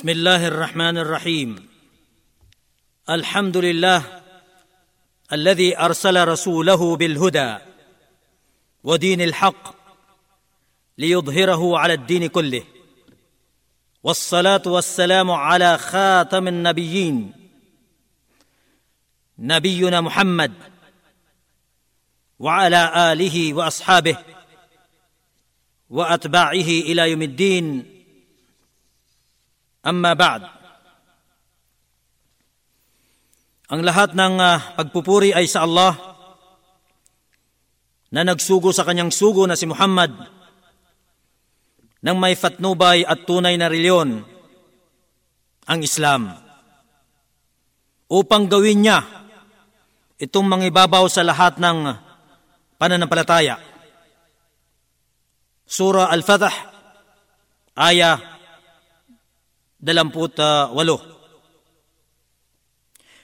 بسم الله الرحمن الرحيم. الحمد لله الذي أرسل رسوله بالهدى ودين الحق ليظهره على الدين كله. والصلاة والسلام على خاتم النبيين. نبينا محمد وعلى آله وأصحابه وأتباعه إلى يوم الدين. Amma ba'd. Ang lahat ng uh, pagpupuri ay sa Allah na nagsugo sa kanyang sugo na si Muhammad ng may fatnubay at tunay na reliyon, ang Islam. Upang gawin niya itong mangibabaw sa lahat ng pananampalataya. Surah Al-Fatah, ayah dalamput walo.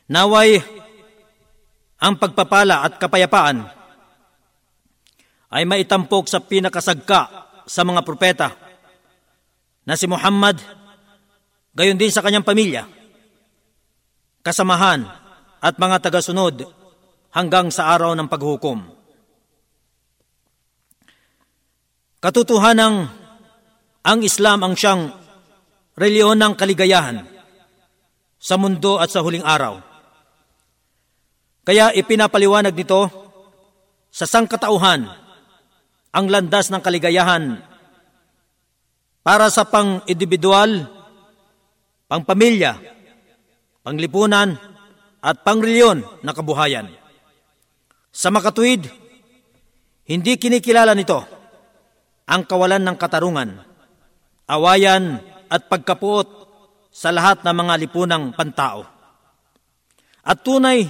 Naway ang pagpapala at kapayapaan ay maitampok sa pinakasagka sa mga propeta na si Muhammad, gayon din sa kanyang pamilya, kasamahan at mga tagasunod hanggang sa araw ng paghukom. Katotohanang ang Islam ang siyang reliyon ng kaligayahan sa mundo at sa huling araw. Kaya ipinapaliwanag nito sa sangkatauhan ang landas ng kaligayahan para sa pang-individual, pang-pamilya, panglipunan, at pangreliyon na kabuhayan. Sa makatuwid, hindi kinikilala nito ang kawalan ng katarungan, awayan, at pagkapuot sa lahat ng mga lipunang pantao. At tunay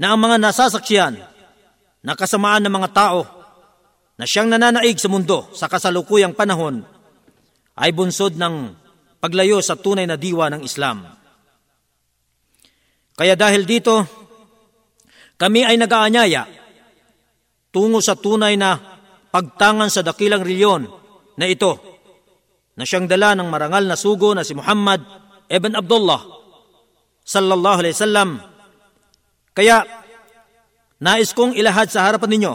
na ang mga nasasaksiyan na kasamaan ng mga tao na siyang nananaig sa mundo sa kasalukuyang panahon ay bunsod ng paglayo sa tunay na diwa ng Islam. Kaya dahil dito, kami ay nag-aanyaya tungo sa tunay na pagtangan sa dakilang reliyon na ito na siyang dala ng marangal na sugo na si Muhammad ibn Abdullah sallallahu alaihi wasallam. Kaya nais kong ilahad sa harapan ninyo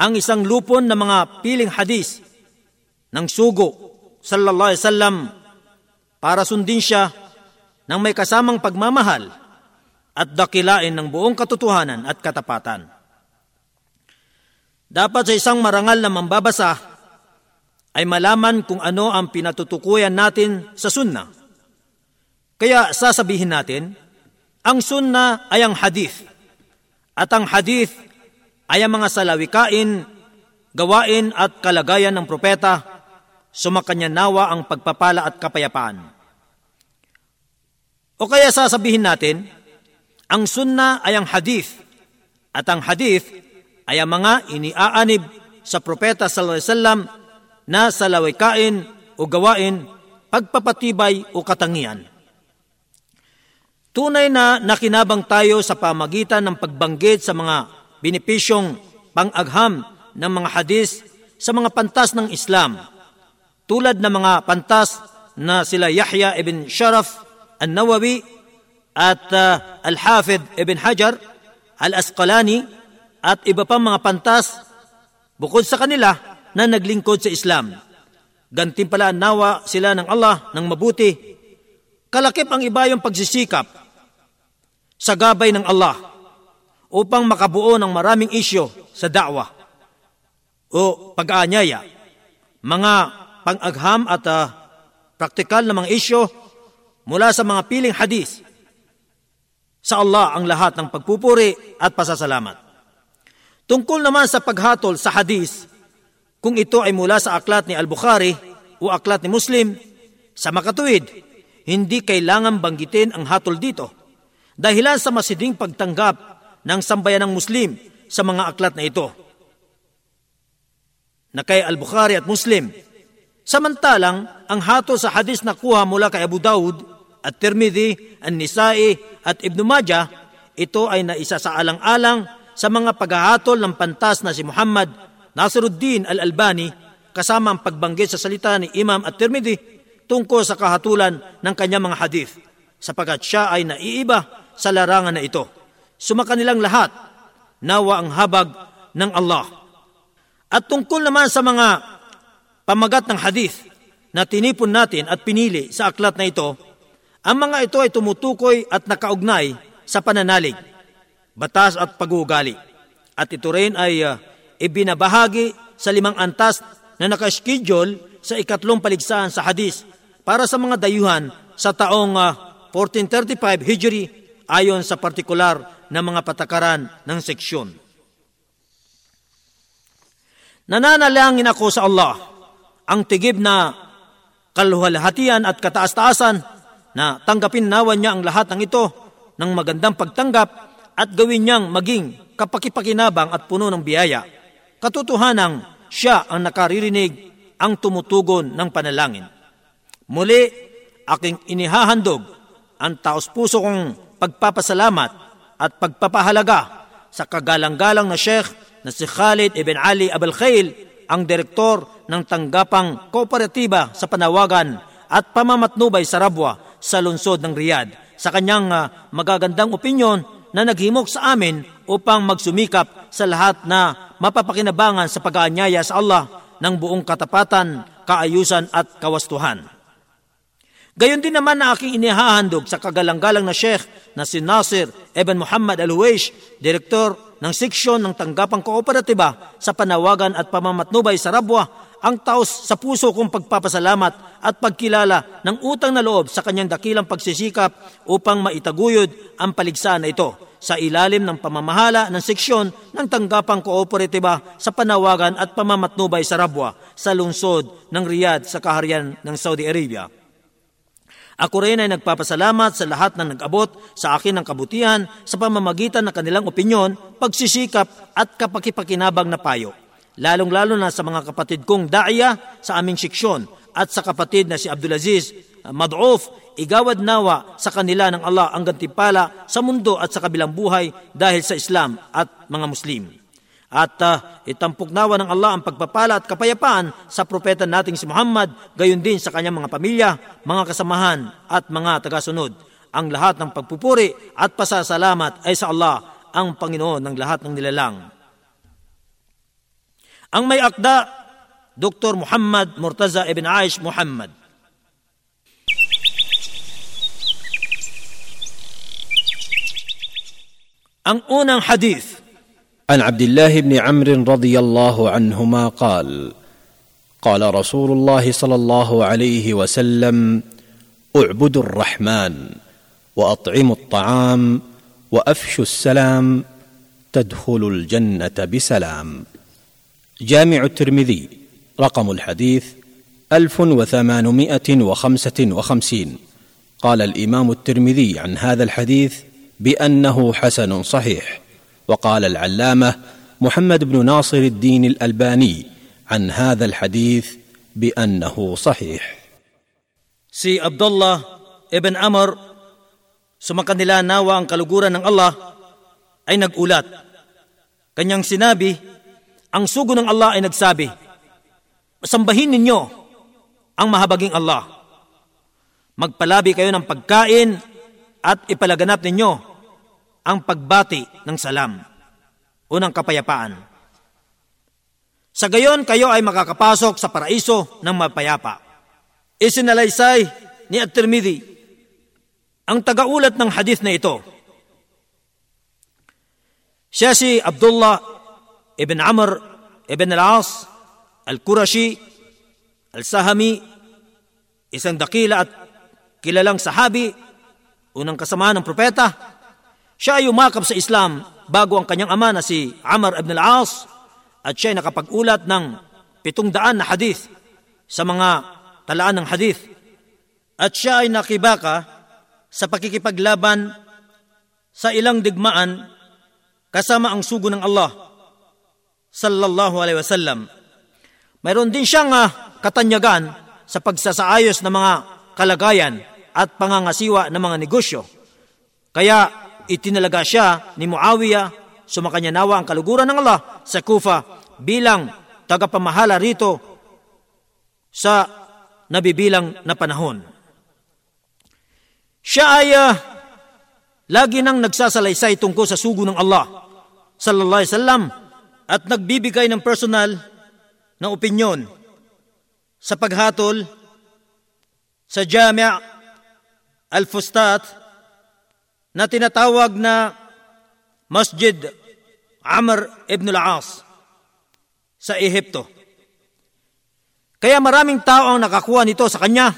ang isang lupon na mga piling hadis ng sugo sallallahu alaihi wasallam para sundin siya ng may kasamang pagmamahal at dakilain ng buong katotohanan at katapatan. Dapat sa isang marangal na mambabasa ay malaman kung ano ang pinatutukuyan natin sa sunna. Kaya sasabihin natin, ang sunna ay ang hadith. At ang hadith ay ang mga salawikain, gawain at kalagayan ng propeta, sumakanya nawa ang pagpapala at kapayapaan. O kaya sasabihin natin, ang sunna ay ang hadith, at ang hadith ay ang mga iniaanib sa propeta sallallahu alaihi wasallam na sa lawikain o gawain, pagpapatibay o katangian. Tunay na nakinabang tayo sa pamagitan ng pagbanggit sa mga benepisyong pang-agham ng mga hadis sa mga pantas ng Islam, tulad ng mga pantas na sila Yahya ibn Sharaf al-Nawawi at uh, Al-Hafid ibn Hajar al-Asqalani at iba pang mga pantas bukod sa kanila na naglingkod sa Islam. Gantimpalaan nawa sila ng Allah ng mabuti. Kalakip ang iba yung pagsisikap sa gabay ng Allah upang makabuo ng maraming isyo sa da'wa o pag-aanyaya. Mga pang-agham at uh, praktikal na mga isyo mula sa mga piling hadis. Sa Allah ang lahat ng pagpupuri at pasasalamat. Tungkol naman sa paghatol sa hadis kung ito ay mula sa aklat ni Al-Bukhari o aklat ni Muslim, sa makatuwid, hindi kailangan banggitin ang hatol dito. Dahilan sa masiding pagtanggap ng sambayan ng Muslim sa mga aklat na ito. Na kay Al-Bukhari at Muslim. Samantalang, ang hatol sa hadis na kuha mula kay Abu Dawud at Tirmidhi, An-Nisai at Ibn Majah, ito ay naisa sa alang-alang sa mga paghahatol ng pantas na si Muhammad Nasiruddin al-Albani kasama ang pagbanggit sa salita ni Imam at Tirmidhi tungkol sa kahatulan ng kanyang mga hadith sapagkat siya ay naiiba sa larangan na ito. Sumakanilang lahat, nawa ang habag ng Allah. At tungkol naman sa mga pamagat ng hadith na tinipon natin at pinili sa aklat na ito, ang mga ito ay tumutukoy at nakaugnay sa pananalig, batas at pag-uugali. At ito rin ay uh, ibinabahagi sa limang antas na nakaschedule sa ikatlong paligsahan sa hadith para sa mga dayuhan sa taong uh, ah, 1435 Hijri ayon sa partikular na mga patakaran ng seksyon. Nananalangin ako sa Allah ang tigib na kaluhalhatian at kataas-taasan na tanggapin nawa niya ang lahat ng ito ng magandang pagtanggap at gawin niyang maging kapakipakinabang at puno ng biyaya. Katotohanang siya ang nakaririnig ang tumutugon ng panalangin. Muli, aking inihahandog ang taos puso kong pagpapasalamat at pagpapahalaga sa kagalang-galang na Sheikh na si Khalid Ibn Ali Abel Khail, ang direktor ng tanggapang kooperatiba sa panawagan at pamamatnubay sa Rabwa sa lungsod ng Riyadh sa kanyang uh, magagandang opinyon na naghimok sa amin upang magsumikap sa lahat na mapapakinabangan sa pag-aanyaya sa Allah ng buong katapatan, kaayusan at kawastuhan. Gayon din naman na aking inihahandog sa kagalang-galang na Sheikh na si Nasir Ibn Muhammad Al-Huwaish, Direktor ng Seksyon ng Tanggapang Kooperatiba sa Panawagan at Pamamatnubay sa Rabwa, ang taos sa puso kong pagpapasalamat at pagkilala ng utang na loob sa kanyang dakilang pagsisikap upang maitaguyod ang paligsahan na ito sa ilalim ng pamamahala ng seksyon ng tanggapang kooperatiba sa panawagan at pamamatnubay sa Rabwa sa lungsod ng Riyadh sa kaharian ng Saudi Arabia. Ako rin ay nagpapasalamat sa lahat na nag-abot sa akin ng kabutihan sa pamamagitan ng kanilang opinyon, pagsisikap at kapakipakinabang na payo. Lalong-lalo na sa mga kapatid kong daya sa aming siksyon at sa kapatid na si Abdulaziz Mad'uf, igawad nawa sa kanila ng Allah ang gantipala sa mundo at sa kabilang buhay dahil sa Islam at mga Muslim. At uh, itampok nawa ng Allah ang pagpapala at kapayapaan sa propeta nating si Muhammad, gayon din sa kanyang mga pamilya, mga kasamahan at mga tagasunod. Ang lahat ng pagpupuri at pasasalamat ay sa Allah, ang Panginoon ng lahat ng nilalang. Ang may akda, Dr. Muhammad Murtaza ibn Aish Muhammad. Ang hadith عن عبد الله بن عمرو رضي الله عنهما قال قال رسول الله صلى الله عليه وسلم اعبدوا الرحمن واطعموا الطعام وافشوا السلام تدخلوا الجنة بسلام. جامع الترمذي رقم الحديث ألف وثمانمائة وخمسة وخمسين. قال الإمام الترمذي عن هذا الحديث بانه حسن صحيح وقال العلامه محمد بن ناصر الدين الالباني عن هذا الحديث بانه صحيح Si Abdullah ibn Amr, sumakanila nawa ang kaluguran ng Allah, ay nagulat. Kanyang sinabi, ang sugo ng Allah ay nagsabi, Sambahin ninyo ang mahabaging Allah. Magpalabi kayo ng pagkain at ipalaganap ninyo ang pagbati ng salam, unang kapayapaan. Sa gayon, kayo ay makakapasok sa paraiso ng mapayapa. Isinalaysay ni At-Tirmidhi ang tagaulat ng hadith na ito. Siya si Abdullah ibn Amr ibn al-As al-Qurashi al-Sahami isang dakila at kilalang sahabi unang kasama ng propeta siya ay umakap sa Islam bago ang kanyang ama na si Amr ibn al-As at siya ay nakapag-ulat ng pitong daan na hadith sa mga talaan ng hadith. At siya ay nakibaka sa pakikipaglaban sa ilang digmaan kasama ang sugo ng Allah sallallahu alaihi wasallam. Mayroon din siyang uh, katanyagan sa pagsasaayos ng mga kalagayan at pangangasiwa ng mga negosyo. Kaya itinalaga siya ni Muawiyah, sumakanya nawa ang kaluguran ng Allah sa Kufa bilang tagapamahala rito sa nabibilang na panahon. Siya ay uh, lagi nang nagsasalaysay tungkol sa sugo ng Allah sallallahu alaihi wasallam at nagbibigay ng personal na opinyon sa paghatol sa Jami' Al-Fustat na tinatawag na Masjid Amr ibn al-As sa Ehipto. Kaya maraming tao ang nakakuha nito sa kanya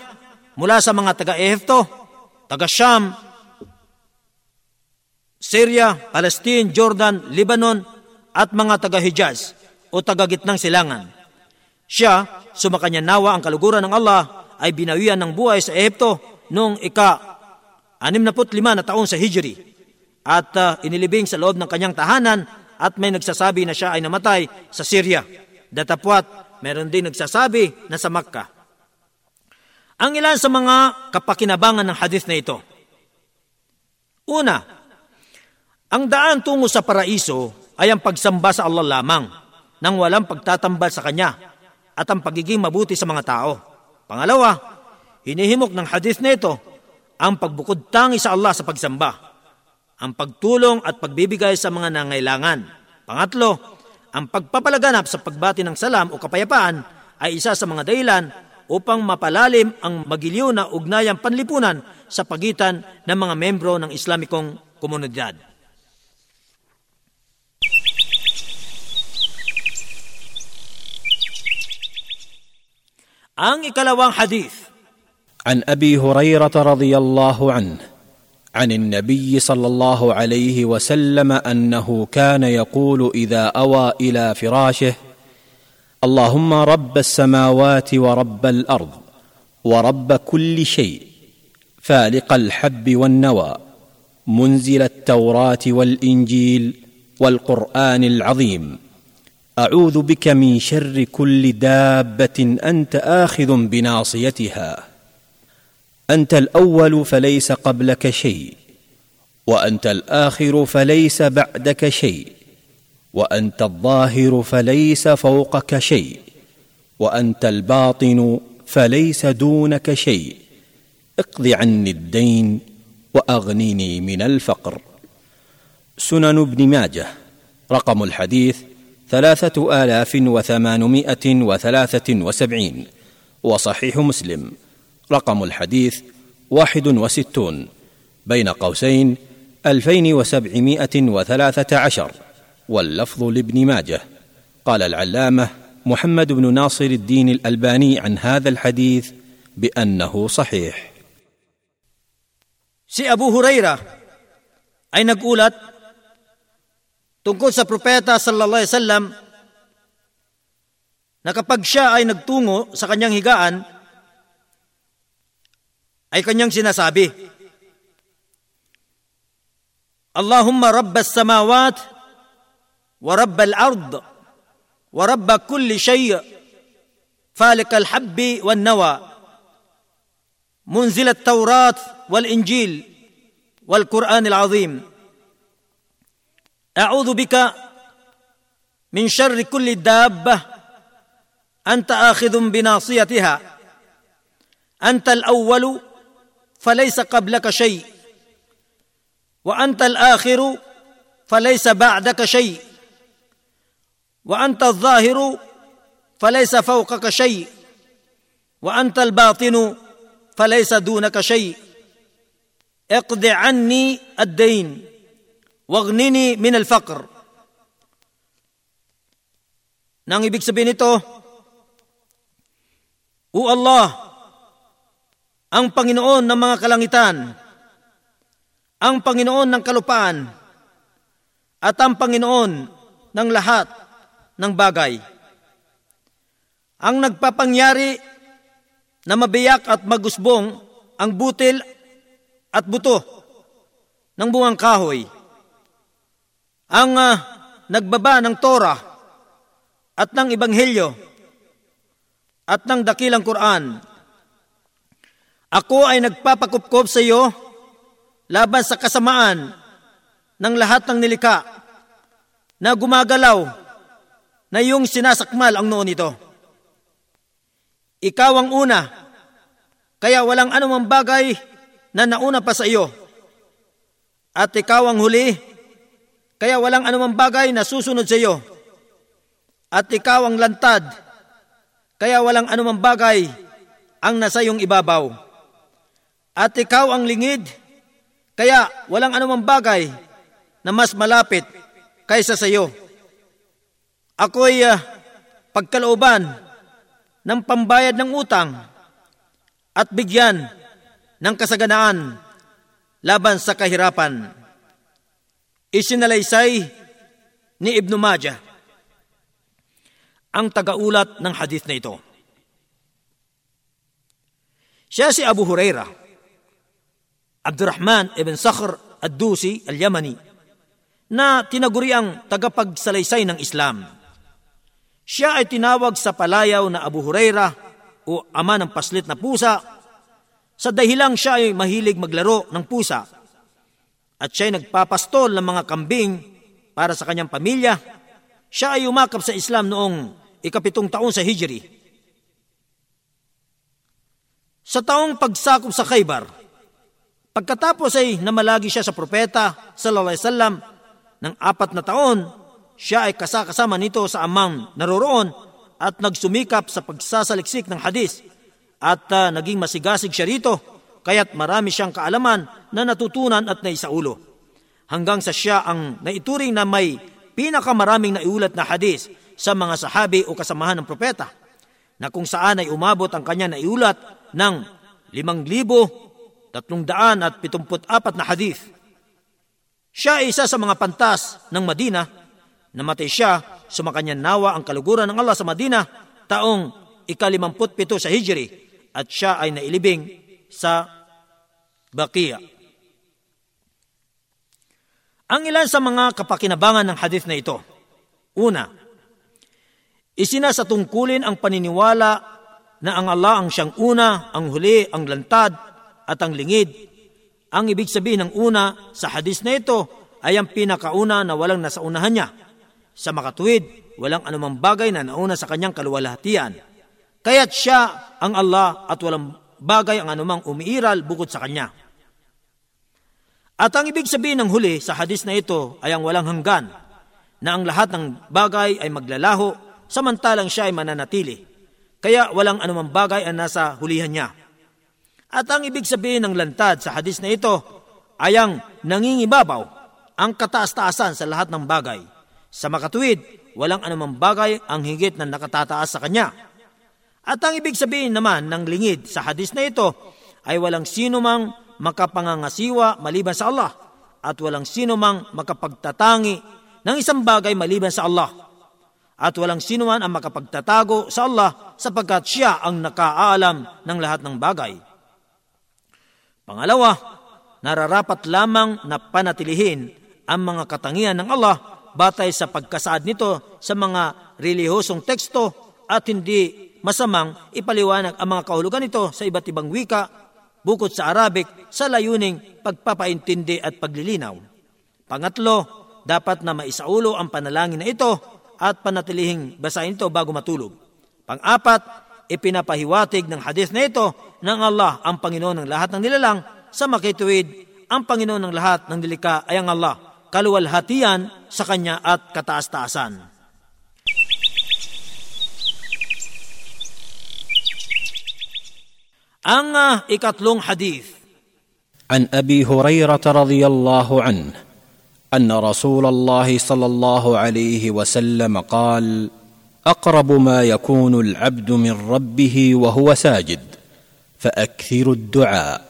mula sa mga taga-Ehipto, taga-Sham, Syria, Palestine, Jordan, Lebanon at mga taga-Hijaz o taga-gitnang silangan. Siya, sumakanya nawa ang kaluguran ng Allah ay binawian ng buhay sa Ehipto noong ika 65 na taon sa Hijri at uh, inilibing sa loob ng kanyang tahanan at may nagsasabi na siya ay namatay sa Syria. Datapwat, meron din nagsasabi na sa Makkah. Ang ilan sa mga kapakinabangan ng hadith na ito. Una, ang daan tungo sa paraiso ay ang pagsamba sa Allah lamang nang walang pagtatambal sa Kanya at ang pagiging mabuti sa mga tao. Pangalawa, hinihimok ng hadith na ito ang pagbukod tangi sa Allah sa pagsamba ang pagtulong at pagbibigay sa mga nangailangan. Pangatlo, ang pagpapalaganap sa pagbati ng salam o kapayapaan ay isa sa mga dahilan upang mapalalim ang magiliw na ugnayang panlipunan sa pagitan ng mga membro ng Islamikong komunidad. Ang ikalawang hadith. An Abi Hurairah radhiyallahu anhu عن النبي صلى الله عليه وسلم أنه كان يقول إذا أوى إلى فراشه اللهم رب السماوات ورب الأرض ورب كل شيء فالق الحب والنوى منزل التوراة والإنجيل والقرآن العظيم. أعوذ بك من شر كل دابة أنت آخذ بناصيتها. أنت الأول فليس قبلك شيء وأنت الآخر فليس بعدك شيء وأنت الظاهر فليس فوقك شيء وأنت الباطن فليس دونك شيء. اقض عني الدين وأغنني من الفقر. سنن ابن ماجه رقم الحديث ثلاثة آلاف وثمانمائة وثلاثة وسبعين وصحيح مسلم. رقم الحديث واحد وستون بين قوسين ألفين وسبعمائة وثلاثة عشر واللفظ لابن ماجه. قال العلامة محمد بن ناصر الدين الألباني عن هذا الحديث بأنه صحيح. Si Abu Huraira ay nagulat tungkol sa propeta sallallahu alaihi wasallam na kapag siya ay nagtungo sa kanyang higaan ay kanyang sinasabi, Allahumma rabbas samawat wa rabbal ard wa rabba kulli shay فالق الحب والنوى منزل التوراة والإنجيل والقرآن العظيم أعوذ بك من شر كل دابة أنت آخذ بناصيتها أنت الأول فليس قبلك شيء. وأنت الآخر فليس بعدك شيء. وأنت الظاهر فليس فوقك شيء. وأنت الباطن فليس دونك شيء. اقض عني الدين واغنني من الفقر. Nang ibig sabihin nito O Allah ang Panginoon ng mga kalangitan, ang Panginoon ng kalupaan, at ang Panginoon ng lahat ng bagay. Ang nagpapangyari na mabiyak at magusbong ang butil at buto ng bungang kahoy. Ang uh, nagbaba ng Torah at ng Ebanghelyo at ng dakilang Quran ako ay nagpapakupkop sa iyo laban sa kasamaan ng lahat ng nilika na gumagalaw na iyong sinasakmal ang noon nito. Ikaw ang una Kaya walang anumang bagay na nauna pa sa iyo. At ikaw ang huli, kaya walang anumang bagay na susunod sa iyo. At ikaw ang lantad, kaya walang anumang bagay ang nasa iyong ibabaw. At ikaw ang lingid, kaya walang anumang bagay na mas malapit kaysa sa iyo. Ako'y uh, pagkalooban ng pambayad ng utang at bigyan ng kasaganaan laban sa kahirapan. Isinalaysay ni Ibn Majah ang tagaulat ng hadith na ito. Siya si Abu Huraira, Abdurrahman ibn Sakhr ad-Dusi al-Yamani, na tinaguri ang tagapagsalaysay ng Islam. Siya ay tinawag sa palayaw na Abu Huraira o ama ng paslit na pusa sa dahilang siya ay mahilig maglaro ng pusa at siya ay nagpapastol ng mga kambing para sa kanyang pamilya. Siya ay umakap sa Islam noong ikapitong taon sa Hijri. Sa taong pagsakop sa Khaybar, pagkatapos ay namalagi siya sa propeta sallallahu alaihi wasallam ng apat na taon, siya ay kasakasama nito sa amang naroroon at nagsumikap sa pagsasaliksik ng hadis at uh, naging masigasig siya rito, kaya't marami siyang kaalaman na natutunan at naisaulo. Hanggang sa siya ang naituring na may pinakamaraming naiulat na hadis sa mga sahabi o kasamahan ng propeta, na kung saan ay umabot ang kanya naiulat ng 5,374 na hadis. Siya ay isa sa mga pantas ng Madina, namatay siya, sumakanya nawa ang kaluguran ng Allah sa Madina taong ikalimamput sa Hijri at siya ay nailibing sa Bakia. Ang ilan sa mga kapakinabangan ng hadith na ito. Una, isinasatungkulin ang paniniwala na ang Allah ang siyang una, ang huli, ang lantad at ang lingid. Ang ibig sabihin ng una sa hadith na ito ay ang pinakauna na walang nasa unahan niya. Sa makatuwid, walang anumang bagay na nauna sa kanyang kaluwalhatian Kaya't siya ang Allah at walang bagay ang anumang umiiral bukod sa Kanya. At ang ibig sabihin ng huli sa hadis na ito ay ang walang hanggan, na ang lahat ng bagay ay maglalaho samantalang siya ay mananatili. Kaya walang anumang bagay ang nasa hulihan niya. At ang ibig sabihin ng lantad sa hadis na ito ay ang nangingibabaw, ang kataas-taasan sa lahat ng bagay. Sa makatuwid, walang anumang bagay ang higit na nakatataas sa kanya at ang ibig sabihin naman ng lingid sa hadis na ito ay walang sino mang makapangangasiwa maliban sa Allah at walang sino mang makapagtatangi ng isang bagay maliban sa Allah at walang sino man ang makapagtatago sa Allah sapagkat siya ang nakaalam ng lahat ng bagay. Pangalawa, nararapat lamang na panatilihin ang mga katangian ng Allah batay sa pagkasaad nito sa mga relihosong teksto at hindi masamang ipaliwanag ang mga kahulugan nito sa iba't ibang wika bukod sa Arabic sa layuning pagpapaintindi at paglilinaw. Pangatlo, dapat na maisaulo ang panalangin na ito at panatilihing basahin ito bago matulog. Pang-apat, ipinapahiwatig ng hadith na ito ng Allah ang Panginoon ng lahat ng nilalang sa makituwid ang Panginoon ng lahat ng nilika ay ang Allah, kaluwalhatian sa Kanya at kataas-taasan. Ang uh, ikatlong hadith. عن ابي هريره رضي الله عنه ان رسول الله صلى الله عليه وسلم قال اقرب ما يكون العبد من ربه وهو ساجد فاكثروا الدعاء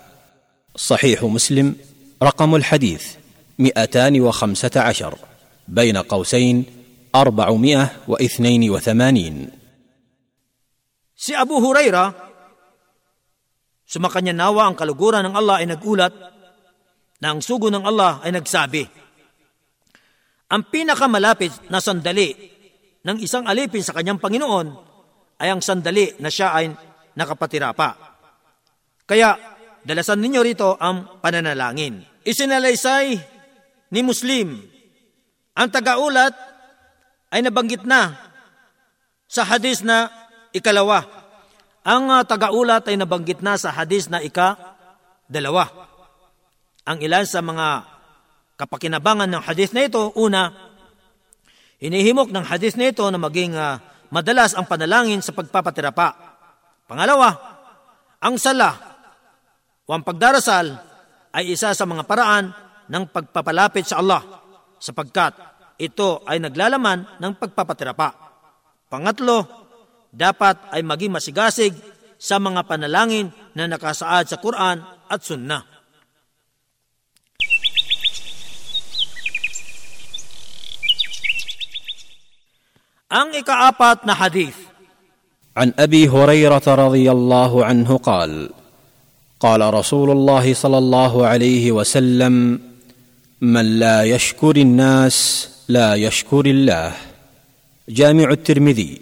صحيح مسلم رقم الحديث مئتان وخمسه عشر بين قوسين اربعمائه واثنين وثمانين سي ابو هريره Sumakanya nawa ang kaluguran ng Allah ay nagulat na ang sugo ng Allah ay nagsabi, Ang pinakamalapit na sandali ng isang alipin sa kanyang Panginoon ay ang sandali na siya ay nakapatira pa. Kaya dalasan ninyo rito ang pananalangin. Isinalaysay ni Muslim ang tagaulat ay nabanggit na sa hadis na ikalawa Ang uh, tagaulat ay nabanggit na sa hadis na ika dalawa. Ang ilan sa mga kapakinabangan ng hadis na ito, una, inihimok ng hadis na ito na maging uh, madalas ang panalangin sa pagpapatirapa. Pangalawa, ang sala o ang pagdarasal ay isa sa mga paraan ng pagpapalapit sa Allah sapagkat ito ay naglalaman ng pagpapatirapa. Pangatlo, dapat ay maging masigasig sa mga panalangin na nakasaad sa Quran at Sunnah. Ang ikaapat na hadith. An Abi Hurairah radhiyallahu anhu qala قال رسول الله صلى الله عليه وسلم من لا يشكر الناس لا يشكر الله. جامع الترمذي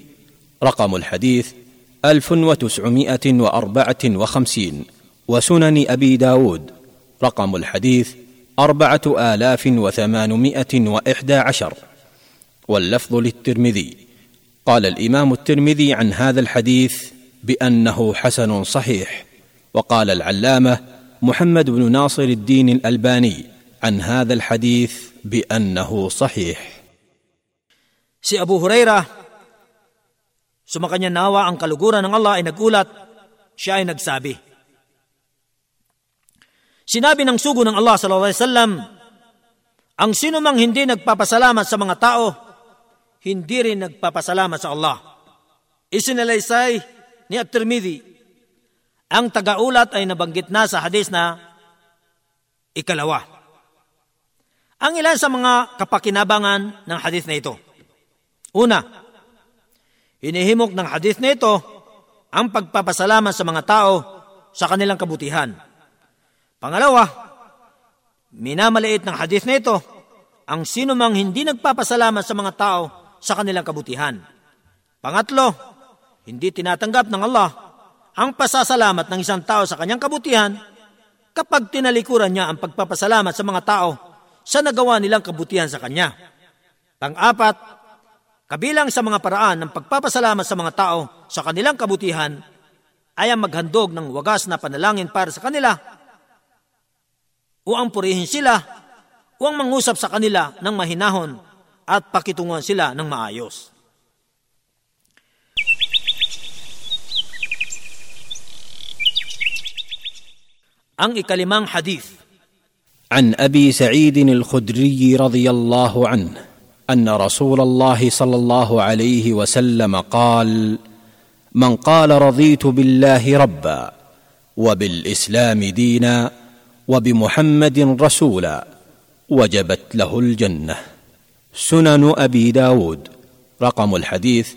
رقم الحديث ألف وتسعمائة وأربعة وخمسين وسنن أبي داود رقم الحديث أربعة آلاف وثمانمائة وإحدى عشر. واللفظ للترمذي قال الإمام الترمذي عن هذا الحديث بأنه حسن صحيح. وقال العلامة محمد بن ناصر الدين الألباني عن هذا الحديث بأنه صحيح سي أبو هريرة Sumakanya nawa ang kaluguran ng Allah ay nagulat, siya ay nagsabi. Sinabi ng sugo ng Allah sallallahu alaihi wasallam, ang sino mang hindi nagpapasalamat sa mga tao, hindi rin nagpapasalamat sa Allah. Isinalaysay ni At-Tirmidhi, ang tagaulat ay nabanggit na sa hadis na ikalawa. Ang ilan sa mga kapakinabangan ng hadis na ito. Una, Inihimok ng hadith na ito ang pagpapasalamat sa mga tao sa kanilang kabutihan. Pangalawa, minamaliit ng hadith na ito ang sino mang hindi nagpapasalamat sa mga tao sa kanilang kabutihan. Pangatlo, hindi tinatanggap ng Allah ang pasasalamat ng isang tao sa kanyang kabutihan kapag tinalikuran niya ang pagpapasalamat sa mga tao sa nagawa nilang kabutihan sa kanya. Pang-apat, Kabilang sa mga paraan ng pagpapasalamat sa mga tao sa kanilang kabutihan ay ang maghandog ng wagas na panalangin para sa kanila o ang purihin sila o ang mangusap sa kanila ng mahinahon at pakitunguhan sila ng maayos. Ang ikalimang hadith. عن أبي سعيد الخدري رضي الله عنه أن رسول الله صلى الله عليه وسلم قال من قال رضيت بالله ربا وبالإسلام دينا وبمحمد رسولا وجبت له الجنة سنن أبي داود رقم الحديث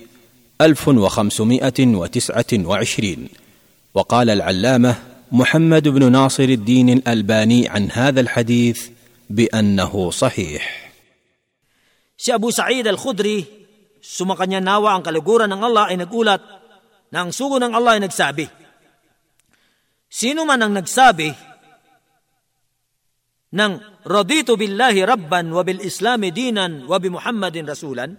ألف وخمسمائة وتسعة وعشرين وقال العلامة محمد بن ناصر الدين الالباني عن هذا الحديث بانه صحيح Si Abu Sa'id al-Khudri, sumakanya nawa ang kaliguran ng Allah ay nagulat na ang sugo ng Allah ay nagsabi, Sino man ang nagsabi ng Raditu billahi rabban wa bil islami dinan wa bi Muhammadin rasulan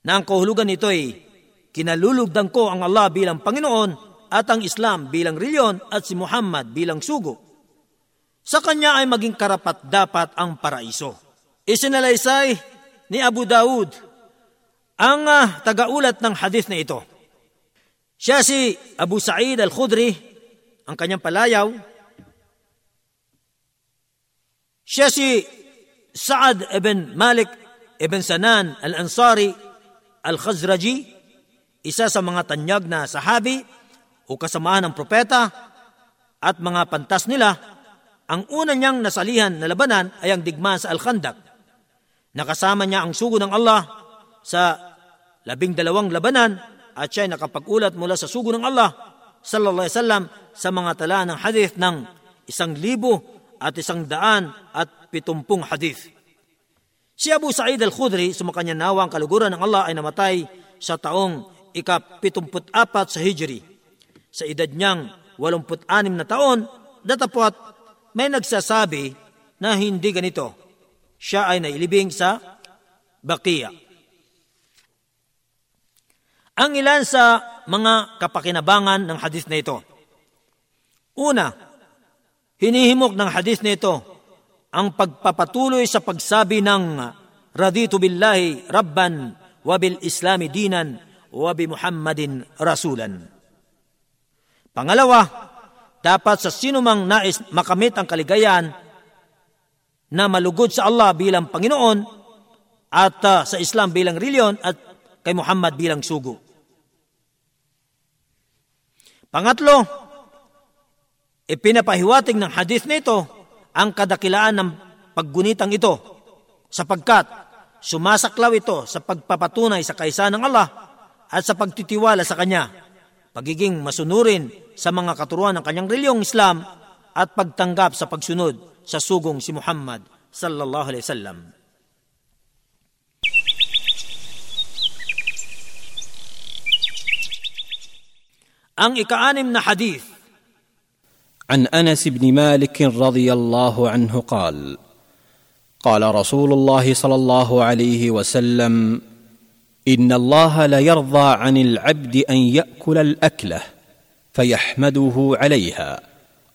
na ang kahulugan nito ay kinalulugdan ko ang Allah bilang Panginoon at ang Islam bilang reliyon at si Muhammad bilang sugo. Sa kanya ay maging karapat dapat ang paraiso. Isinalaysay ni Abu Daud ang uh, tagaulat ng hadith na ito. Siya si Abu Sa'id al-Khudri, ang kanyang palayaw. Siya si Sa'ad ibn Malik ibn Sanan al-Ansari al-Khazraji, isa sa mga tanyag na sahabi o kasamahan ng propeta at mga pantas nila, ang una niyang nasalihan na labanan ay ang digmaan sa Al-Khandak Nakasama niya ang sugo ng Allah sa labing dalawang labanan at siya ay nakapag-ulat mula sa sugo ng Allah sallallahu alaihi wasallam sa mga tala ng hadith ng isang libo at isang daan at pitumpung hadith. Si Abu Sa'id al-Khudri, sumakanya nawa ang kaluguran ng Allah ay namatay sa taong ika-74 sa Hijri. Sa edad niyang 86 na taon, datapot may nagsasabi na hindi ganito siya ay nailibing sa Bakia. Ang ilan sa mga kapakinabangan ng hadith na ito. Una, hinihimok ng hadith na ito ang pagpapatuloy sa pagsabi ng Raditu billahi rabban wa bil islami dinan wa bi Muhammadin rasulan. Pangalawa, dapat sa sinumang nais makamit ang kaligayahan na malugod sa Allah bilang Panginoon at uh, sa Islam bilang reliyon at kay Muhammad bilang sugo. Pangatlo, ipinapahiwatig ng hadith nito ang kadakilaan ng paggunitang ito sapagkat sumasaklaw ito sa pagpapatunay sa kaisa ng Allah at sa pagtitiwala sa Kanya, pagiging masunurin sa mga katuruan ng kanyang reliyong Islam at pagtanggap sa pagsunod sa sugong si Muhammad sallallahu alaihi wasallam. Ang ikaanim na hadith عن انس بن مالك رضي الله عنه قال قال رسول الله صلى الله عليه وسلم إن الله ليرضى عن العبد أن يأكل الأكلة فيحمده عليها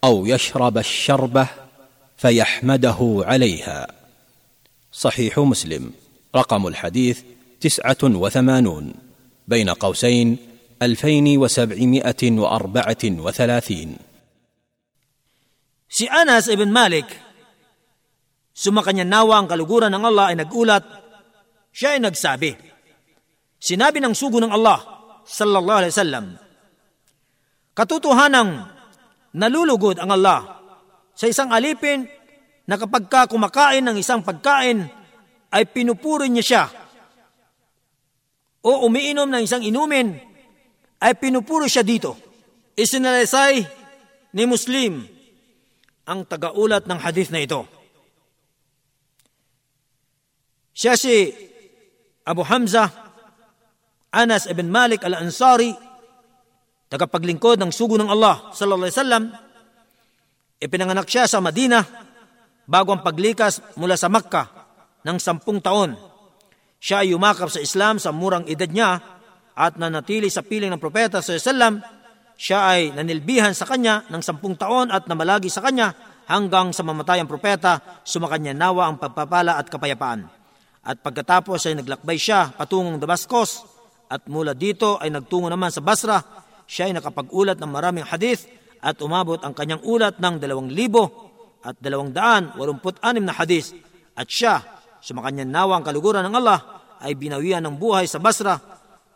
أو يشرب الشربة فيحمده عليها. صحيح مسلم. رقم الحديث تسعة وثمانون بين قوسين ألفين وسبعمائة وأربعة وثلاثين. Si Anas ibn Malik, sumakanya nawa ang kaluguran ng Allah ay nagulat, siya ay nagsabi, Sinabi ng sugo ng Allah, sallallahu alaihi wasallam, katotohanang nalulugod ang Allah sa isang alipin na kapag ka kumakain ng isang pagkain ay pinupuri niya siya o umiinom ng isang inumin ay pinupuro siya dito. Isinalaysay ni Muslim ang tagaulat ng hadith na ito. Siya si Abu Hamza Anas ibn Malik al-Ansari, tagapaglingkod ng sugo ng Allah sallallahu alaihi wasallam. Ipinanganak siya sa Madina bago ang paglikas mula sa Makkah ng sampung taon. Siya ay yumakap sa Islam sa murang edad niya at nanatili sa piling ng propeta sallallahu alaihi wasallam siya ay nanilbihan sa kanya ng sampung taon at namalagi sa kanya hanggang sa mamatay ang propeta, sumakanya nawa ang pagpapala at kapayapaan. At pagkatapos ay naglakbay siya patungong Damascus at mula dito ay nagtungo naman sa Basra. Siya ay nakapag-ulat ng maraming hadith at umabot ang kanyang ulat ng dalawang libo at dalawang daan walumput anim na hadith. At siya, sumakanya nawa ang kaluguran ng Allah, ay binawian ng buhay sa Basra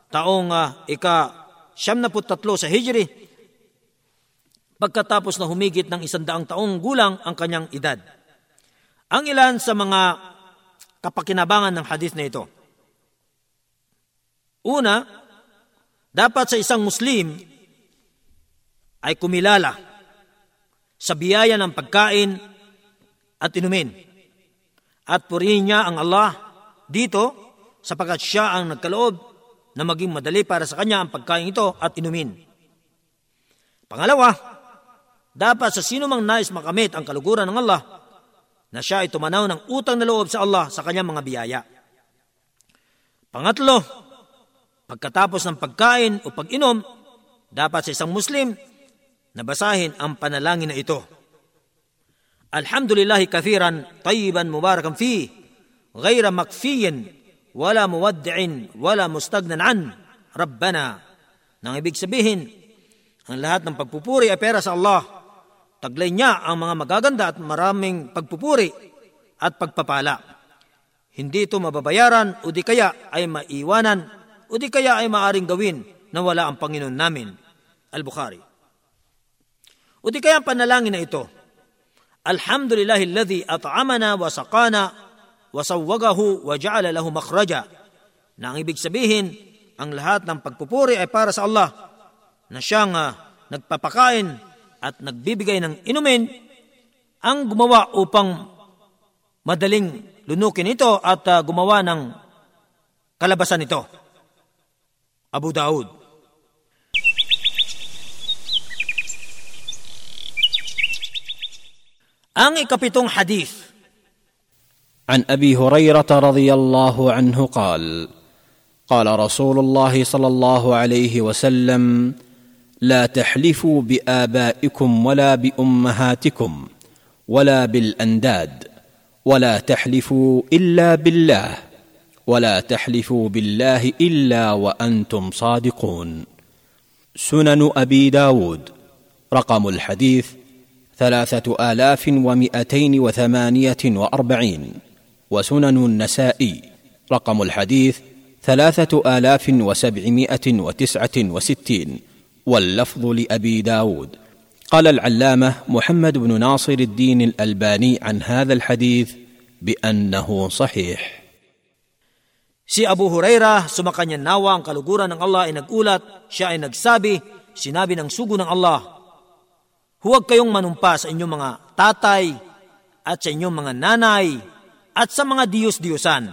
taong uh, ika siyam na tatlo sa Hijri, pagkatapos na humigit ng isandaang taong gulang ang kanyang edad. Ang ilan sa mga kapakinabangan ng hadith na ito. Una, dapat sa isang Muslim ay kumilala sa biyaya ng pagkain at inumin. At purihin niya ang Allah dito sapagkat siya ang nagkaloob na maging madali para sa kanya ang pagkain ito at inumin. Pangalawa, dapat sa sino mang nais makamit ang kaluguran ng Allah na siya ay tumanaw ng utang na loob sa Allah sa kanyang mga biyaya. Pangatlo, Pagkatapos ng pagkain o pag-inom, dapat sa isang Muslim na basahin ang panalangin na ito. Alhamdulillahi kathiran, tayyiban, mubarakan fi, ghayra makfiyin, wala muwaddi'in, wala mustagnan an, Rabbana. Nang ibig sabihin, ang lahat ng pagpupuri ay pera sa Allah. Taglay niya ang mga magaganda at maraming pagpupuri at pagpapala. Hindi ito mababayaran o di kaya ay maiwanan o di kaya ay maaring gawin na wala ang Panginoon namin. Al-Bukhari. O di kaya ang panalangin na ito, Alhamdulillahilladhi at'amana wa saqana wasawwagahu wa ja'ala lahu makhraja. Na ang ibig sabihin, ang lahat ng pagpupuri ay para sa Allah na siyang uh, nagpapakain at nagbibigay ng inumin ang gumawa upang madaling lunukin ito at uh, gumawa ng kalabasan ito. Abu Daud. Ang ikapitong hadith عن أبي هريرة رضي الله عنه قال قال رسول الله صلى الله عليه وسلم لا تحلفوا بآبائكم ولا بأمهاتكم ولا بالأنداد ولا تحلفوا إلا بالله ولا تحلفوا بالله إلا وأنتم صادقون. سنن أبي داود رقم الحديث ثلاثة آلاف ومئتين وثمانية وأربعين. وسنن النسائي رقم الحديث ثلاثة آلاف وسبعمائة وتسعة وستين. واللفظ لأبي داود. قال العلامة محمد بن ناصر الدين الألباني عن هذا الحديث بأنه صحيح. Si Abu Huraira, sumakanya nawa ang kaluguran ng Allah ay nagulat, siya ay nagsabi, sinabi ng sugo ng Allah, Huwag kayong manumpa sa inyong mga tatay at sa inyong mga nanay at sa mga diyos-diyosan.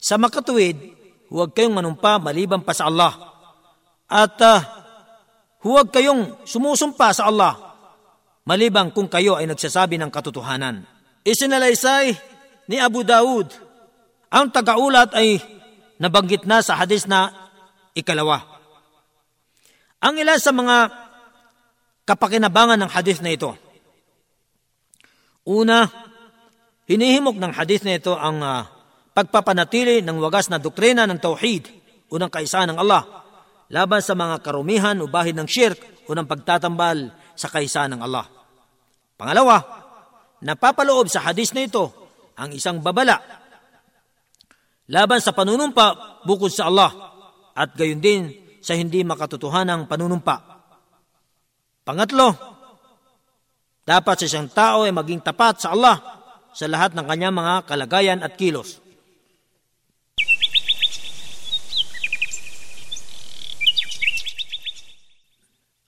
Sa makatuwid, huwag kayong manumpa maliban pa sa Allah. At uh, huwag kayong sumusumpa sa Allah maliban kung kayo ay nagsasabi ng katotohanan. Isinalaysay ni Abu Daud ang tagaulat ay nabanggit na sa hadis na ikalawa. Ang ilan sa mga kapakinabangan ng hadis na ito. Una, hinihimok ng hadis na ito ang uh, pagpapanatili ng wagas na doktrina ng tauhid, unang kaisahan ng Allah, laban sa mga karumihan o bahid ng shirk, unang pagtatambal sa kaisahan ng Allah. Pangalawa, napapaloob sa hadis na ito ang isang babala laban sa panunumpa bukod sa Allah at gayon din sa hindi makatotohanang panunumpa. Pangatlo, dapat sa isang tao ay maging tapat sa Allah sa lahat ng kanyang mga kalagayan at kilos.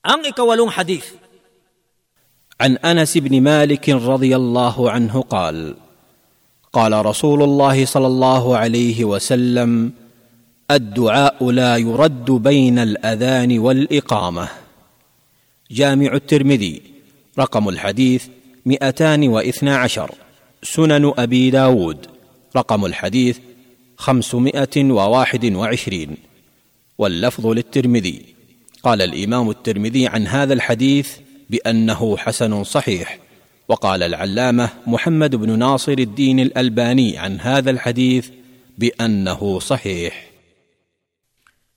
Ang ikawalong hadith. An Anas ibn Malik radiyallahu anhu qala قال رسول الله صلى الله عليه وسلم الدعاء لا يرد بين الأذان والإقامة. جامع الترمذي رقم الحديث مئتان واثنا عشر. سنن أبي داود رقم الحديث خمسمائة وواحد وعشرين. واللفظ للترمذي. قال الإمام الترمذي عن هذا الحديث بأنه حسن صحيح. وقال العلامه محمد بن ناصر الدين الالباني عن هذا الحديث بانه صحيح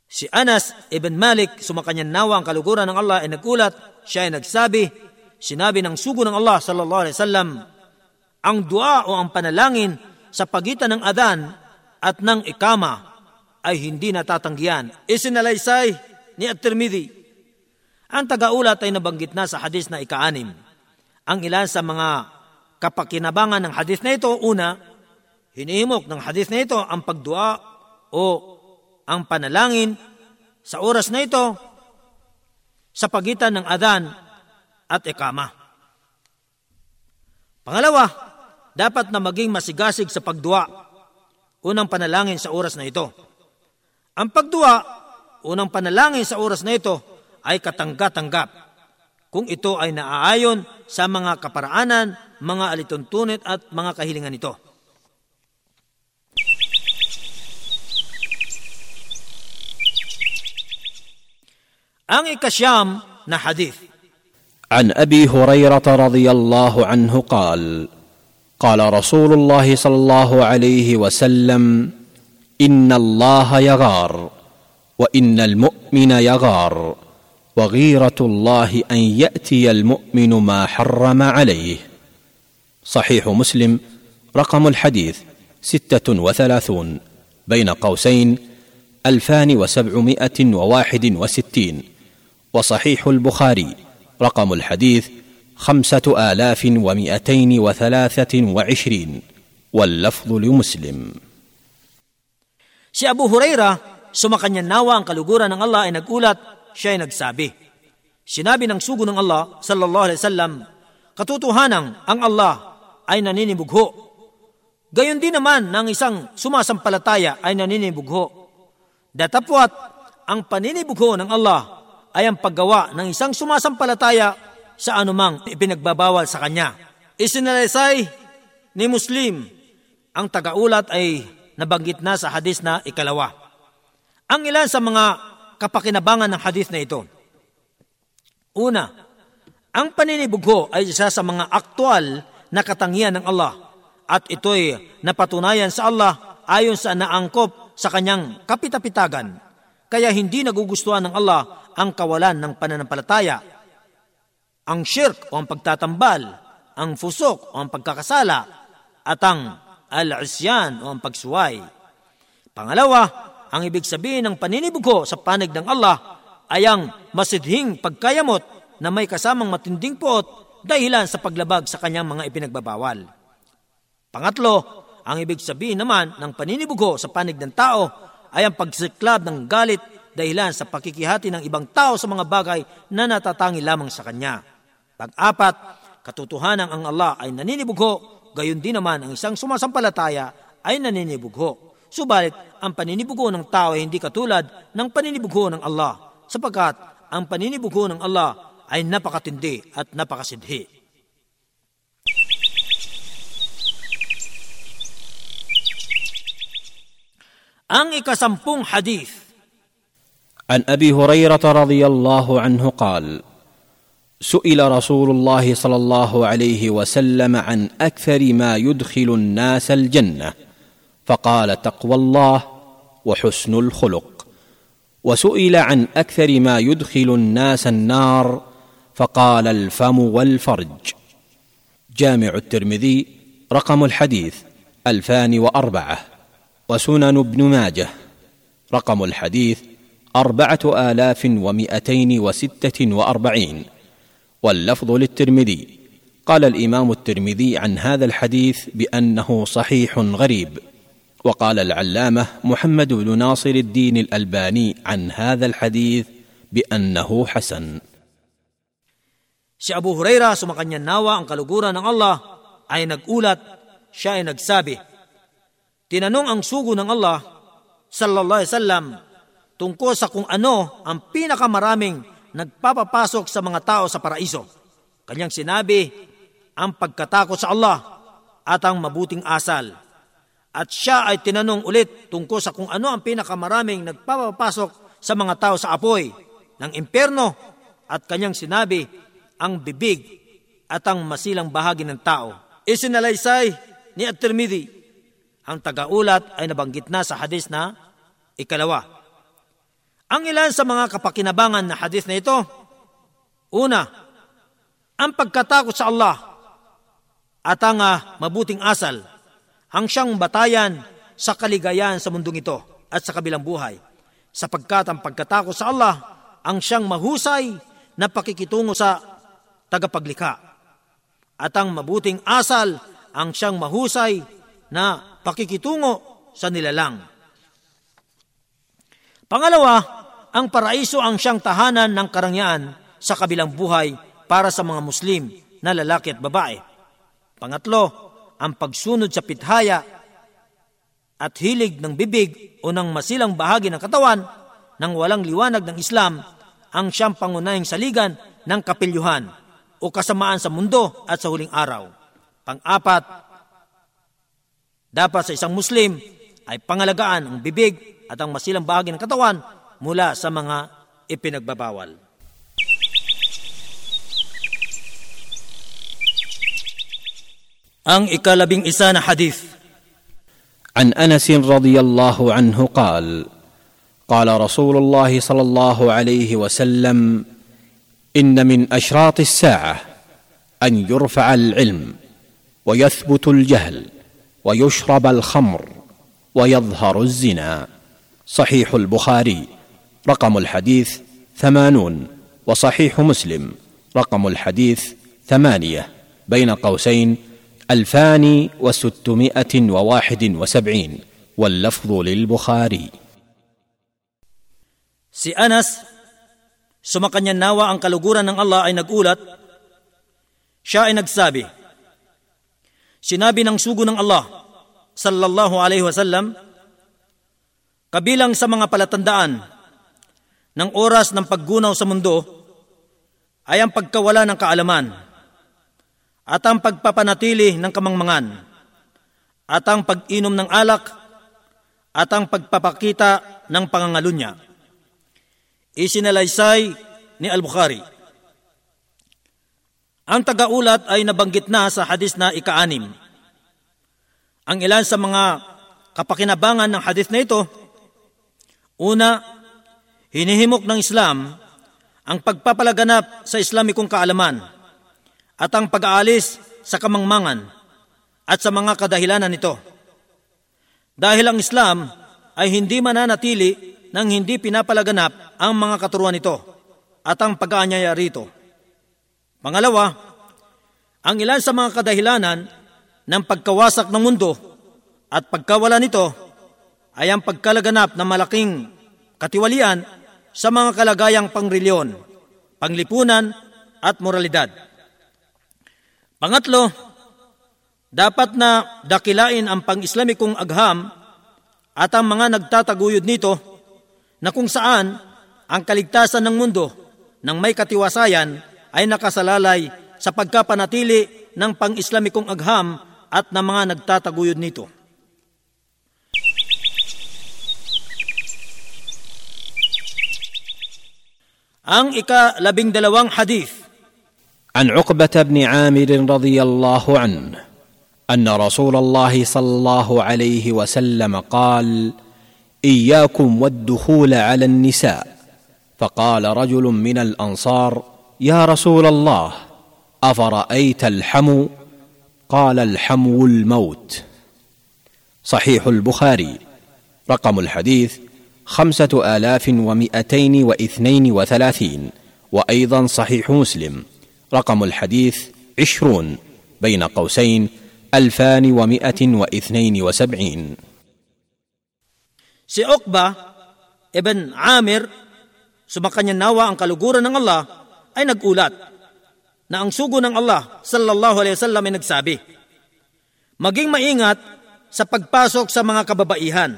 Si Anas ibn Malik, sumakanyan nawa ang kaluguran ng Allah ay nagulat, siya ay nagsabi, sinabi ng sugo ng Allah sallallahu alaihi wasallam, ang dua o ang panalangin sa pagitan ng adan at ng ikama ay hindi natatanggihan. Isinalaysay ni At-Tirmidhi. Ang tagaulat ay nabanggit na sa hadis na ikaanim ang ilan sa mga kapakinabangan ng hadith na ito. Una, hinihimok ng hadith na ito ang pagdua o ang panalangin sa oras na ito sa pagitan ng adan at ikama. Pangalawa, dapat na maging masigasig sa pagdua. Unang panalangin sa oras na ito. Ang pagdua, unang panalangin sa oras na ito ay katangga-tanggap kung ito ay naaayon sa mga kaparaanan, mga alituntunit at mga kahilingan nito. Ang ikasyam na hadith. عن ابي هريره رضي الله عنه قال قال رسول الله صلى الله عليه وسلم ان الله يغار وان المؤمن يغار وغيرة الله أن يأتي المؤمن ما حرم عليه. صحيح مسلم رقم الحديث ستة وثلاثون بين قوسين ألفان وسبعمائة وواحد وستين. وصحيح البخاري رقم الحديث خمسة آلاف ومائتين وثلاثة وعشرين. واللفظ لمسلم. Si Abu Huraira, sumakanya nawa ang kaluguran ng Allah ay nagulat siya ay nagsabi. Sinabi ng sugo ng Allah sallallahu alaihi wasallam, katotohanan ang Allah ay naninibugho. Gayon din naman ng isang sumasampalataya ay naninibugho. Datapwat, ang paninibugho ng Allah ay ang paggawa ng isang sumasampalataya sa anumang ipinagbabawal sa kanya. Isinalaysay ni Muslim, ang tagaulat ay nabanggit na sa hadis na ikalawa. Ang ilan sa mga kapakinabangan ng hadith na ito. Una, ang paninibugho ay isa sa mga aktwal na katangian ng Allah at ito'y napatunayan sa Allah ayon sa naangkop sa kanyang kapitapitagan. Kaya hindi nagugustuhan ng Allah ang kawalan ng pananampalataya. Ang shirk o ang pagtatambal, ang fusok o ang pagkakasala, at ang al-isyan o ang pagsuway. Pangalawa, ang ibig sabihin ng paninibugho sa panig ng Allah ay ang masidhing pagkayamot na may kasamang matinding puot dahilan sa paglabag sa kanyang mga ipinagbabawal. Pangatlo, ang ibig sabihin naman ng paninibugho sa panig ng tao ay ang pagsiklab ng galit dahilan sa pakikihati ng ibang tao sa mga bagay na natatangi lamang sa kanya. Pag-apat, katotohanan ang Allah ay naninibugho, gayon din naman ang isang sumasampalataya ay naninibugho. Subalit, ang paninibugo ng tao ay hindi katulad ng paninibugo ng Allah, sapagkat ang paninibugo ng Allah ay napakatindi at napakasidhi. Ang ikasampung hadith عن ابي هريره رضي الله عنه قال سئل رسول الله صلى الله عليه وسلم عن اكثر ما يدخل الناس الجنه فقال تقوى الله وحسن الخلق. وسئل عن أكثر ما يدخل الناس النار فقال الفم والفرج. جامع الترمذي رقم الحديث ألفان وأربعة. وسنن ابن ماجه رقم الحديث أربعة آلاف ومائتين وستة وأربعين. واللفظ للترمذي. قال الإمام الترمذي عن هذا الحديث بأنه صحيح غريب. وقال العلامه محمد بن ناصر الدين الالباني عن هذا الحديث بانه حسن Si Abu Huraira, sumakanya nawa ang kaluguran ng Allah, ay nagulat, siya ay nagsabi. Tinanong ang sugo ng Allah, sallallahu alaihi wasallam, tungkol sa kung ano ang pinakamaraming nagpapapasok sa mga tao sa paraiso. Kanyang sinabi, ang pagkatakot sa Allah at ang mabuting asal. At siya ay tinanong ulit tungkol sa kung ano ang pinakamaraming nagpapapasok sa mga tao sa apoy ng impyerno at kanyang sinabi ang bibig at ang masilang bahagi ng tao. Isinalaysay ni At-Tirmidhi. Ang tagaulat ay nabanggit na sa hadis na ikalawa. Ang ilan sa mga kapakinabangan na hadis na ito, una, ang pagkatakot sa Allah at ang uh, mabuting asal ang siyang batayan sa kaligayahan sa mundong ito at sa kabilang buhay. Sapagkat ang pagkatakot sa Allah ang siyang mahusay na pakikitungo sa tagapaglikha. At ang mabuting asal ang siyang mahusay na pakikitungo sa nilalang. Pangalawa, ang paraiso ang siyang tahanan ng karangyaan sa kabilang buhay para sa mga Muslim na lalaki at babae. Pangatlo, ang pagsunod sa pithaya at hilig ng bibig o ng masilang bahagi ng katawan ng walang liwanag ng Islam ang siyang pangunahing saligan ng kapilyuhan o kasamaan sa mundo at sa huling araw. Pang-apat, dapat sa isang Muslim ay pangalagaan ang bibig at ang masilang bahagi ng katawan mula sa mga ipinagbabawal. Ang ikalabing isa na hadith. عن انس رضي الله عنه قال قال رسول الله صلى الله عليه وسلم ان من اشراط الساعة ان يرفع العلم ويثبت الجهل ويشرب الخمر ويظهر الزنا صحيح البخاري رقم الحديث ثمانون وصحيح مسلم رقم الحديث ثمانيه بين قوسين الفان وستمائة وواحد وسبعين واللفظ للبخاري Si Anas, sumakanya nawa ang kaluguran ng Allah ay nagulat, siya ay nagsabi, Sinabi ng sugo ng Allah, sallallahu alaihi wasallam, kabilang sa mga palatandaan ng oras ng paggunaw sa mundo ay ang pagkawala ng kaalaman at ang pagpapanatili ng kamangmangan, at ang pag-inom ng alak, at ang pagpapakita ng pangangalo niya. Isinalaysay ni Al-Bukhari. Ang tagaulat ay nabanggit na sa hadis na ikaanim. Ang ilan sa mga kapakinabangan ng hadis na ito, una, hinihimok ng Islam ang pagpapalaganap sa Islamikong kaalaman at ang pag-aalis sa kamangmangan at sa mga kadahilanan nito. Dahil ang Islam ay hindi mananatili nang hindi pinapalaganap ang mga katuruan nito at ang pag-aanyaya rito. Pangalawa, ang ilan sa mga kadahilanan ng pagkawasak ng mundo at pagkawala nito ay ang pagkalaganap ng malaking katiwalian sa mga kalagayang pangreliyon, panglipunan at moralidad. Pangatlo, dapat na dakilain ang pang-islamikong agham at ang mga nagtataguyod nito na kung saan ang kaligtasan ng mundo ng may katiwasayan ay nakasalalay sa pagkapanatili ng pang-islamikong agham at ng mga nagtataguyod nito. Ang ika-labing dalawang hadith عن عقبة بن عامر رضي الله عنه أن رسول الله صلى الله عليه وسلم قال: إياكم والدخول على النساء فقال رجل من الأنصار يا رسول الله أفرأيت الحمو قال الحمو الموت صحيح البخاري رقم الحديث خمسة آلاف ومائتين واثنين وثلاثين وأيضا صحيح مسلم. رقم الحديث عشرون بين قوسين الفان ومائه واثنين وسبعين Si Okba ibn Amir, sumakanya nawa ang kaluguran ng Allah, ay nagulat na ang sugo ng Allah sallallahu alaihi wasallam ay nagsabi, Maging maingat sa pagpasok sa mga kababaihan.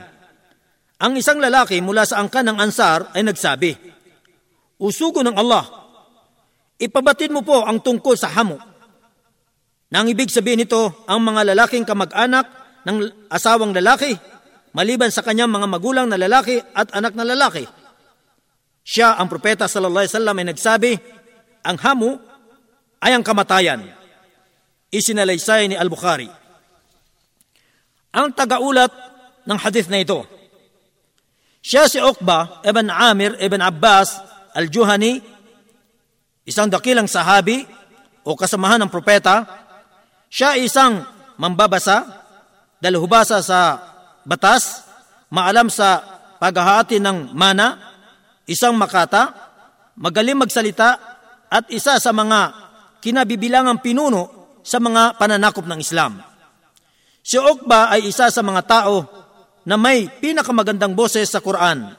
Ang isang lalaki mula sa angkan ng Ansar ay nagsabi, Usugo ng Allah, ipabatid mo po ang tungkol sa hamo. Nang ibig sabihin nito, ang mga lalaking kamag-anak ng asawang lalaki maliban sa kanyang mga magulang na lalaki at anak na lalaki. Siya, ang propeta sallallahu alaihi wasallam ay nagsabi, ang hamu ay ang kamatayan. Isinalaysay ni Al-Bukhari. Ang tagaulat ng hadith na ito, siya si Uqba ibn Amir ibn Abbas al-Juhani, isang dakilang sahabi o kasamahan ng propeta. Siya isang mambabasa, dalhubasa sa batas, maalam sa paghahati ng mana, isang makata, magaling magsalita, at isa sa mga kinabibilangang pinuno sa mga pananakop ng Islam. Si Okba ay isa sa mga tao na may pinakamagandang boses sa Quran.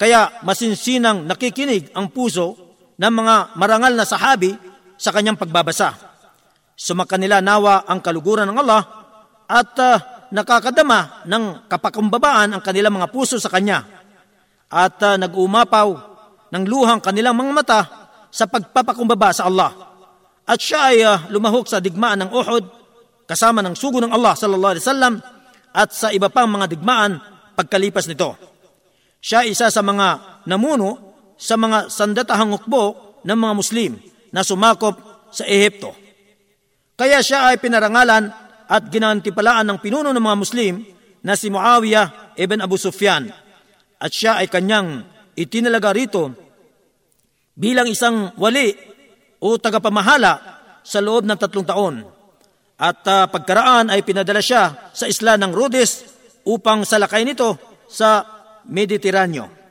Kaya masinsinang nakikinig ang puso ng mga marangal na sahabi sa kanyang pagbabasa. Sumakanila nawa ang kaluguran ng Allah at uh, nakakadama ng kapakumbabaan ang kanilang mga puso sa Kanya at uh, nag-umapaw ng luhang kanilang mga mata sa pagpapakumbaba sa Allah. At siya ay uh, lumahok sa digmaan ng Uhud kasama ng sugo ng Allah sallallahu alaihi wasallam at sa iba pang mga digmaan pagkalipas nito. Siya isa sa mga namuno sa mga sandatahang hukbo ng mga Muslim na sumakop sa Ehipto. Kaya siya ay pinarangalan at ginantipalaan ng pinuno ng mga Muslim na si Muawiyah ibn Abu Sufyan at siya ay kanyang itinalaga rito bilang isang wali o tagapamahala sa loob ng tatlong taon. At uh, pagkaraan ay pinadala siya sa isla ng Rhodes upang salakay nito sa Mediteraneo.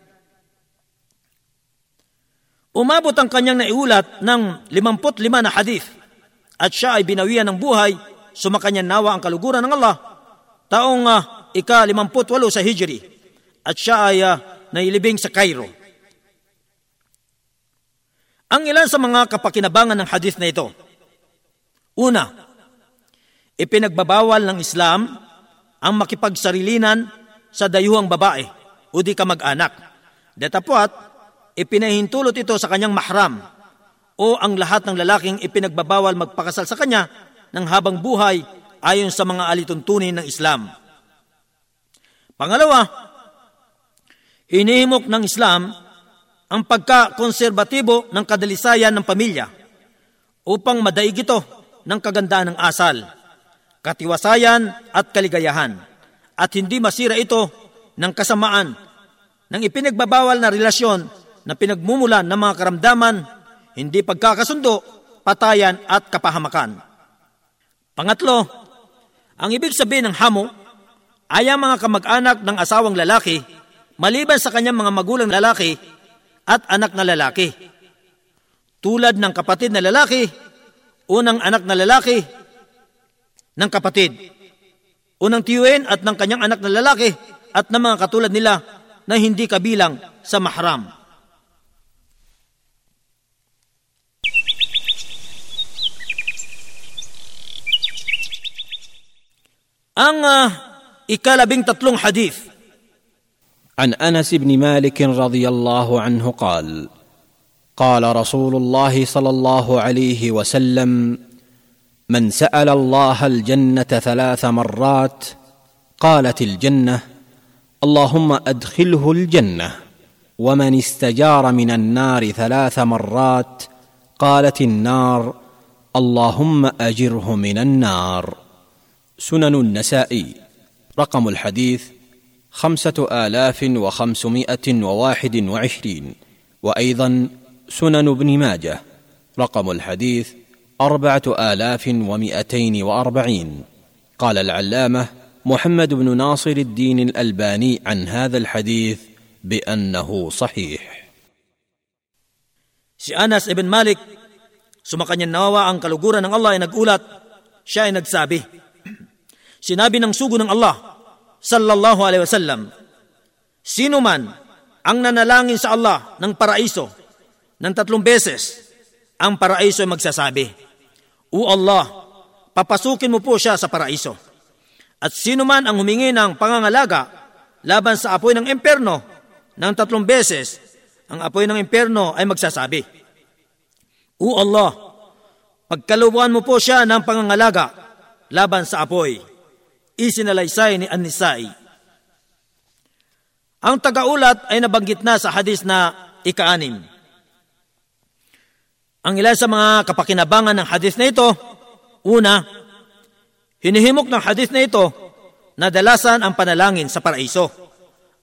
Umabot ang kanyang naiulat ng 55 na hadith at siya ay binawian ng buhay sumakanyan nawa ang kaluguran ng Allah taong uh, ika-58 sa Hijri at siya ay uh, nailibing sa Cairo. Ang ilan sa mga kapakinabangan ng hadith na ito. Una, ipinagbabawal ng Islam ang makipagsarilinan sa dayuhang babae o di ka mag-anak. Datapwat, ipinahintulot ito sa kanyang mahram o ang lahat ng lalaking ipinagbabawal magpakasal sa kanya ng habang buhay ayon sa mga alituntunin ng Islam. Pangalawa, Inihimok ng Islam ang pagka-konserbatibo ng kadalisayan ng pamilya upang madaig ito ng kagandaan ng asal, katiwasayan at kaligayahan at hindi masira ito ng kasamaan ng ipinagbabawal na relasyon na pinagmumulan ng mga karamdaman, hindi pagkakasundo, patayan at kapahamakan. Pangatlo, ang ibig sabihin ng hamo ay ang mga kamag-anak ng asawang lalaki maliban sa kanyang mga magulang lalaki at anak na lalaki. Tulad ng kapatid na lalaki, unang anak na lalaki ng kapatid, unang tiyuin at ng kanyang anak na lalaki at ng mga katulad nila na hindi kabilang sa mahram. Ang uh, ikalabing tatlong hadith عن أنس بن مالك رضي الله عنه قال قال رسول الله صلى الله عليه وسلم من سأل الله الجنة ثلاث مرات قالت الجنة اللهم أدخله الجنة ومن استجار من النار ثلاث مرات قالت النار اللهم أجره من النار سنن النسائي رقم الحديث خمسة آلاف وخمسمائة وواحد وعشرين. وأيضا سنن ابن ماجه. رقم الحديث أربعة آلاف ومائتين وأربعين. قال العلامة محمد بن ناصر الدين الألباني عن هذا الحديث بأنه صحيح. Si Anas ibn Malik, sumakanyan nawawa ang kaluguran ng Allah ay nagulat, siya ay nagsabi, Sinabi ng sugo ng Allah, sallallahu alaihi wasallam, sino man ang nanalangin sa Allah ng paraiso ng tatlong beses, ang paraiso ay magsasabi, O Allah, papasukin mo po siya sa paraiso. At sino man ang humingi ng pangangalaga laban sa apoy ng imperno ng tatlong beses, ang apoy ng imperno ay magsasabi, O Allah, pagkalubuan mo po siya ng pangangalaga laban sa apoy isinalaysay ni An-Nisai. Ang tagaulat ay nabanggit na sa hadis na ikaanim. Ang ilan sa mga kapakinabangan ng hadis na ito, una, hinihimok ng hadis na ito na dalasan ang panalangin sa paraiso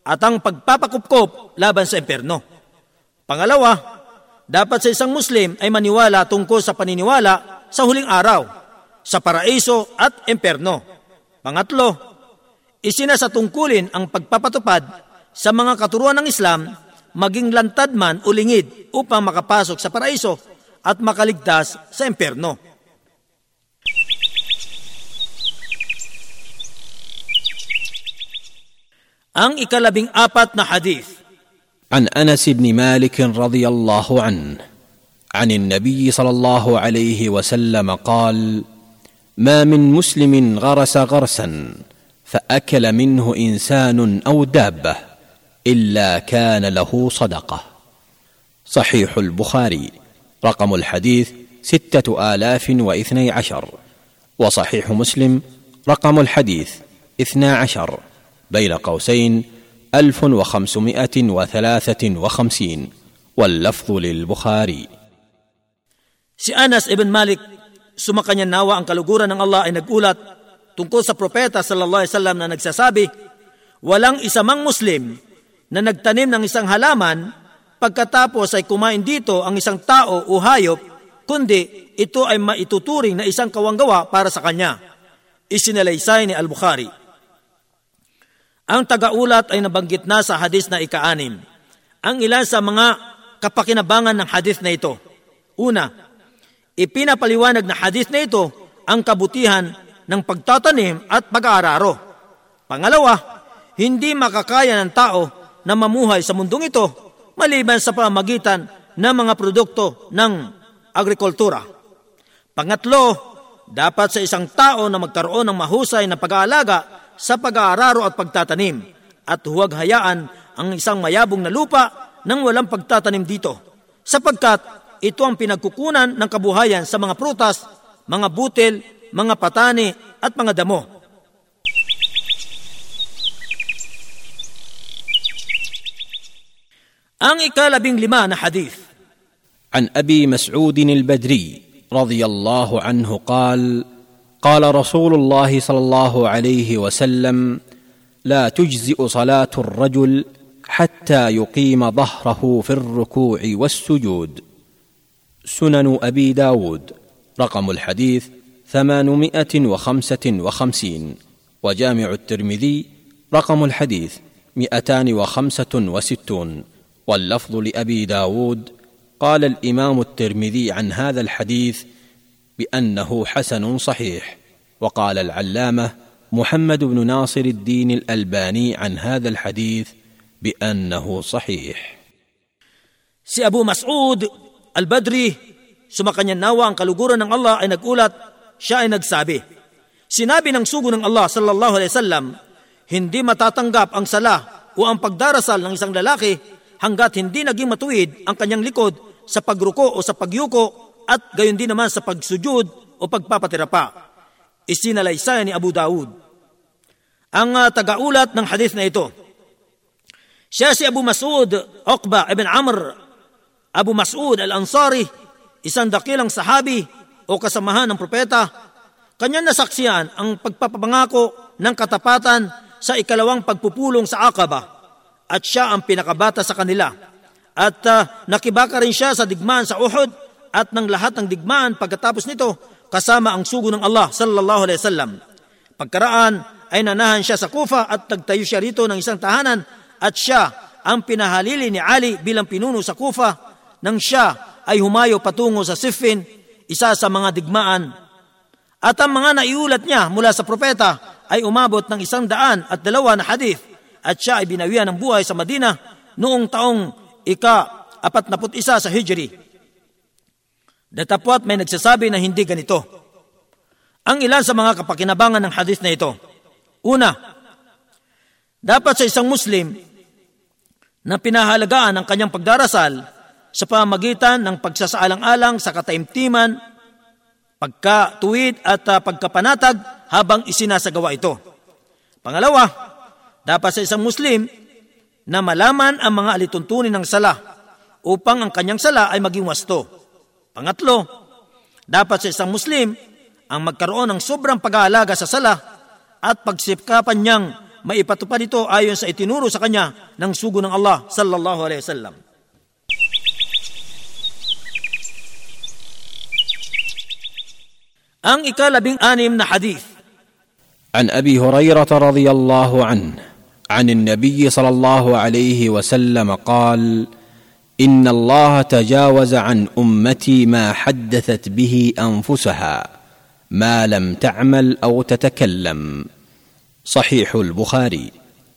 at ang pagpapakupkop laban sa imperno. Pangalawa, dapat sa isang Muslim ay maniwala tungkol sa paniniwala sa huling araw, sa paraiso at imperno Pangatlo, isinasatungkulin ang pagpapatupad sa mga katuruan ng Islam maging lantad man o lingid upang makapasok sa paraiso at makaligtas sa imperno. Ang ikalabing apat na hadith عن انس بن مالك رضي الله عنه عن النبي صلى الله عليه وسلم قال ما من مسلم غرس غرسا فأكل منه إنسان أو دابة إلا كان له صدقة. صحيح البخاري رقم الحديث ستة آلاف واثني عشر. وصحيح مسلم رقم الحديث اثنا عشر. بين قوسين ألف وخمسمائة وثلاثة وخمسين. واللفظ للبخاري. Si Anas ibn Malik sumakanya nawa ang kaluguran ng Allah ay nagulat tungkol sa propeta sallallahu alaihi wasallam na nagsasabi, walang isamang Muslim na nagtanim ng isang halaman pagkatapos ay kumain dito ang isang tao o hayop, kundi ito ay maituturing na isang kawanggawa para sa kanya. Isinalaysay ni Al-Bukhari. Ang tagaulat ay nabanggit na sa hadis na ikaanim. Ang ilan sa mga kapakinabangan ng hadis na ito. Una, Ipinapaliwanag na hadith na ito ang kabutihan ng pagtatanim at pag-aararo. Pangalawa, hindi makakaya ng tao na mamuhay sa mundong ito maliban sa pamagitan ng mga produkto ng agrikultura. Pangatlo, dapat sa isang tao na magkaroon ng mahusay na pag-aalaga sa pag-aararo at pagtatanim at huwag hayaan ang isang mayabong na lupa nang walang pagtatanim dito sapagkat ito ang pinagkukunan ng kabuhayan sa mga prutas, mga butil, mga patani at mga damo. Ang ikalabing lima na hadith. عن ابي مسعود البدري رضي الله عنه قال قال رسول الله صلى الله عليه وسلم لا تجزئ صلاه الرجل حتى يقيم ظهره في الركوع والسجود سنن أبي داود. رقم الحديث ثمانمائة وخمسة وخمسين. وجامع الترمذي رقم الحديث مئتان وخمسة وستون. واللفظ لأبي داود قال الإمام الترمذي عن هذا الحديث بأنه حسن صحيح. وقال العلامة محمد بن ناصر الدين الألباني عن هذا الحديث بأنه صحيح. Si Abu Mas'ud al-Badri, sumakanya nawa ang kaluguran ng Allah ay nagulat, siya ay nagsabi, Sinabi ng sugo ng Allah sallallahu alaihi wasallam, hindi matatanggap ang sala o ang pagdarasal ng isang lalaki hanggat hindi naging matuwid ang kanyang likod sa pagruko o sa pagyuko at gayon din naman sa pagsujud o pagpapatira pa. Isinalaysay ni Abu Dawud. Ang uh, tagaulat ng hadith na ito, siya si Abu Mas'ud Uqba ibn Amr Abu Mas'ud al-Ansari, isang dakilang sahabi o kasamahan ng propeta, kanya nasaksiyan ang pagpapangako ng katapatan sa ikalawang pagpupulong sa Aqaba at siya ang pinakabata sa kanila. At uh, nakibaka rin siya sa digmaan sa Uhud at ng lahat ng digmaan pagkatapos nito kasama ang sugo ng Allah sallallahu alaihi wasallam. Pagkaraan ay nanahan siya sa Kufa at nagtayo siya rito ng isang tahanan at siya ang pinahalili ni Ali bilang pinuno sa Kufa nang siya ay humayo patungo sa Siffin, isa sa mga digmaan. At ang mga naiulat niya mula sa propeta ay umabot ng isang daan at dalawa na hadith at siya ay binawian ng buhay sa Madina noong taong ika-apatnaput isa sa Hijri. Datapwat may nagsasabi na hindi ganito. Ang ilan sa mga kapakinabangan ng hadith na ito. Una, dapat sa isang Muslim na pinahalagaan ang kanyang pagdarasal sa pamagitan ng pagsasaalang-alang sa kataimtiman, pagkatuwid at uh, pagkapanatag habang isinasagawa ito. Pangalawa, dapat sa isang Muslim na malaman ang mga alituntunin ng sala upang ang kanyang sala ay maging wasto. Pangatlo, dapat sa isang Muslim ang magkaroon ng sobrang pag-aalaga sa sala at pagsipkapan niyang maipatupad ito ayon sa itinuro sa kanya ng sugo ng Allah sallallahu alaihi wasallam. Ang ikalabing anim na hadith. عن ابي هريره رضي الله عنه عن النبي صلى الله عليه وسلم قال ان الله تجاوز عن امتي ما حدثت به انفسها ما لم تعمل أو تتكلم صحيح البخاري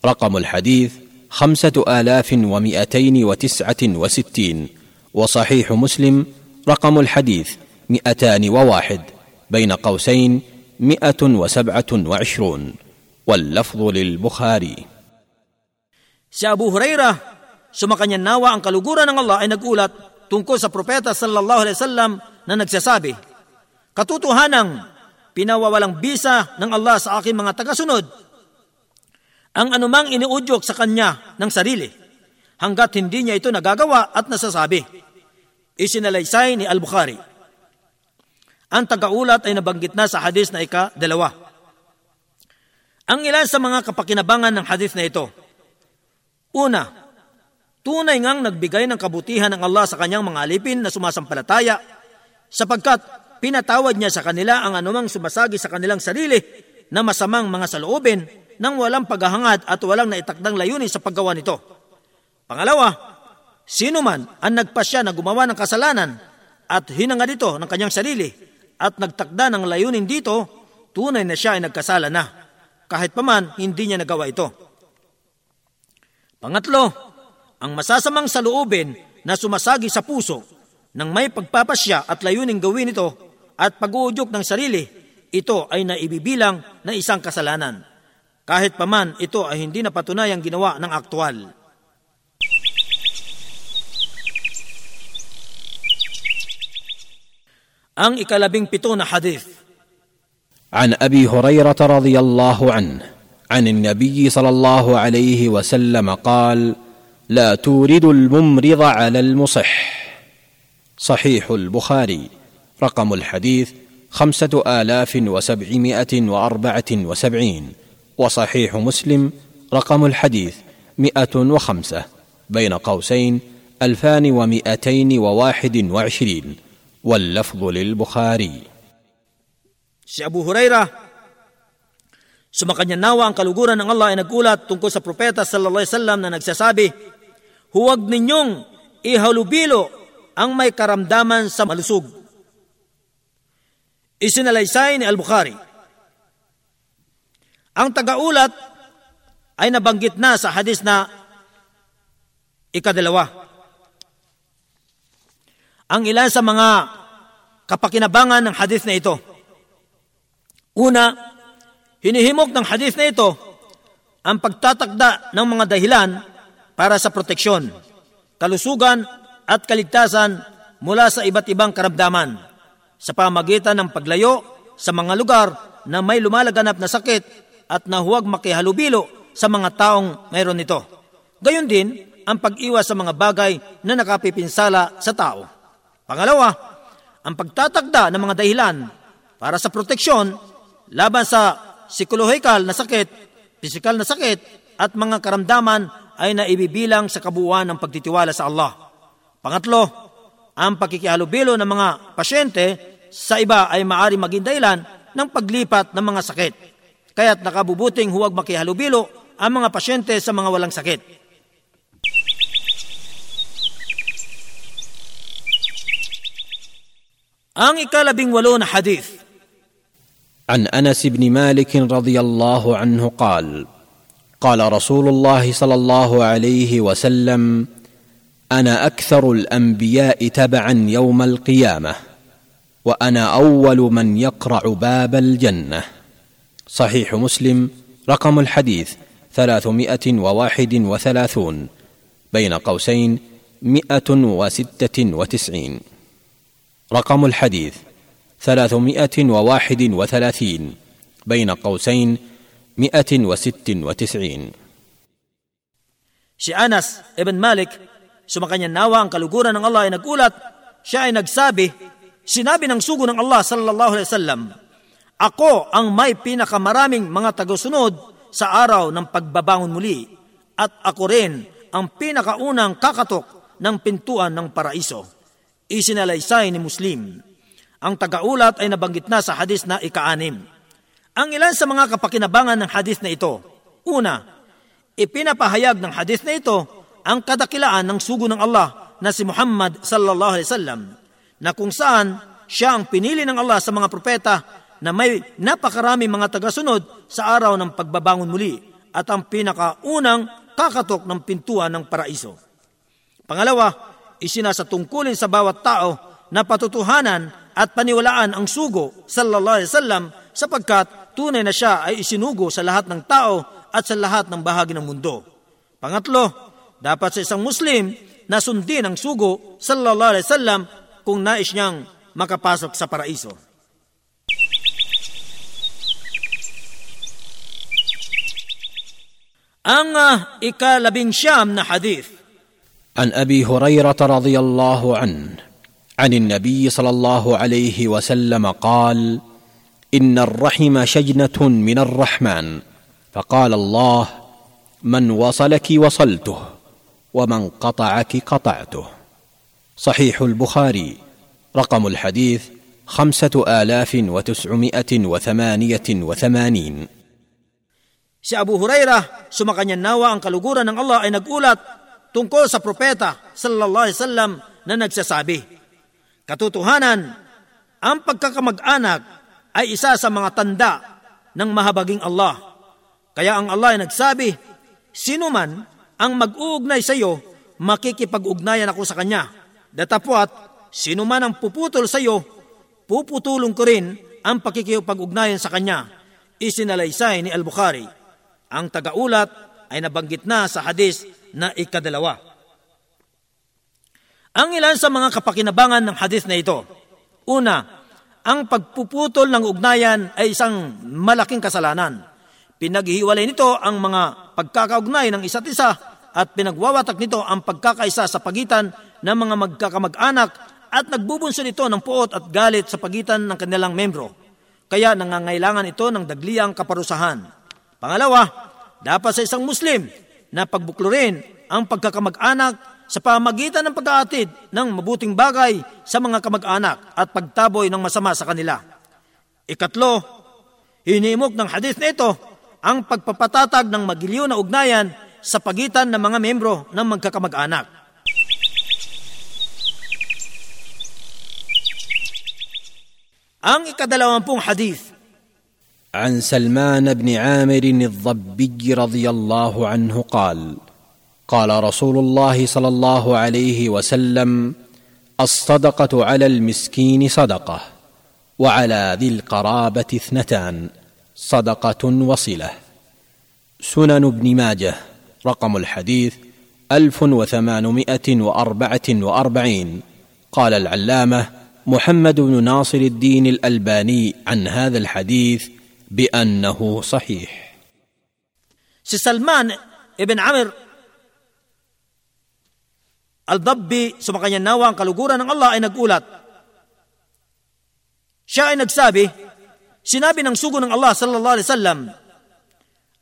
رقم الحديث خمسه الاف ومائتين وتسعه وستين وصحيح مسلم رقم الحديث مئتان وواحد بين قوسين مئة وسبعة وعشرون واللفظ للبخاري Si Abu Huraira, sumakanyan nawa ang kaluguran ng Allah ay nagulat tungkol sa propeta sallallahu alaihi wasallam na nagsasabi, Katotohanang pinawawalang bisa ng Allah sa aking mga tagasunod ang anumang iniudyok sa kanya ng sarili hanggat hindi niya ito nagagawa at nasasabi. Isinalaysay ni Al-Bukhari. Ang tagaulat ay nabanggit na sa hadis na ika-dalawa. Ang ilan sa mga kapakinabangan ng hadis na ito. Una, tunay ngang nagbigay ng kabutihan ng Allah sa kanyang mga alipin na sumasampalataya sapagkat pinatawad niya sa kanila ang anumang sumasagi sa kanilang sarili na masamang mga saloobin nang walang paghahangad at walang naitakdang layunin sa paggawa nito. Pangalawa, sino man ang nagpasya na gumawa ng kasalanan at hinangad ito ng kanyang sarili at nagtakda ng layunin dito, tunay na siya ay nagkasala na, kahit paman hindi niya nagawa ito. Pangatlo, ang masasamang saluobin na sumasagi sa puso nang may pagpapasya at layuning gawin ito at pag-uudyok ng sarili, ito ay naibibilang na isang kasalanan. Kahit paman ito ay hindi na patunayang ginawa ng aktwal. Ang ikalabing na hadith. عن أبي هريرة رضي الله عنه عن النبي صلى الله عليه وسلم قال لا تورد الممرض على المصح. صحيح البخاري. رقم الحديث خمسة آلاف وسبعمائة وأربعة وسبعين. وصحيح مسلم رقم الحديث مئة وخمسة بين قوسين ألفان ومئتين وواحد وعشرين. واللفظ للبخاري Si Abu Huraira, sumakanya nawa ang kaluguran ng Allah ay nagulat tungkol sa propeta sallallahu alaihi wasallam na nagsasabi, Huwag ninyong ihalubilo ang may karamdaman sa malusog. Isinalaysay ni Al-Bukhari. Ang tagaulat ay nabanggit na sa hadis na ikadalawa. Ang ilan sa mga kapakinabangan ng hadis na ito. Una, hinihimok ng hadis na ito ang pagtatakda ng mga dahilan para sa proteksyon, kalusugan at kaligtasan mula sa iba't ibang karamdaman sa pamagitan ng paglayo sa mga lugar na may lumalaganap na sakit at na huwag makihalubilo sa mga taong mayroon nito. Gayon din ang pag-iwas sa mga bagay na nakapipinsala sa tao. Pangalawa, ang pagtatakda ng mga dahilan para sa proteksyon laban sa psikolohikal na sakit, pisikal na sakit at mga karamdaman ay naibibilang sa kabuuan ng pagtitiwala sa Allah. Pangatlo, ang pakikihalubilo ng mga pasyente sa iba ay maari maging dahilan ng paglipat ng mga sakit. Kaya't nakabubuting huwag makihalubilo ang mga pasyente sa mga walang sakit. Ang ikalabing walo na hadith. عن أنس بن مالك رضي الله عنه قال قال رسول الله صلى الله عليه وسلم أنا أكثر الأنبياء تبعا يوم القيامة وأنا أول من يقرع باب الجنة صحيح مسلم رقم الحديث ثلاثمائة وواحد وثلاثون بين قوسين مائة وستة وتسعين رقم الحديث ثلاثمائة وواحد وثلاثين بين قوسين مئة وست وتسعين Si Anas ibn Malik, sumakanya nawa ang kaluguran ng Allah ay nagulat, siya ay nagsabi, sinabi ng sugo ng Allah sallallahu alaihi wasallam, Ako ang may pinakamaraming mga tagusunod sa araw ng pagbabangon muli at ako rin ang pinakaunang kakatok ng pintuan ng paraiso. Isinalaysay ni Muslim. Ang tagaulat ay nabanggit na sa hadis na ikaanim. Ang ilan sa mga kapakinabangan ng hadis na ito. Una, ipinapahayag ng hadis na ito ang kadakilaan ng sugo ng Allah na si Muhammad sallallahu alaihi wasallam na kung saan siya ang pinili ng Allah sa mga propeta na may napakarami mga tagasunod sa araw ng pagbabangon muli at ang pinakaunang kakatok ng pintuan ng paraiso. Pangalawa, isinasatungkulin sa bawat tao na patutuhanan at paniwalaan ang sugo sallallahu alaihi wasallam sapagkat tunay na siya ay isinugo sa lahat ng tao at sa lahat ng bahagi ng mundo. Pangatlo, dapat sa isang Muslim na sundin ang sugo sallallahu alaihi wasallam kung nais niyang makapasok sa paraiso. Ang uh, ikalabing siyam na hadith. عن أبي هريرة رضي الله عنه عن النبي صلى الله عليه وسلم قال إن الرحم شجنة من الرحمن فقال الله من وصلك وصلته ومن قطعك قطعته صحيح البخاري رقم الحديث خمسة آلاف وتسعمائة وثمانية وثمانين. Si Abu Hurairah, sumakanya nawa ang kaluguran ng Allah ay nagulat tungkol sa propeta sallallahu alaihi wasallam na nagsasabi, Katotohanan, ang pagkakamag-anak ay isa sa mga tanda ng mahabaging Allah. Kaya ang Allah ay nagsabi, Sino man ang mag-uugnay sa iyo, makikipag-ugnayan ako sa kanya. Datapwat, sino man ang puputol sa iyo, puputulong ko rin ang pakikipag-ugnayan sa kanya. Isinalaysay ni Al-Bukhari. Ang tagaulat ay nabanggit na sa hadis na ikadalawa. Ang ilan sa mga kapakinabangan ng hadith na ito. Una, ang pagpuputol ng ugnayan ay isang malaking kasalanan. Pinaghihiwalay nito ang mga pagkakaugnay ng isa't isa at pinagwawatak nito ang pagkakaisa sa pagitan ng mga magkakamag-anak at nagbubunso nito ng puot at galit sa pagitan ng kanilang membro. Kaya nangangailangan ito ng dagliang kaparusahan. Pangalawa, dapat sa isang Muslim na pagbuklurin ang pagkakamag-anak sa pamagitan ng pag-aatid ng mabuting bagay sa mga kamag-anak at pagtaboy ng masama sa kanila. Ikatlo, hinimok ng hadith na ito ang pagpapatatag ng magiliw na ugnayan sa pagitan ng mga membro ng magkakamag-anak. Ang ikadalawampung hadith عن سلمان بن عامر الضبي رضي الله عنه قال قال رسول الله صلى الله عليه وسلم الصدقة على المسكين صدقة وعلى ذي القرابة اثنتان صدقة وصلة. سنن ابن ماجه رقم الحديث ألف وثمانمائة وأربعة وأربعين. قال العلامة محمد بن ناصر الدين الألباني عن هذا الحديث بانه صحيح Si Salman ibn Amir al-Dabbi, sumakanya nawa ang kaluguran ng Allah ay nagulat. Siya ay nagsabi, sinabi ng sugo ng Allah sallallahu alaihi wasallam,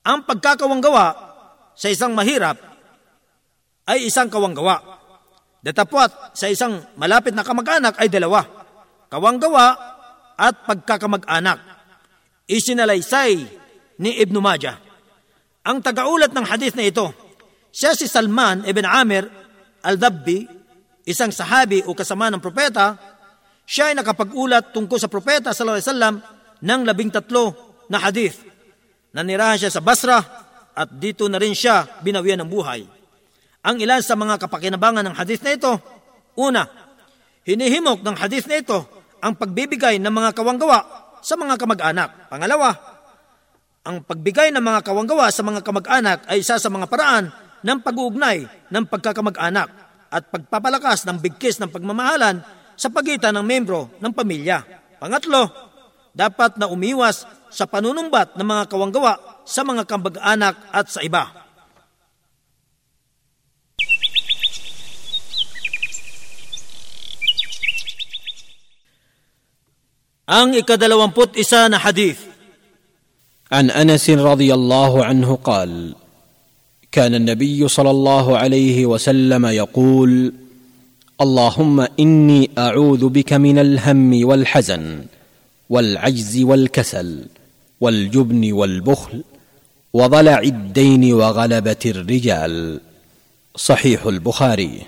ang pagkakawanggawa sa isang mahirap ay isang kawanggawa. Datapwat sa isang malapit na kamag-anak ay dalawa. Kawanggawa at pagkakamag-anak. Isinalaysay ni Ibn Majah. Ang tagaulat ng hadith na ito, siya si Salman ibn Amir al-Dabbi, isang sahabi o kasama ng propeta, siya ay nakapag-ulat tungkol sa propeta sallallahu alaihi wasallam ng labing tatlo na hadith. Nanirahan siya sa Basra at dito na rin siya binawian ng buhay. Ang ilan sa mga kapakinabangan ng hadith na ito, una, hinihimok ng hadith na ito ang pagbibigay ng mga kawanggawa sa mga kamag-anak. Pangalawa, ang pagbigay ng mga kawanggawa sa mga kamag-anak ay isa sa mga paraan ng pag-uugnay ng pagkakamag-anak at pagpapalakas ng bigkis ng pagmamahalan sa pagitan ng membro ng pamilya. Pangatlo, dapat na umiwas sa panunumbat ng mga kawanggawa sa mga kamag-anak at sa iba. Ang ikadalawamput isa na hadith. عن انس رضي الله عنه قال كان النبي صلى الله عليه وسلم يقول اللهم اني اعوذ بك من الهم والحزن والعجز والكسل والجبن والبخل وضلع الدين وغلبه الرجال صحيح البخاري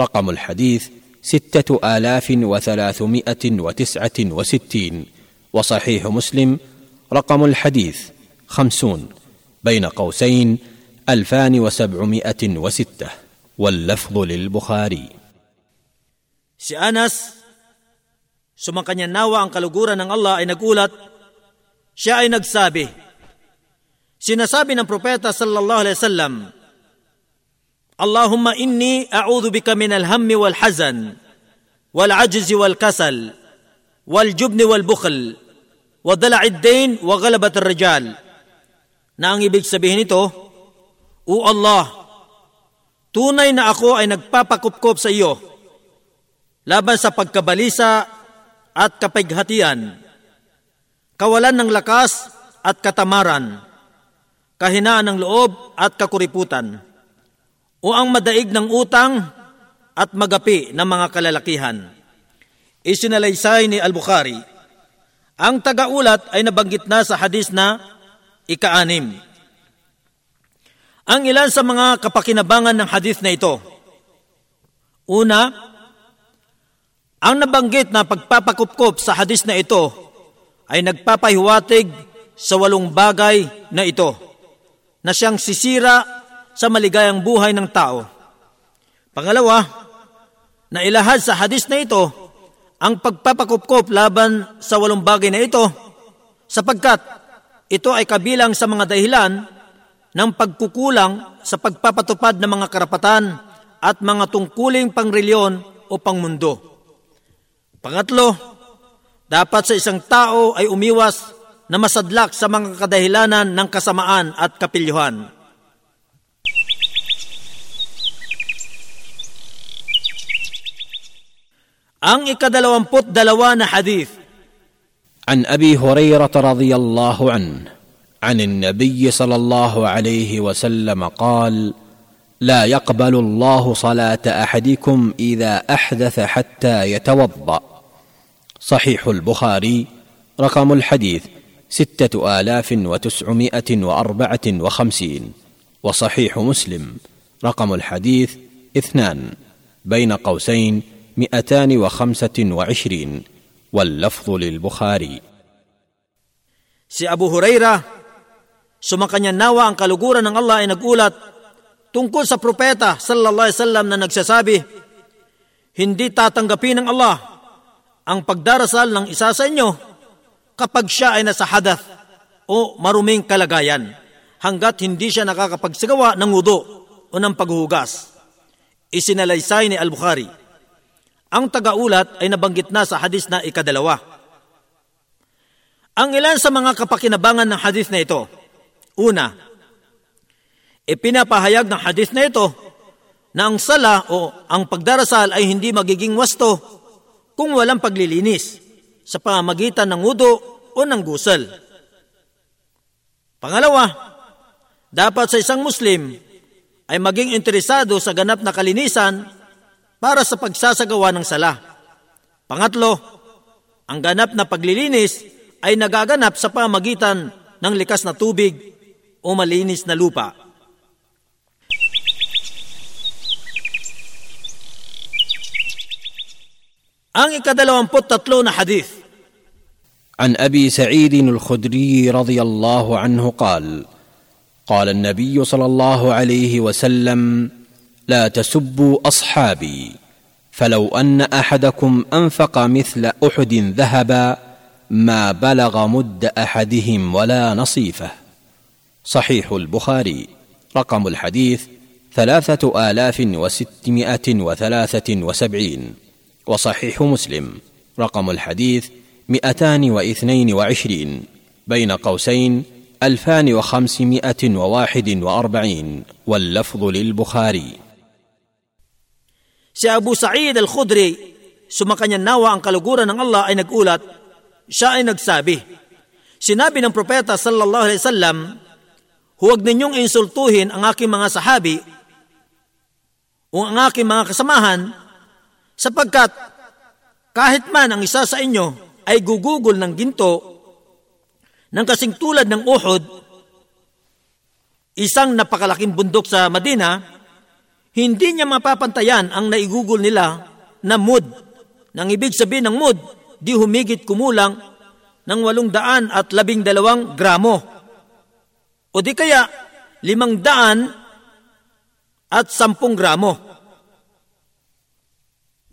رقم الحديث سته الاف وثلاثمائه وتسعه وستين وصحيح مسلم رقم الحديث خمسون بين قوسين الفان وسبعمائة وستة واللفظ للبخاري Si Anas, sumakanya nawa ang kaluguran ng Allah ay nagulat, siya ay nagsabi, Sinasabi ng propeta sallallahu alaihi wasallam, Hazan, wal ajzi wal kasal, wal jubni wal bukhl, wa dala'id dain wa ghalabat ar-rijal. Na ang ibig sabihin nito, O Allah, tunay na ako ay nagpapakupkop sa iyo laban sa pagkabalisa at kapighatian, kawalan ng lakas at katamaran, kahinaan ng loob at kakuriputan, o ang madaig ng utang at magapi ng mga kalalakihan. Isinalaysay ni Al-Bukhari, ang tagaulat ay nabanggit na sa hadis na ika-anim. Ang ilan sa mga kapakinabangan ng hadith na ito. Una, ang nabanggit na pagpapakupkop sa hadis na ito ay nagpapahiwatig sa walong bagay na ito na siyang sisira sa maligayang buhay ng tao. Pangalawa, na ilahad sa hadis na ito ang pagpapakupkop laban sa walong bagay na ito sapagkat ito ay kabilang sa mga dahilan ng pagkukulang sa pagpapatupad ng mga karapatan at mga tungkuling pangreliyon o pangmundo. Pangatlo, dapat sa isang tao ay umiwas na masadlak sa mga kadahilanan ng kasamaan at kapilyuhan. Ang ikadalawamput dalawa na hadith. عن ابي هريره رضي الله عنه عن النبي صلى الله عليه وسلم قال لا يقبل الله صلاه احدكم اذا احدث حتى يتوضا صحيح البخاري رقم الحديث سته الاف وتسعمائه واربعه وخمسين وصحيح مسلم رقم الحديث اثنان بين قوسين مئتان وخمسه وعشرين واللفظ للبخاري Si Abu Huraira, sumakanya nawa ang kaluguran ng Allah ay nagulat tungkol sa propeta sallallahu alaihi wasallam na nagsasabi, hindi tatanggapin ng Allah ang pagdarasal ng isa sa inyo kapag siya ay nasa hadath o maruming kalagayan hanggat hindi siya nakakapagsagawa ng wudu o ng paghuhugas. Isinalaysay ni Al-Bukhari. Ang tagaulat ay nabanggit na sa hadis na ikadalawa. Ang ilan sa mga kapakinabangan ng hadis na ito. Una, ipinapahayag ng hadis na ito na ang sala o ang pagdarasal ay hindi magiging wasto kung walang paglilinis sa pamamagitan ng udo o ng gusal. Pangalawa, dapat sa isang Muslim ay maging interesado sa ganap na kalinisan para sa pagsasagawa ng sala. Pangatlo, ang ganap na paglilinis ay nagaganap sa pamagitan ng likas na tubig o malinis na lupa. Ang ikadalawamput tatlo na hadith عن ابي سعيد الخدري رضي الله عنه قال قال النبي صلى الله عليه وسلم لا تسبوا أصحابي فلو أن أحدكم أنفق مثل أحد ذهبا ما بلغ مد أحدهم ولا نصيفه. صحيح البخاري. رقم الحديث ثلاثة آلاف وستمائة وثلاثة وسبعين. وصحيح مسلم. رقم الحديث مئتان واثنين وعشرين. بين قوسين ألفان وخمسمائة وواحد وأربعين. واللفظ للبخاري. Si Abu Sa'id al-Khudri, sumakanya nawa ang kaluguran ng Allah ay nagulat, siya ay nagsabi, Sinabi ng propeta sallallahu alaihi wasallam, huwag ninyong insultuhin ang aking mga sahabi o ang aking mga kasamahan sapagkat kahit man ang isa sa inyo ay gugugol ng ginto ng kasing tulad ng Uhud, isang napakalaking bundok sa Madina, hindi niya mapapantayan ang naigugol nila na mud. Nang ibig sabihin ng mud, di humigit kumulang ng walong daan at labing dalawang gramo. O di kaya limang daan at sampung gramo.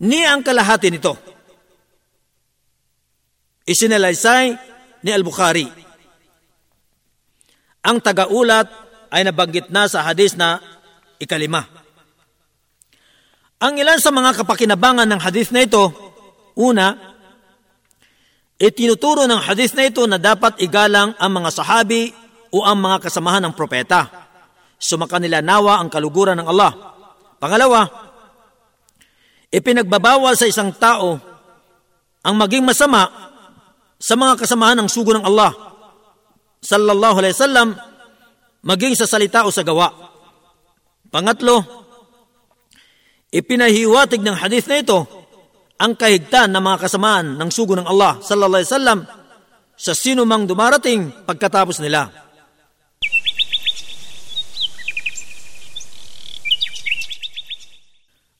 Ni ang kalahati nito. Isinalaysay ni Al-Bukhari. Ang tagaulat ay nabanggit na sa hadis na ikalima. Ang ilan sa mga kapakinabangan ng hadith na ito, una, itinuturo ng hadith na ito na dapat igalang ang mga sahabi o ang mga kasamahan ng propeta. Sumaka nila nawa ang kaluguran ng Allah. Pangalawa, ipinagbabawal sa isang tao ang maging masama sa mga kasamahan ng sugo ng Allah. Sallallahu alaihi wasallam, maging sa salita o sa gawa. Pangatlo, Ipinahiwatig ng hadith na ito ang kahigtan ng mga kasamaan ng sugo ng Allah sallallahu alaihi wasallam sa sino mang dumarating pagkatapos nila.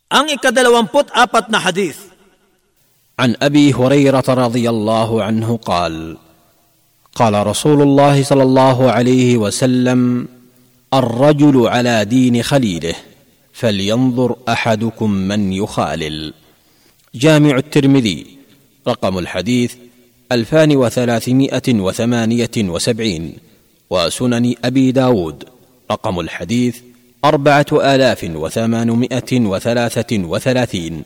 Ang ikadalawamput apat na hadith. عن ابي هريره رضي الله عنه قال قال رسول الله صلى الله عليه وسلم الرجل على دين خليله فلينظر أحدكم من يخالل. جامع الترمذي رقم الحديث ألفان وثلاثمائة وثمانية وسبعين وسنن أبي داود رقم الحديث أربعة آلاف وثمانمائة وثلاثة وثلاثين.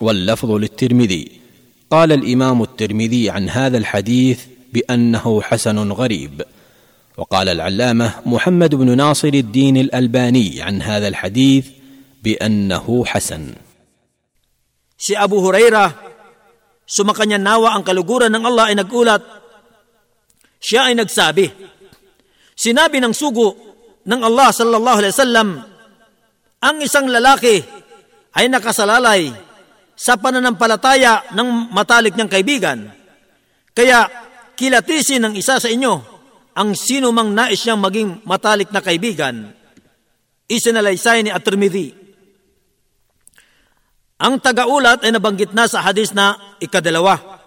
واللفظ للترمذي قال الإمام الترمذي عن هذا الحديث بأنه حسن غريب. وقال العلامة محمد بن ناصر الدين الألباني عن هذا الحديث بانه حسن Si Abu Huraira, sumakanya nawa ang kaluguran ng Allah ay nagulat. Siya ay nagsabi, Sinabi ng sugo ng Allah sallallahu alaihi wasallam, ang isang lalaki ay nakasalalay sa pananampalataya ng matalik niyang kaibigan. Kaya kilatisin ng isa sa inyo ang sino mang nais niyang maging matalik na kaibigan. Isinalaysay ni At-Tirmidhi. Ang tagaulat ay nabanggit na sa hadis na ikadalawa.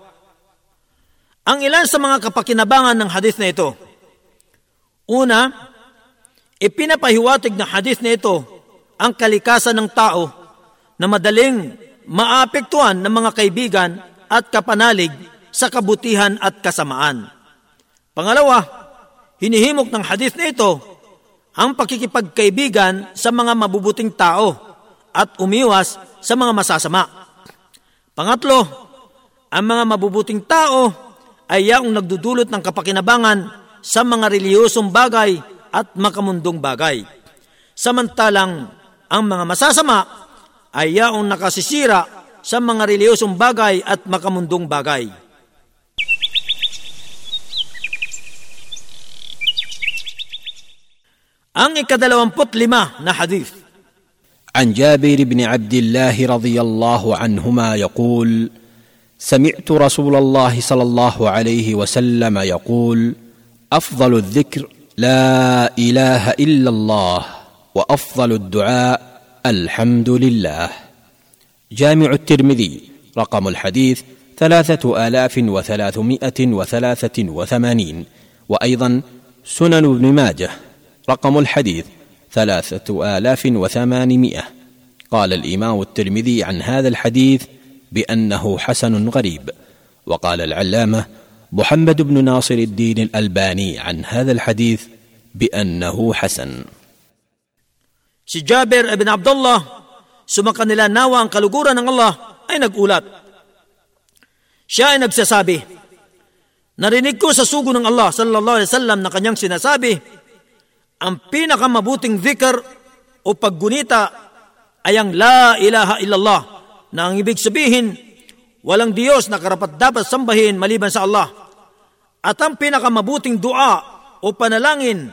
Ang ilan sa mga kapakinabangan ng hadis na ito. Una, ipinapahiwatig na hadis na ito ang kalikasan ng tao na madaling maapektuhan ng mga kaibigan at kapanalig sa kabutihan at kasamaan. Pangalawa, hinihimok ng hadith na ito ang pakikipagkaibigan sa mga mabubuting tao at umiwas sa mga masasama. Pangatlo, ang mga mabubuting tao ay yaong nagdudulot ng kapakinabangan sa mga reliyosong bagay at makamundong bagay. Samantalang ang mga masasama ay yaong nakasisira sa mga reliyosong bagay at makamundong bagay. Ang ikadalawamput lima na hadith. عن جابر بن عبد الله رضي الله عنهما يقول سمعت رسول الله صلى الله عليه وسلم يقول أفضل الذكر لا إله إلا الله وأفضل الدعاء الحمد لله. جامع الترمذي رقم الحديث ثلاثة آلاف وثلاثمائة وثلاثة وثمانين وأيضا سنن ابن ماجه رقم الحديث ثلاثة آلاف وثمانمائة قال الإمام الترمذي عن هذا الحديث بأنه حسن غريب وقال العلامة محمد بن ناصر الدين الألباني عن هذا الحديث بأنه حسن Si Jabir ibn Abdullah, sumakan nila nawa ang kaluguran ng Allah, ay nagulat. Siya ay nagsasabi, Narinig ko sa sugo ng Allah sallallahu alaihi wasallam na kanyang sinasabi, ang pinakamabuting dhikr o paggunita ay ang La ilaha illallah na ang ibig sabihin, walang Diyos na karapat dapat sambahin maliban sa Allah. At ang pinakamabuting dua o panalangin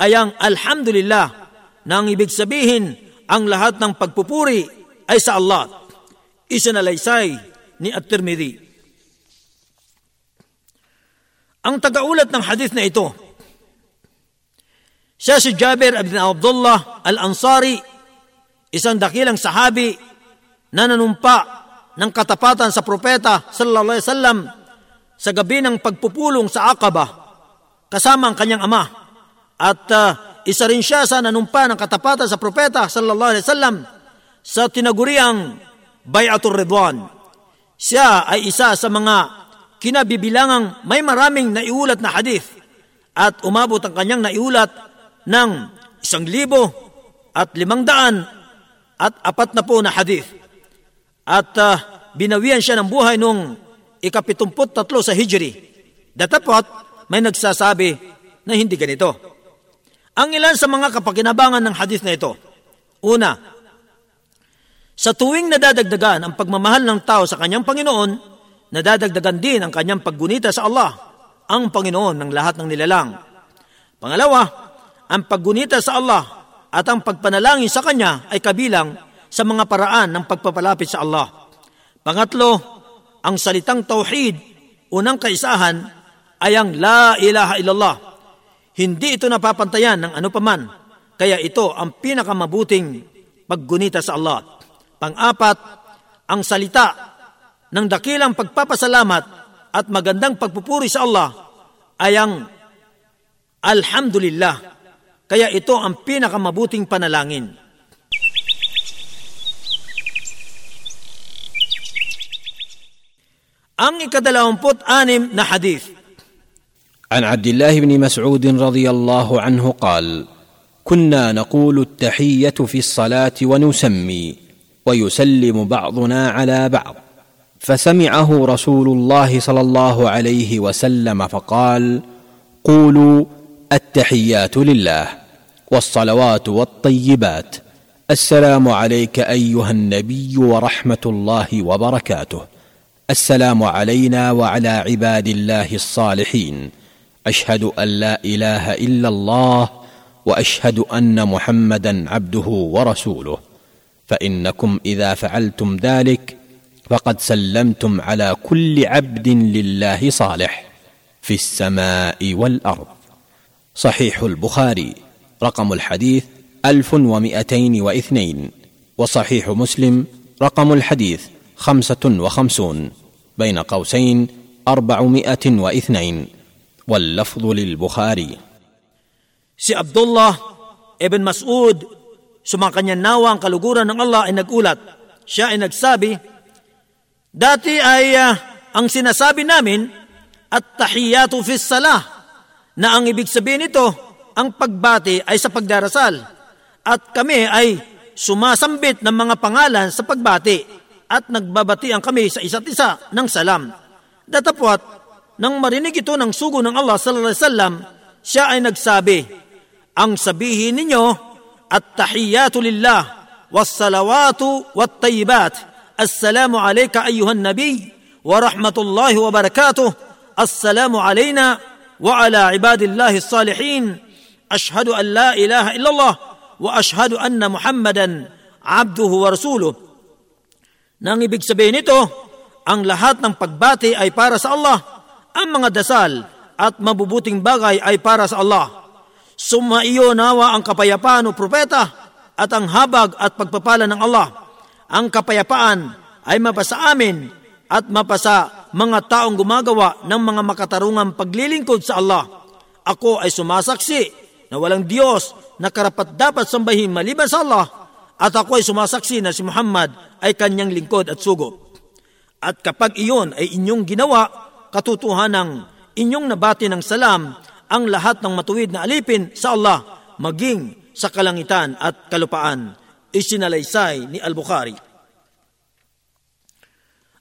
ay ang Alhamdulillah na ang ibig sabihin ang lahat ng pagpupuri ay sa Allah. Isinalaysay ni At-Tirmidhi. Ang tagaulat ng hadith na ito siya si Jabir ibn Abdullah al-Ansari, isang dakilang sahabi na nanumpa ng katapatan sa propeta sallallahu alaihi wasallam sa gabi ng pagpupulong sa Aqaba kasama ang kanyang ama. At uh, isa rin siya sa nanumpa ng katapatan sa propeta sallallahu alaihi wasallam sa tinaguriang Bayatul Ridwan. Siya ay isa sa mga kinabibilangang may maraming naiulat na hadith at umabot ang kanyang naiulat ng isang libo at limang daan at apat na po na hadith. At uh, binawian siya ng buhay nung ikapitumput tatlo sa Hijri. Datapot, may nagsasabi na hindi ganito. Ang ilan sa mga kapakinabangan ng hadith na ito. Una, sa tuwing nadadagdagan ang pagmamahal ng tao sa kanyang Panginoon, nadadagdagan din ang kanyang paggunita sa Allah, ang Panginoon ng lahat ng nilalang. Pangalawa, ang paggunita sa Allah at ang pagpanalangin sa Kanya ay kabilang sa mga paraan ng pagpapalapit sa Allah. Pangatlo, ang salitang tauhid, unang kaisahan, ay ang La ilaha illallah. Hindi ito napapantayan ng ano paman, kaya ito ang pinakamabuting paggunita sa Allah. Pang-apat, ang salita ng dakilang pagpapasalamat at magandang pagpupuri sa Allah ay ang Alhamdulillah kaya ito ang pinakamabuting panalangin. Ang ikadalawamput anim na hadith. عن عبد الله بن مسعود رضي الله عنه قال كنا نقول التحيه في الصلاه ونسمي ويسلم بعضنا على بعض فسمعه رسول الله صلى الله عليه وسلم فقال قولوا التحيات لله والصلوات والطيبات. السلام عليك أيها النبي ورحمة الله وبركاته. السلام علينا وعلى عباد الله الصالحين. أشهد أن لا إله إلا الله وأشهد أن محمدا عبده ورسوله. فإنكم إذا فعلتم ذلك فقد سلمتم على كل عبد لله صالح في السماء والأرض. صحيح البخاري. رقم الحديث ألف ومائتين واثنين وصحيح مسلم رقم الحديث خمسة وخمسون بين قوسين اربعمائه واثنين واللفظ للبخاري. سي عبد الله ابن مسعود سمعكن ناوان قلقورا الله انك أولاد شا انك سابي داتي إيه ang sinasabi namin التحيات في الصلاه نعم na ang ang pagbati ay sa pagdarasal. At kami ay sumasambit ng mga pangalan sa pagbati at nagbabatian kami sa isa't isa ng salam. Datapwat, nang marinig ito ng sugo ng Allah sallallahu alaihi wasallam, siya ay nagsabi, ang sabihin ninyo, at tahiyatu lillah, wassalawatu wattayibat, assalamu alayka ayuhan nabi, wa rahmatullahi wa barakatuh, assalamu alayna wa ala ibadillahi salihin, ashhadu an la ilaha illallah, wa ashhadu anna muhammadan abduhu wa rasuluh. Nang ibig sabihin nito, ang lahat ng pagbati ay para sa Allah, ang mga dasal at mabubuting bagay ay para sa Allah Sumaiyo nawa ang kapayapaan o propeta at ang habag at pagpapala ng Allah. Ang kapayapaan ay mapasa amin at mapasa mga taong gumagawa ng mga makatarungang paglilingkod sa Allah. Ako ay sumasaksi na walang Diyos na karapat dapat sambahin maliban sa Allah at ako ay sumasaksi na si Muhammad ay kanyang lingkod at sugo. At kapag iyon ay inyong ginawa, katotohanan inyong nabati ng salam ang lahat ng matuwid na alipin sa Allah maging sa kalangitan at kalupaan. Isinalaysay ni Al-Bukhari.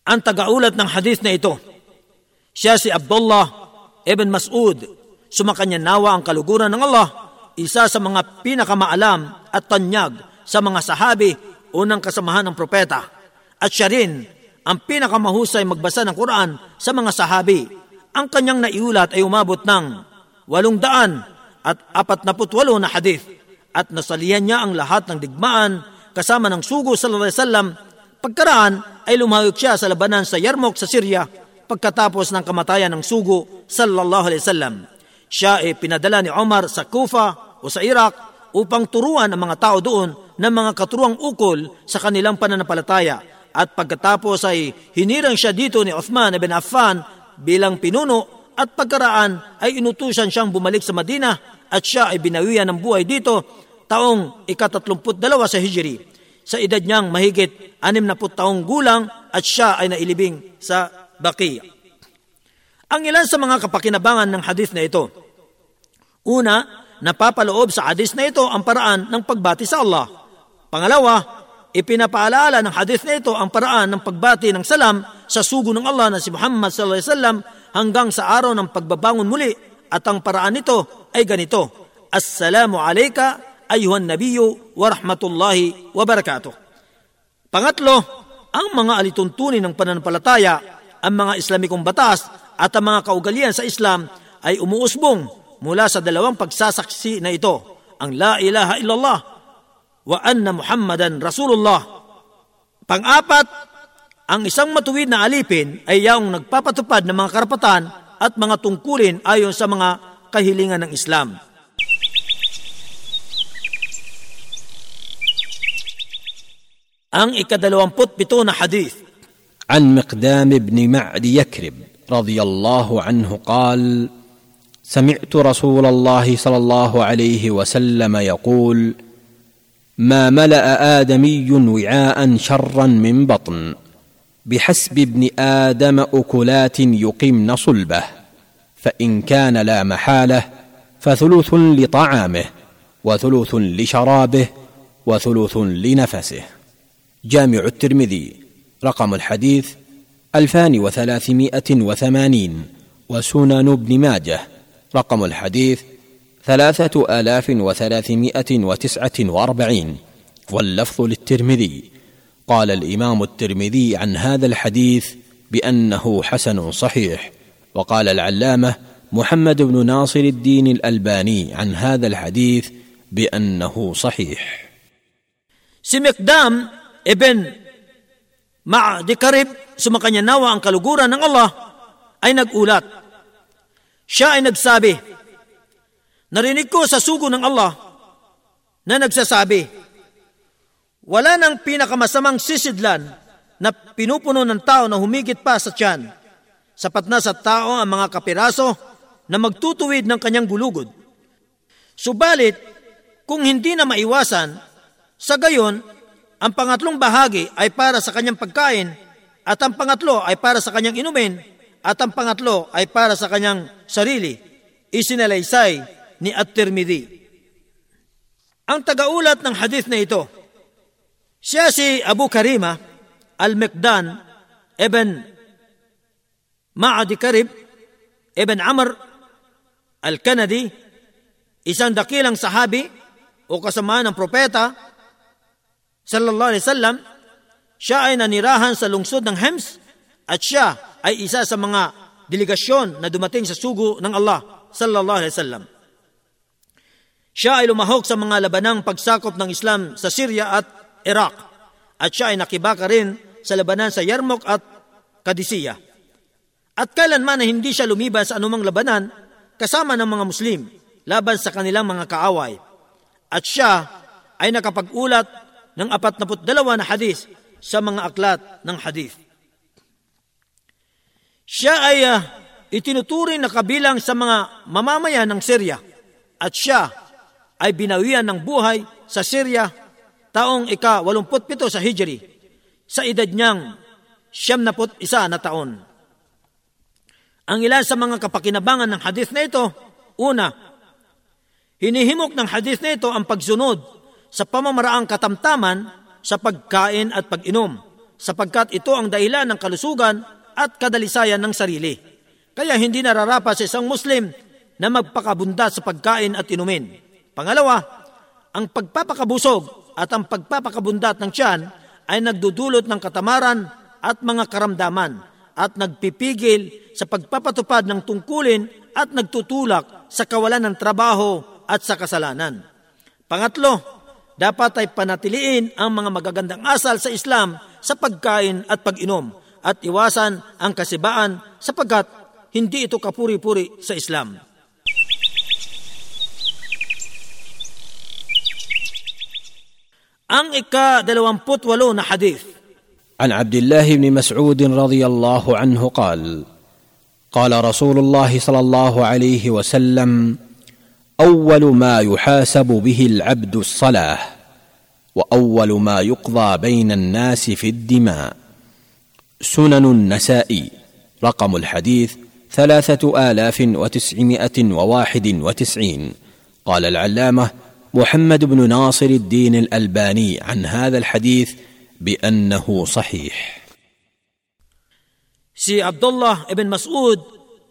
Ang tagaulat ng hadith na ito, siya si Abdullah ibn Mas'ud, sumakanya nawa ang kaluguran ng Allah, isa sa mga pinakamaalam at tanyag sa mga sahabi unang kasamahan ng propeta. At siya rin ang pinakamahusay magbasa ng Quran sa mga sahabi. Ang kanyang naiulat ay umabot ng walong daan at apat na putwalo na hadith at nasalihan niya ang lahat ng digmaan kasama ng sugo sallallahu alaihi wasallam. Pagkaraan ay lumahok siya sa labanan sa Yarmouk sa Syria pagkatapos ng kamatayan ng sugo sallallahu alaihi wasallam. Siya ay pinadala ni Omar sa Kufa o sa Iraq upang turuan ang mga tao doon ng mga katuruang ukol sa kanilang pananampalataya at pagkatapos ay hinirang siya dito ni Uthman ibn Affan bilang pinuno at pagkaraan ay inutusan siyang bumalik sa Madina at siya ay binawian ng buhay dito taong ikatatlumput dalawa sa Hijri. Sa edad niyang mahigit anim na taong gulang at siya ay nailibing sa Baqiya. Ang ilan sa mga kapakinabangan ng hadith na ito. Una, napapaloob sa hadith na ito ang paraan ng pagbati sa Allah. Pangalawa, ipinapaalaala ng hadith na ito ang paraan ng pagbati ng salam sa sugo ng Allah na si Muhammad sallallahu alaihi wasallam hanggang sa araw ng pagbabangon muli at ang paraan nito ay ganito. Assalamu alayka ayuhan nabiyyu wa rahmatullahi wa barakatuh. Pangatlo, ang mga alituntunin ng pananampalataya, ang mga Islamikong batas at ang mga kaugalian sa Islam ay umuusbong mula sa dalawang pagsasaksi na ito, ang La ilaha illallah wa anna Muhammadan Rasulullah. Pang-apat, ang isang matuwid na alipin ay yaong nagpapatupad ng mga karapatan at mga tungkulin ayon sa mga kahilingan ng Islam. Ang ikadalawamput pito na hadith. An Miqdam ibn Ma'di Yakrib radiyallahu anhu qal, سمعت رسول الله صلى الله عليه وسلم يقول ما ملأ آدمي وعاء شرا من بطن بحسب ابن آدم أكلات يقمن صلبه فإن كان لا محالة فثلث لطعامه وثلث لشرابه وثلث لنفسه. جامع الترمذي رقم الحديث ألفان وثلاثمائة وثمانين وسنن ابن ماجه رقم الحديث ثلاثة آلاف وثلاثمائة وتسعة وأربعين واللفظ للترمذي قال الإمام الترمذي عن هذا الحديث بأنه حسن صحيح وقال العلامة محمد بن ناصر الدين الألباني عن هذا الحديث بأنه صحيح Mikdam ibn Ma'di Karib, sumakanya nawa ang kaluguran ng Allah, ay. Siya ay nagsabi, Narinig ko sa sugo ng Allah na nagsasabi, Wala nang pinakamasamang sisidlan na pinupuno ng tao na humigit pa sa tiyan, sapat na sa tao ang mga kapiraso na magtutuwid ng kanyang gulugod. Subalit, kung hindi na maiwasan, sa gayon, ang pangatlong bahagi ay para sa kanyang pagkain at ang pangatlo ay para sa kanyang inumin at ang pangatlo ay para sa kanyang sarili. Isinalaysay ni At-Tirmidhi. Ang tagaulat ng hadith na ito, siya si Abu Karima al-Mikdan ibn Ma'adi Karib ibn Amr al-Kanadi, isang dakilang sahabi o kasama ng propeta sallallahu alaihi wasallam, siya ay nanirahan sa lungsod ng Hems at siya ay isa sa mga delegasyon na dumating sa sugo ng Allah sallallahu alaihi wasallam. Siya ay lumahok sa mga labanang pagsakop ng Islam sa Syria at Iraq at siya ay nakibaka rin sa labanan sa Yarmouk at Kadisiya. At kailanman na hindi siya lumiban sa anumang labanan kasama ng mga Muslim laban sa kanilang mga kaaway. At siya ay nakapag-ulat ng 42 na hadis sa mga aklat ng hadith. Siya ay uh, itinuturing na kabilang sa mga mamamayan ng Syria at siya ay binawian ng buhay sa Syria taong ika-87 sa Hijri sa edad niyang siyam na isa na taon. Ang ilan sa mga kapakinabangan ng hadith na ito, una, hinihimok ng hadith na ito ang pagsunod sa pamamaraang katamtaman sa pagkain at pag-inom, sapagkat ito ang dahilan ng kalusugan at kadalisayan ng sarili. Kaya hindi nararapat sa isang Muslim na magpakabunda sa pagkain at inumin. Pangalawa, ang pagpapakabusog at ang pagpapakabundat ng tiyan ay nagdudulot ng katamaran at mga karamdaman at nagpipigil sa pagpapatupad ng tungkulin at nagtutulak sa kawalan ng trabaho at sa kasalanan. Pangatlo, dapat ay panatiliin ang mga magagandang asal sa Islam sa pagkain at pag-inom at iwasan ang kasibaan sapagkat hindi ito kapuri-puri sa Islam. Ang ika-28 na hadith عن عبد الله بن مسعود رضي الله عنه قال قال رسول الله صلى الله عليه وسلم اول ما يحاسب به العبد الصلاه واول ما يقضى بين الناس في الدماء سنن النسائي رقم الحديث ثلاثة آلاف وتسعمائة وواحد وتسعين. قال العلامة محمد بن ناصر الدين الألباني عن هذا الحديث بأنه صحيح. سي عبد الله بن مسعود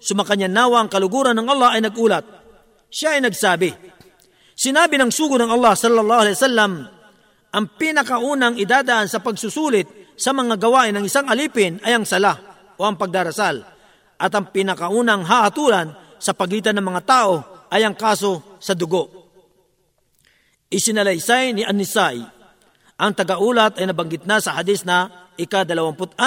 سمقن قالوا قلقورا ان الله اينك أولاد شاينك سابي sinabi ng الله صلى الله عليه وسلم أم بينك pinakaunang إدادا sa pagsusulit sa mga gawain ng isang alipin ay ang sala o ang pagdarasal at ang pinakaunang hahatulan sa pagitan ng mga tao ay ang kaso sa dugo. Isinalaysay ni Anisay, ang tagaulat ay nabanggit na sa hadis na ika-26.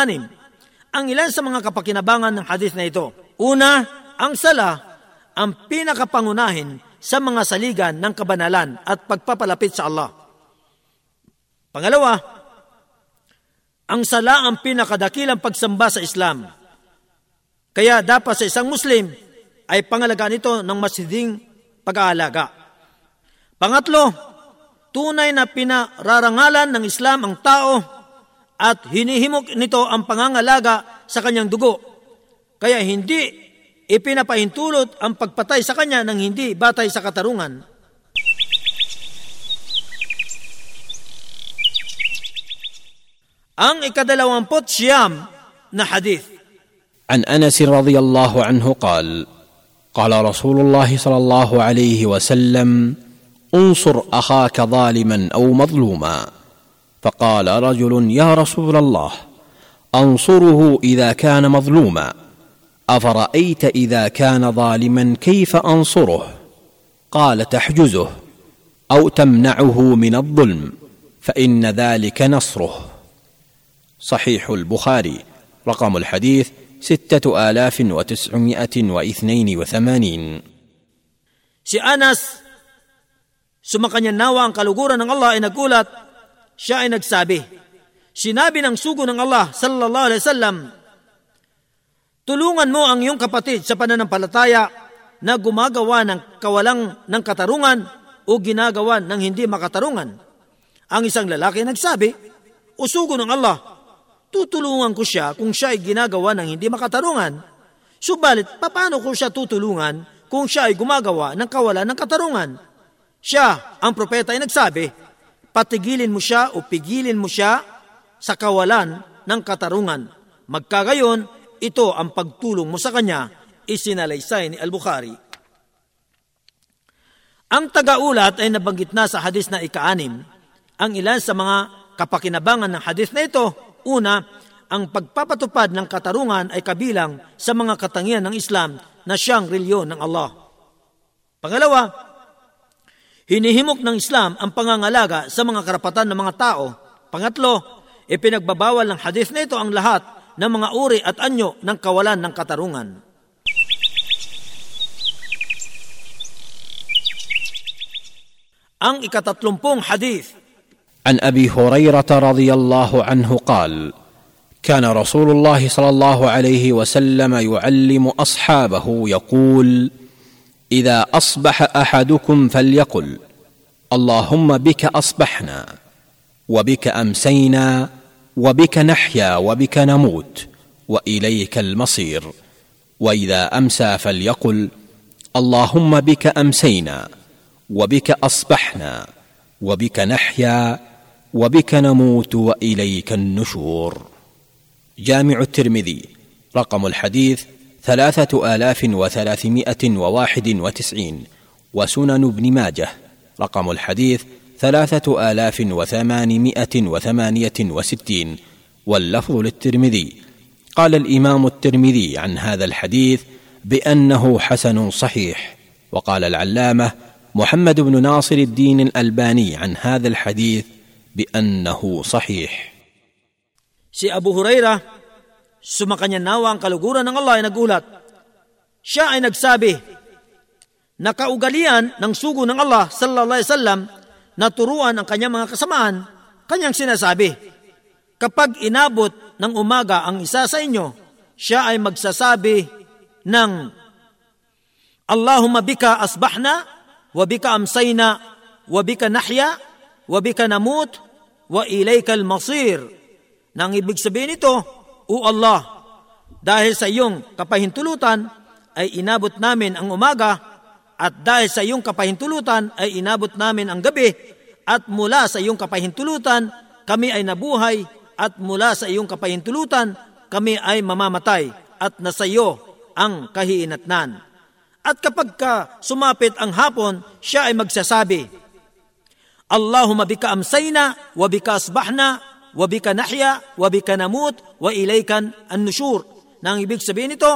Ang ilan sa mga kapakinabangan ng hadis na ito. Una, ang sala ang pinakapangunahin sa mga saligan ng kabanalan at pagpapalapit sa Allah. Pangalawa, ang sala ang pinakadakilang pagsamba sa Islam. Kaya dapat sa isang Muslim ay pangalagaan ito ng masiding pag-aalaga. Pangatlo, tunay na pinararangalan ng Islam ang tao at hinihimok nito ang pangangalaga sa kanyang dugo. Kaya hindi ipinapahintulot ang pagpatay sa kanya ng hindi batay sa katarungan. Ang ikadalawampot siyam na hadith. عن انس رضي الله عنه قال قال رسول الله صلى الله عليه وسلم انصر اخاك ظالما أو مظلوما فقال رجل يا رسول الله انصره اذا كان مظلوما افرايت اذا كان ظالما كيف انصره قال تحجزه أو تمنعه من الظلم فان ذلك نصره صحيح البخاري رقم الحديث سته الاف وتسعمائه واثنين وثمانين Si Anas, sumakanya nawa ang kaluguran ng Allah ay nagulat, siya ay nagsabi, Sinabi ng sugo ng Allah sallallahu alaihi wasallam, Tulungan mo ang iyong kapatid sa pananampalataya na gumagawa ng kawalang ng katarungan o ginagawa ng hindi makatarungan. Ang isang lalaki nagsabi, O sugo ng Allah, tutulungan ko siya kung siya ay ginagawa ng hindi makatarungan. Subalit, paano ko siya tutulungan kung siya ay gumagawa ng kawalan ng katarungan. Siya, ang propeta ay nagsabi, patigilin mo siya o pigilin mo siya sa kawalan ng katarungan. Magkagayon, ito ang pagtulong mo sa kanya, isinalaysay ni Al-Bukhari. Ang tagaulat ay nabanggit na sa hadis na ikaanim. Ang ilan sa mga kapakinabangan ng hadis na ito, una, ang pagpapatupad ng katarungan ay kabilang sa mga katangian ng Islam na siyang reliyon ng Allah. Pangalawa, hinihimok ng Islam ang pangangalaga sa mga karapatan ng mga tao. Pangatlo, ipinagbabawal ng hadith na ito ang lahat ng mga uri at anyo ng kawalan ng katarungan. Ang ikatatlumpong hadith عن أبي هريرة رضي الله عنه قال كان رسول الله صلى الله عليه وسلم يعلم أصحابه يقول إذا أصبح أحدكم فليقل اللهم بك أصبحنا وبك أمسينا وبك نحيا وبك نموت وإليك المصير. وإذا أمسى فليقل اللهم بك أمسينا وبك أصبحنا وبك نحيا وبك نموت وإليك النشور. جامع الترمذي رقم الحديث ثلاثة آلاف وثلاثمائة وواحد وتسعين وسنن ابن ماجه رقم الحديث ثلاثة آلاف وثمانمائة وثمانية وستين واللفظ للترمذي. قال الإمام الترمذي عن هذا الحديث بأنه حسن صحيح وقال العلامة محمد بن ناصر الدين الألباني عن هذا الحديث biannahu sahih. Si Abu Huraira, sumakanya nawa ang kaluguran ng Allah ay nagulat. Siya ay nagsabi, Nakaugalian ng sugo ng Allah sallallahu alaihi wasallam na turuan ang kanyang mga kasamaan, kanyang sinasabi, Kapag inabot ng umaga ang isa sa inyo, siya ay magsasabi ng Allahumma bika asbahna, wa bika amsayna, wa bika nahya, wa bika namut, wa ilayka al-masir nang ibig sabihin nito, O Allah, dahil sa iyong kapahintulutan ay inabot namin ang umaga at dahil sa iyong kapahintulutan ay inabot namin ang gabi at mula sa iyong kapahintulutan kami ay nabuhay at mula sa iyong kapahintulutan kami ay mamamatay at nasa iyo ang kahiinatnan. At kapag ka sumapit ang hapon, siya ay magsasabi, Allahumma bika amsayna wa bika asbahna wa bika nahya wa bika namut wa ilaykan an-nushur. Na ang ibig sabihin nito,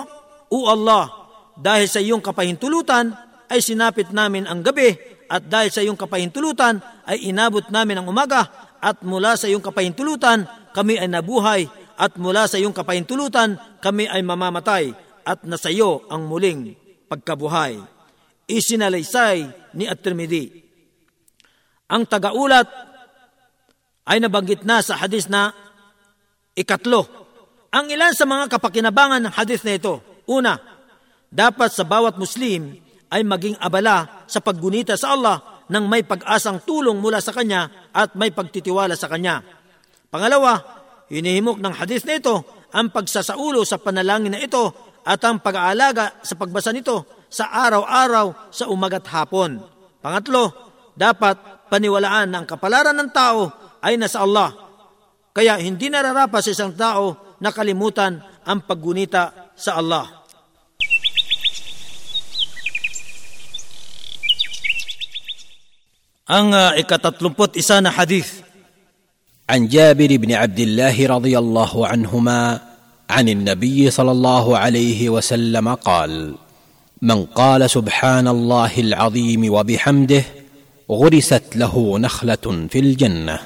O Allah, dahil sa iyong kapahintulutan ay sinapit namin ang gabi at dahil sa iyong kapahintulutan ay inabot namin ang umaga at mula sa iyong kapahintulutan kami ay nabuhay at mula sa iyong kapahintulutan kami ay mamamatay at nasa iyo ang muling pagkabuhay. Isinalaysay ni At-Tirmidhi. Ang tagaulat ay nabanggit na sa hadis na ikatlo. Ang ilan sa mga kapakinabangan ng hadis na ito. Una, dapat sa bawat Muslim ay maging abala sa paggunita sa Allah nang may pag-asang tulong mula sa Kanya at may pagtitiwala sa Kanya. Pangalawa, hinihimok ng hadis na ito ang pagsasaulo sa panalangin na ito at ang pag-aalaga sa pagbasa nito sa araw-araw sa umaga't hapon. Pangatlo, dapat paniwalaan ng kapalaran ng tao ay nasa Allah. Kaya hindi nararapat sa isang tao na kalimutan ang paggunita sa Allah. Ang uh, ikatatlumpot isa na hadith. عن جابر بن عبد الله رضي الله عنهما عن النبي صلى الله عليه وسلم قال من قال سبحان الله العظيم وبحمده غرست له نخلة في الجنة.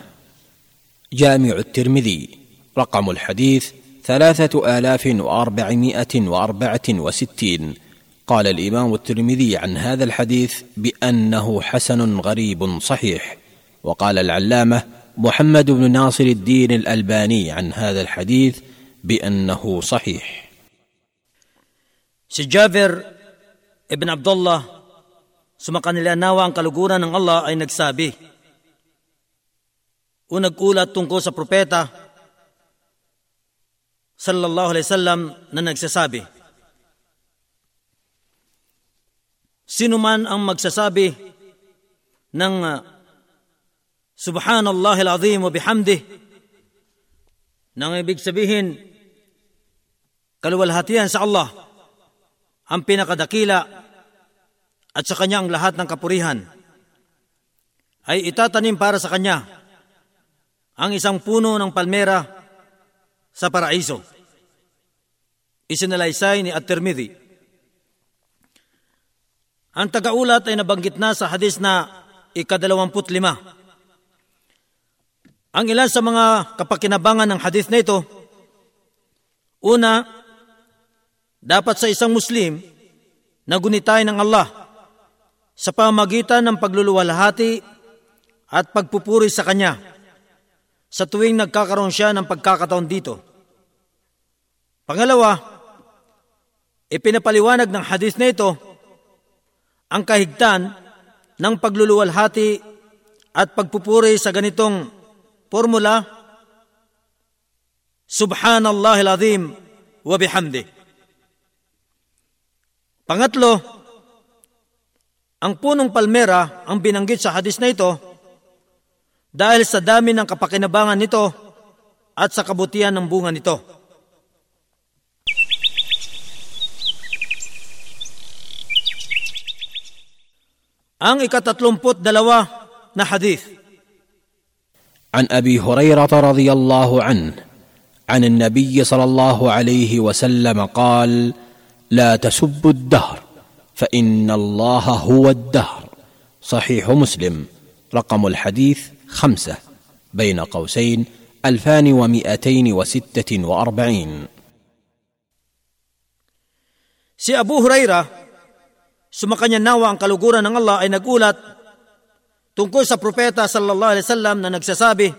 جامع الترمذي. رقم الحديث ثلاثة آلاف وأربعمائة وأربعة وستين. قال الإمام الترمذي عن هذا الحديث بأنه حسن غريب صحيح. وقال العلامة محمد بن ناصر الدين الألباني عن هذا الحديث بأنه صحيح. Si Jabir ibn Abdullah, sumakanila nawa ang kaluguran ng Allah ay nagsabi, o nag-ulat tungkol sa propeta, sallallahu alaihi wasallam na nagsasabi, Sino man ang magsasabi ng uh, Subhanallah al-azim wa bihamdih nang ibig sabihin kaluwalhatian sa Allah ang pinakadakila at sa kanya ang lahat ng kapurihan ay itatanim para sa kanya ang isang puno ng palmera sa paraiso. Isinalaysay ni At-Tirmidhi. Ang tagaulat ay nabanggit na sa hadis na ikadalawamput lima. Ang ilan sa mga kapakinabangan ng hadis na ito, una, dapat sa isang Muslim na gunitay ng Allah sa pamagitan ng pagluluwalhati at pagpupuri sa Kanya sa tuwing nagkakaroon siya ng pagkakataon dito. Pangalawa, ipinapaliwanag ng hadith na ito ang kahigtan ng pagluluwalhati at pagpupuri sa ganitong formula Subhanallahil azim wa bihamdi. Pangatlo, ang punong palmera ang binanggit sa hadis na ito dahil sa dami ng kapakinabangan nito at sa kabutihan ng bunga nito. Ang ikatatlumput dalawa na hadith. عن ابي هريره رضي الله عنه عن النبي صلى الله عليه وسلم قال لا تسبوا الدهر فان الله هو الدهر صحيح مسلم رقم الحديث خمسه بين قوسين الفان ومائتين وسته واربعين Si Abu Huraira, sumakanya nawa ang kaluguran ng Allah ay nagulat tungkol sa propeta sallallahu alaihi wasallam na nagsasabi,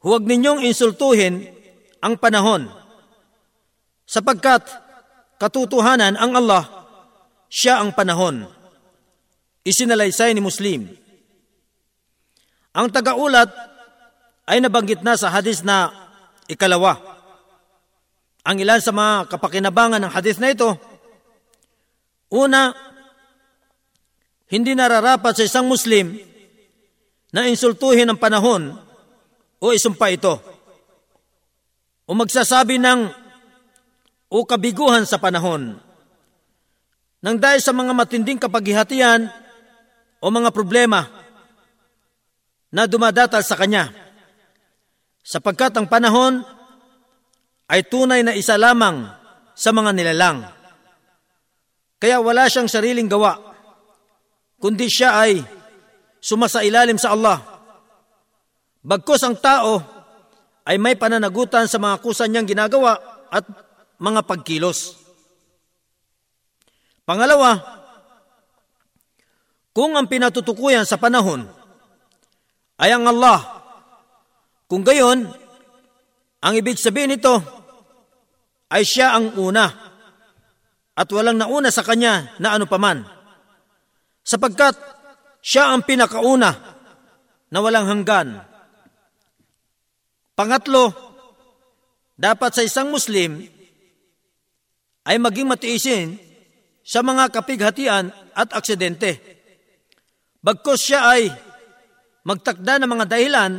Huwag ninyong insultuhin ang panahon sapagkat katutuhanan ang Allah, siya ang panahon. Isinalaysay ni Muslim. Ang tagaulat ay nabanggit na sa hadis na ikalawa. Ang ilan sa mga kapakinabangan ng hadis na ito, una, hindi nararapat sa isang Muslim na insultuhin ang panahon o isumpa ito o magsasabi ng o kabiguhan sa panahon nang dahil sa mga matinding kapaghihatian o mga problema na dumadatal sa kanya sapagkat ang panahon ay tunay na isa lamang sa mga nilalang. Kaya wala siyang sariling gawa, kundi siya ay sumasailalim sa Allah. Bagkos ang tao ay may pananagutan sa mga kusa niyang ginagawa at mga pagkilos. Pangalawa, kung ang pinatutukuyan sa panahon ay ang Allah, kung gayon, ang ibig sabihin nito ay siya ang una at walang nauna sa kanya na ano paman. Sapagkat siya ang pinakauna na walang hanggan. Pangatlo, dapat sa isang Muslim ay maging matiisin sa mga kapighatian at aksidente. Bagkos siya ay magtakda ng mga dahilan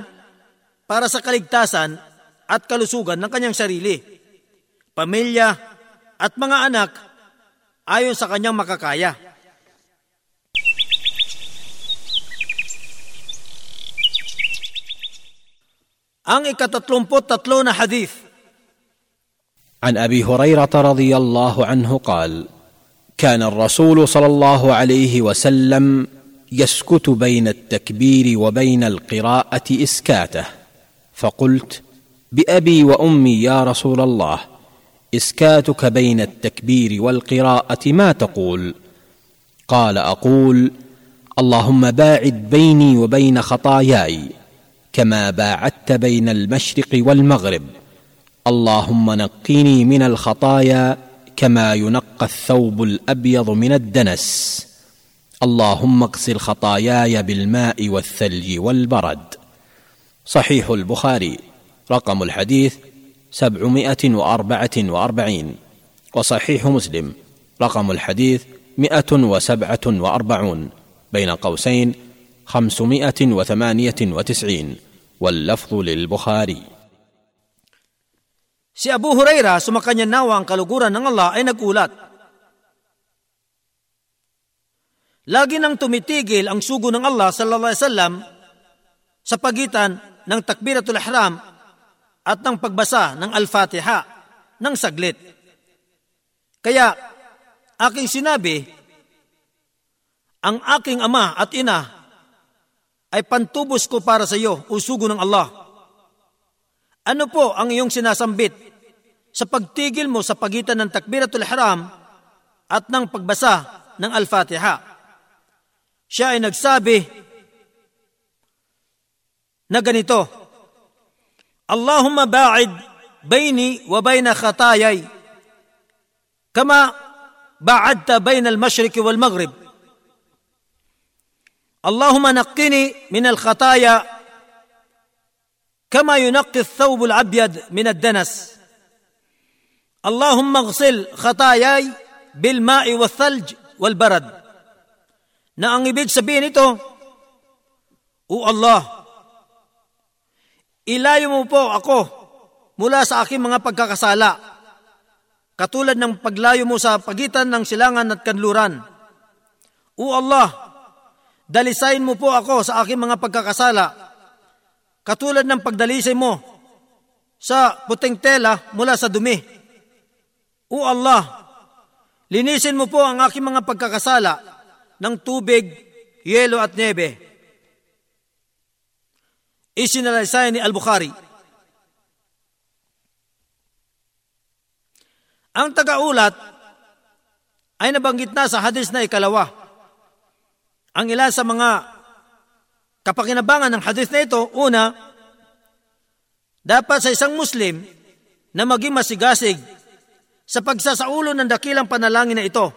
para sa kaligtasan at kalusugan ng kanyang sarili, pamilya at mga anak ayon sa kanyang makakaya. Ang ikatatlumpot tatlo na hadith. An Abi Hurairah radiyallahu anhu qal, كان الرسول صلى الله عليه وسلم يسكت بين التكبير وبين القراءة إسكاته. فقلت بأبي وأمي يا رسول الله إسكاتك بين التكبير والقراءة ما تقول؟ قال أقول اللهم باعد بيني وبين خطاياي كما باعدت بين المشرق والمغرب. اللهم نقني من الخطايا كما ينقى الثوب الأبيض من الدنس. اللهم اغسل خطاياي بالماء والثلج والبرد. صحيح البخاري. رقم الحديث سبعمائة وأربعة وأربعين. وصحيح مسلم. رقم الحديث مئه وسبعة وأربعون. بين قوسين خمسمائة وثمانية وتسعين. واللفظ للبخاري. Si Abu Huraira, sumakanya nawa ang kaluguran ng Allah ay nagulat. Lagi nang tumitigil ang sugo ng Allah sallallahu alaihi wasallam sa pagitan ng takbiratul ihram at ng pagbasa ng al-Fatiha ng saglit. Kaya aking sinabi, ang aking ama at ina ay pantubos ko para sa iyo, usugo ng Allah. Ano po ang iyong sinasambit sa pagtigil mo sa pagitan ng takbiratul haram at ng pagbasa ng Al-Fatiha? Siya ay nagsabi na ganito, Allahumma ba'id baini wa baina khatayay kama ba'adta baina al-mashriq wal-maghrib Allahumma naqqini min al-khataya كما ينقي الثوب الابيض من الدنس اللهم اغسل خطاياي بالماء والثلج والبرد na ang ibig sabihin nito, O Allah, ilayo mo po ako mula sa aking mga pagkakasala, katulad ng paglayo mo sa pagitan ng silangan at kanluran. O Allah, Dalisayin mo po ako sa aking mga pagkakasala, katulad ng pagdalisay mo sa puting tela mula sa dumi. O Allah, linisin mo po ang aking mga pagkakasala ng tubig, yelo at nebe. Isinalaysay ni Al-Bukhari. Ang tagaulat ay nabanggit na sa hadis na ikalawa ang ilan sa mga kapakinabangan ng hadith na ito, una, dapat sa isang Muslim na maging masigasig sa pagsasaulo ng dakilang panalangin na ito.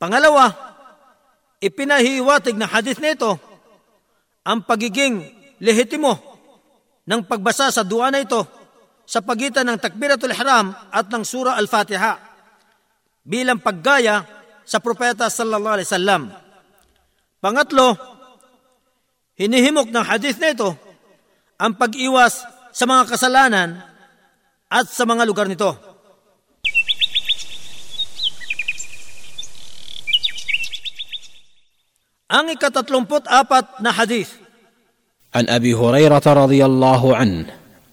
Pangalawa, ipinahiwatig ng hadith na ito ang pagiging lehitimo ng pagbasa sa dua na ito sa pagitan ng takbiratul ihram at ng surah al-Fatiha bilang paggaya sa propeta sallallahu alaihi wasallam. Pangatlo, hinihimok ng hadith na ito ang pag-iwas sa mga kasalanan at sa mga lugar nito. Ang ikatatlumput apat na hadith. عن ابي هريره رضي الله عنه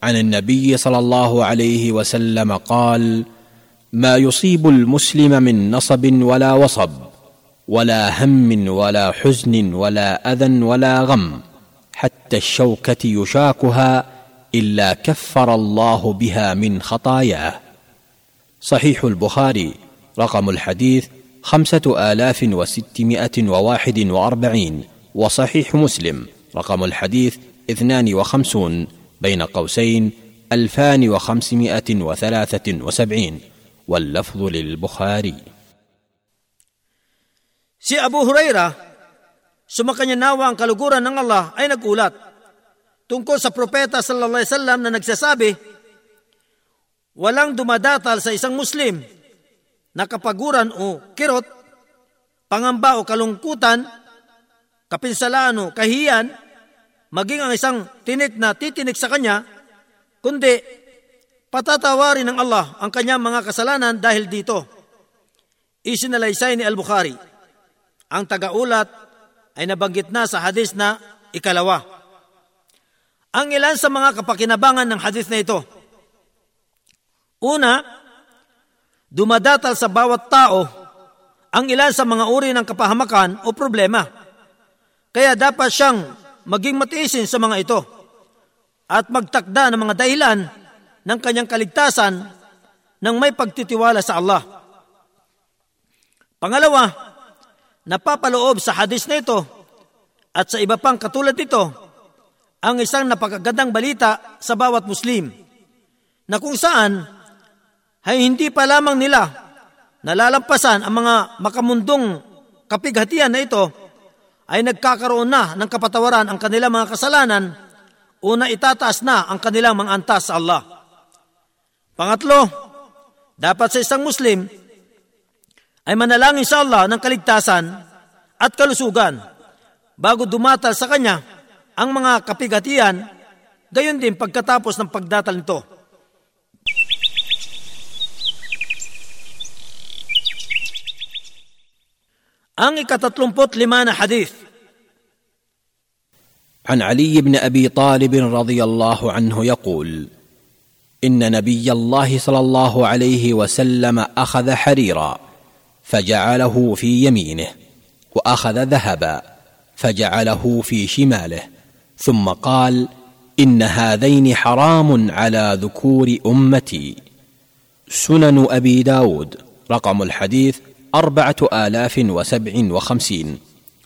عن النبي صلى الله عليه وسلم قال ما يصيب المسلم من نصب ولا وصب ولا هم ولا حزن ولا أذى ولا غم حتى الشوكة يشاكها إلا كفر الله بها من خطاياه. صحيح البخاري رقم الحديث خمسة آلاف وستمائة وواحد وأربعين وصحيح مسلم رقم الحديث اثنان وخمسون بين قوسين ألفان وخمسمائة وثلاثة وسبعين واللفظ للبخاري. Si Abu Huraira, sumakanya nawa ang kaluguran ng Allah ay nagulat tungkol sa propeta sallallahu alaihi wasallam na nagsasabi, walang dumadatal sa isang Muslim na kapaguran o kirot, pangamba o kalungkutan, kapinsalaan o kahiyan, maging ang isang tinik na titinik sa kanya, kundi patatawarin ng Allah ang kanyang mga kasalanan dahil dito. Isinalaysay ni Al-Bukhari ang tagaulat ay nabanggit na sa hadis na ikalawa. ang ilan sa mga kapakinabangan ng hadith na ito. Una, dumadatal sa bawat tao ang ilan sa mga uri ng kapahamakan o problema. Kaya dapat siyang maging matiisin sa mga ito at magtakda ng mga dahilan ng kanyang kaligtasan ng may pagtitiwala sa Allah. Pangalawa, napapaloob sa hadis na ito at sa iba pang katulad nito ang isang napakagandang balita sa bawat Muslim na kung saan ay hindi pa lamang nila nalalampasan ang mga makamundong kapighatian na ito ay nagkakaroon na ng kapatawaran ang kanilang mga kasalanan una itataas na ang kanilang mga antas sa Allah. Pangatlo, dapat sa isang Muslim ay manalangin sa Allah ng kaligtasan at kalusugan bago dumatal sa kanya ang mga kapigatian, gayon din pagkatapos ng pagdatal nito. Ang ikatatlumpot lima na hadith. عن علي بن ابي طالب رضي الله عنه يقول ان نبي الله صلى الله عليه وسلم اخذ حريرا فجعله في يمينه وأخذ ذهبا فجعله في شماله ثم قال إن هذين حرام على ذكور أمتي. سنن أبي داود رقم الحديث أربعة آلاف وسبع وخمسين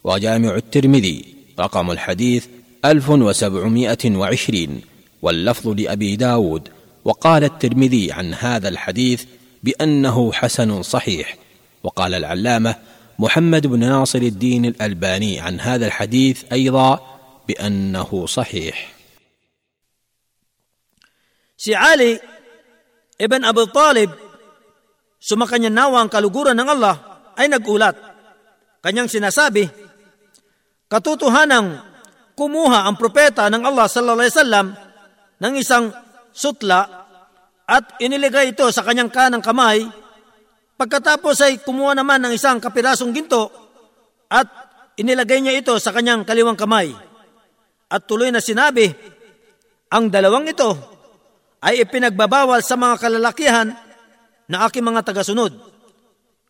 وجامع الترمذي رقم الحديث ألف وسبعمائة وعشرين واللفظ لأبي داود وقال الترمذي عن هذا الحديث بأنه حسن صحيح. وقال العلامه محمد بن ناصر الدين الالباني عن هذا الحديث أيضا بانه صحيح Si Ali ibn Abu Talib, sumakanya nawa ang kaluguran ng Allah, ay nagulat. Kanyang sinasabi, katotohanang kumuha ang propeta ng Allah sallallahu alaihi wasallam ng isang sutla at iniligay ito sa kanyang kanang kamay Pagkatapos ay kumuha naman ng isang kapirasong ginto at inilagay niya ito sa kanyang kaliwang kamay. At tuloy na sinabi, ang dalawang ito ay ipinagbabawal sa mga kalalakihan na aking mga tagasunod.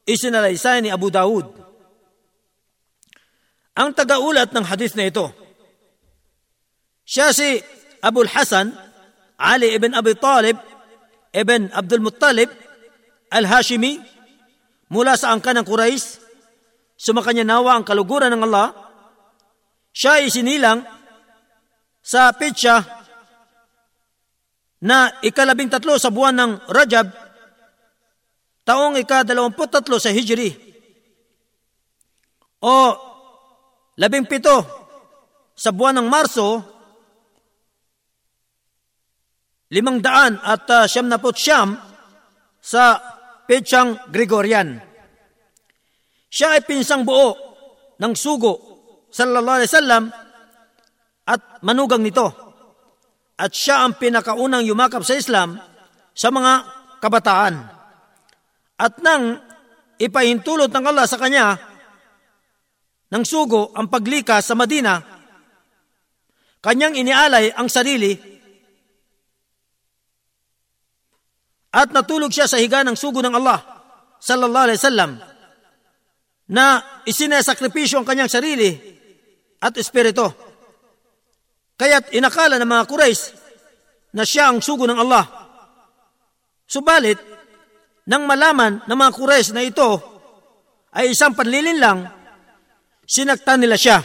Isinalaysay ni Abu Dawud. Ang tagaulat ng hadith na ito, siya si Abul Hasan, Ali ibn Abi Talib, ibn Abdul Muttalib, Al-Hashimi, mula sa angka ng Quraysh, sumakanya nawa ang kaluguran ng Allah, siya ay sinilang sa petsa na ikalabing tatlo sa buwan ng Rajab, taong ikadalawamput tatlo sa Hijri, o labing pito sa buwan ng Marso, limang daan at uh, siyam na siyam sa Petsang Gregorian. Siya ay pinsang buo ng sugo sallallahu alaihi wasallam at manugang nito. At siya ang pinakaunang yumakap sa Islam sa mga kabataan. At nang ipahintulot ng Allah sa kanya ng sugo ang paglikas sa Madina, kanyang inialay ang sarili At natulog siya sa higa ng sugo ng Allah sallallahu alaihi wasallam na isinesakripisyo ang kanyang sarili at espiritu. Kaya't inakala ng mga Quraysh na siya ang sugo ng Allah. Subalit, nang malaman ng mga Quraysh na ito ay isang panlilin lang, sinaktan nila siya.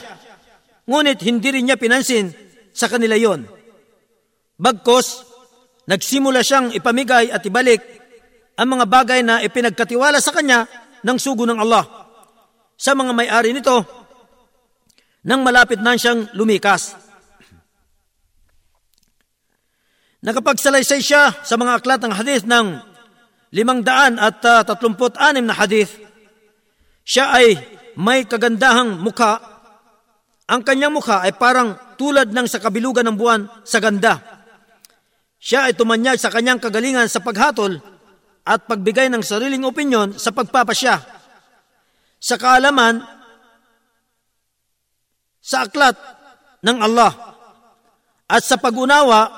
Ngunit hindi rin niya pinansin sa kanila yon. Bagkos, nagsimula siyang ipamigay at ibalik ang mga bagay na ipinagkatiwala sa kanya ng sugo ng Allah. Sa mga may-ari nito, nang malapit na siyang lumikas. Nakapagsalaysay siya sa mga aklat ng hadith ng limang daan at uh, tatlumput anim na hadith. Siya ay may kagandahang mukha. Ang kanyang mukha ay parang tulad ng sa kabilugan ng buwan sa ganda. Siya ay tumanyag sa kanyang kagalingan sa paghatol at pagbigay ng sariling opinyon sa pagpapasya. Sa kaalaman, sa aklat ng Allah at sa pag-unawa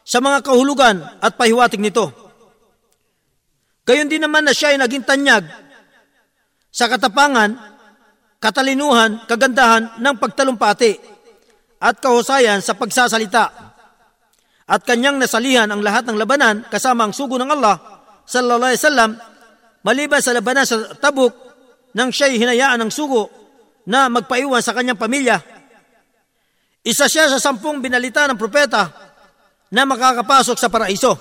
sa mga kahulugan at pahiwatig nito. Gayon din naman na siya ay naging tanyag sa katapangan, katalinuhan, kagandahan ng pagtalumpati at kahusayan sa pagsasalita. At kanyang nasalihan ang lahat ng labanan kasama ang sugo ng Allah sallallahu alaihi wasallam maliban sa labanan sa Tabuk nang siya'y hinayaan ng sugo na magpaiwan sa kanyang pamilya. Isa siya sa sampung binalita ng propeta na makakapasok sa paraiso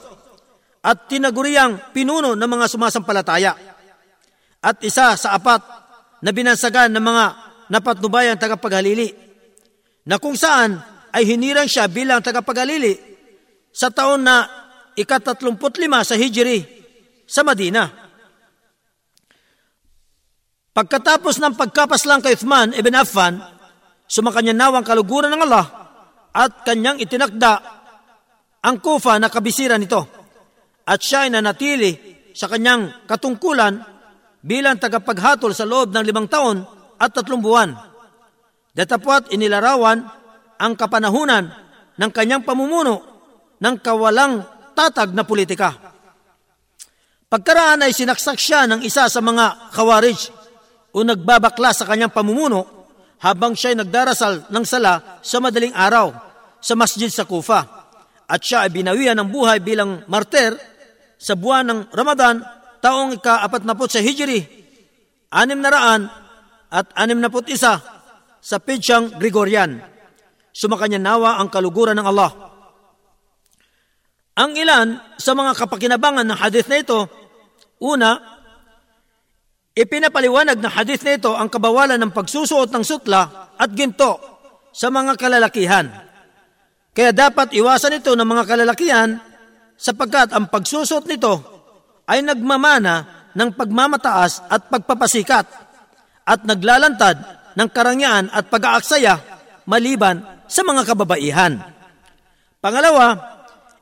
at tinaguriang pinuno ng mga sumasampalataya. At isa sa apat na binansagan ng mga napatnubayang tagapaghalili na kung saan ay hinirang siya bilang tagapaghalili sa taon na ikatatlumput lima sa Hijri sa Madina. Pagkatapos ng pagkapaslang kay Uthman ibn Affan, sumakanya nawang kaluguran ng Allah at kanyang itinakda ang kufa na kabisira nito. At siya ay nanatili sa kanyang katungkulan bilang tagapaghatol sa loob ng limang taon at tatlong buwan. Datapwat inilarawan ang kapanahunan ng kanyang pamumuno ng kawalang tatag na politika. Pagkaraan ay sinaksak siya ng isa sa mga kawarij o nagbabakla sa kanyang pamumuno habang siya ay nagdarasal ng sala sa madaling araw sa masjid sa Kufa. At siya ay binawian ng buhay bilang martir sa buwan ng Ramadan taong ika-apat na sa Hijri, anim na raan at anim na isa sa Pidyang Gregorian. Sumakanya nawa ang kaluguran ng Allah. Ang ilan sa mga kapakinabangan ng hadith na ito, una, ipinapaliwanag ng hadith na ito ang kabawalan ng pagsusuot ng sutla at ginto sa mga kalalakihan. Kaya dapat iwasan ito ng mga kalalakihan sapagkat ang pagsusuot nito ay nagmamana ng pagmamataas at pagpapasikat at naglalantad ng karangyaan at pag-aaksaya maliban sa mga kababaihan. Pangalawa,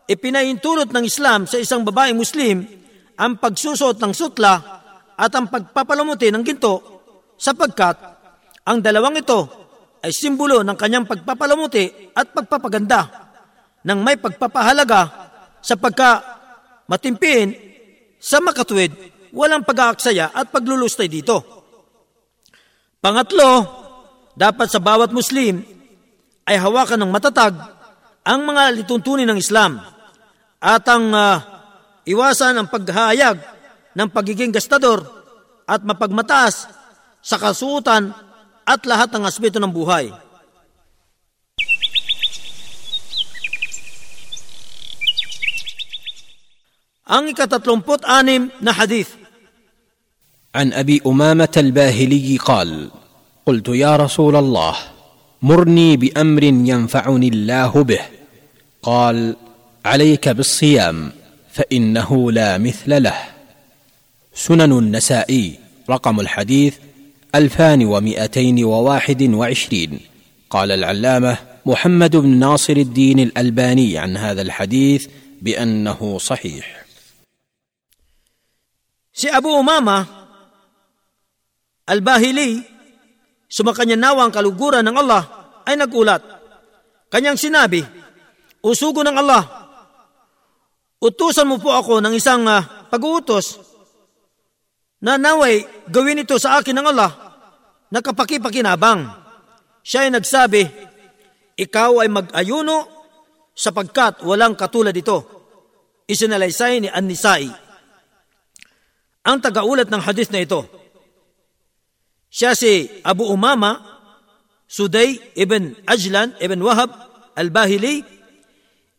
ipinaintulot ng Islam sa isang babaeng Muslim ang pagsusot ng sutla at ang pagpapalamuti ng ginto sapagkat ang dalawang ito ay simbolo ng kanyang pagpapalamuti at pagpapaganda ng may pagpapahalaga sa pagka matimpiin sa makatuwid, walang pag-aaksaya at paglulustay dito. Pangatlo, dapat sa bawat Muslim ay hawakan ng matatag ang mga lituntunin ng Islam at ang uh, iwasan ang paghahayag ng pagiging gastador at mapagmataas sa kasuutan at lahat ng aspeto ng buhay. Ang ikatatlumput anim na hadith عن ابي امامه الباهلي قال قلت يا رسول الله مرني بامر ينفعني الله به قال عليك بالصيام فإنه لا مثل له. سنن النسائي رقم الحديث ألفان ومائتين وواحد وعشرين. قال العلامة محمد بن ناصر الدين الألباني عن هذا الحديث بأنه صحيح. Si Abu Umama Al-Bahili, sumakanya nawa ang kaluguran ng Allah, ay nagulat. Kanyang sinabi, Usugo ng Allah, utusan mo po ako ng isang uh, pag-uutos na naway gawin ito sa akin ng Allah na kapakipakinabang. Siya ay nagsabi, ikaw ay mag-ayuno sapagkat walang katulad ito. Isinalaysay ni An-Nisai. Ang tagaulat ng hadith na ito, siya si Abu Umama, Suday ibn Ajlan ibn Wahab al-Bahili,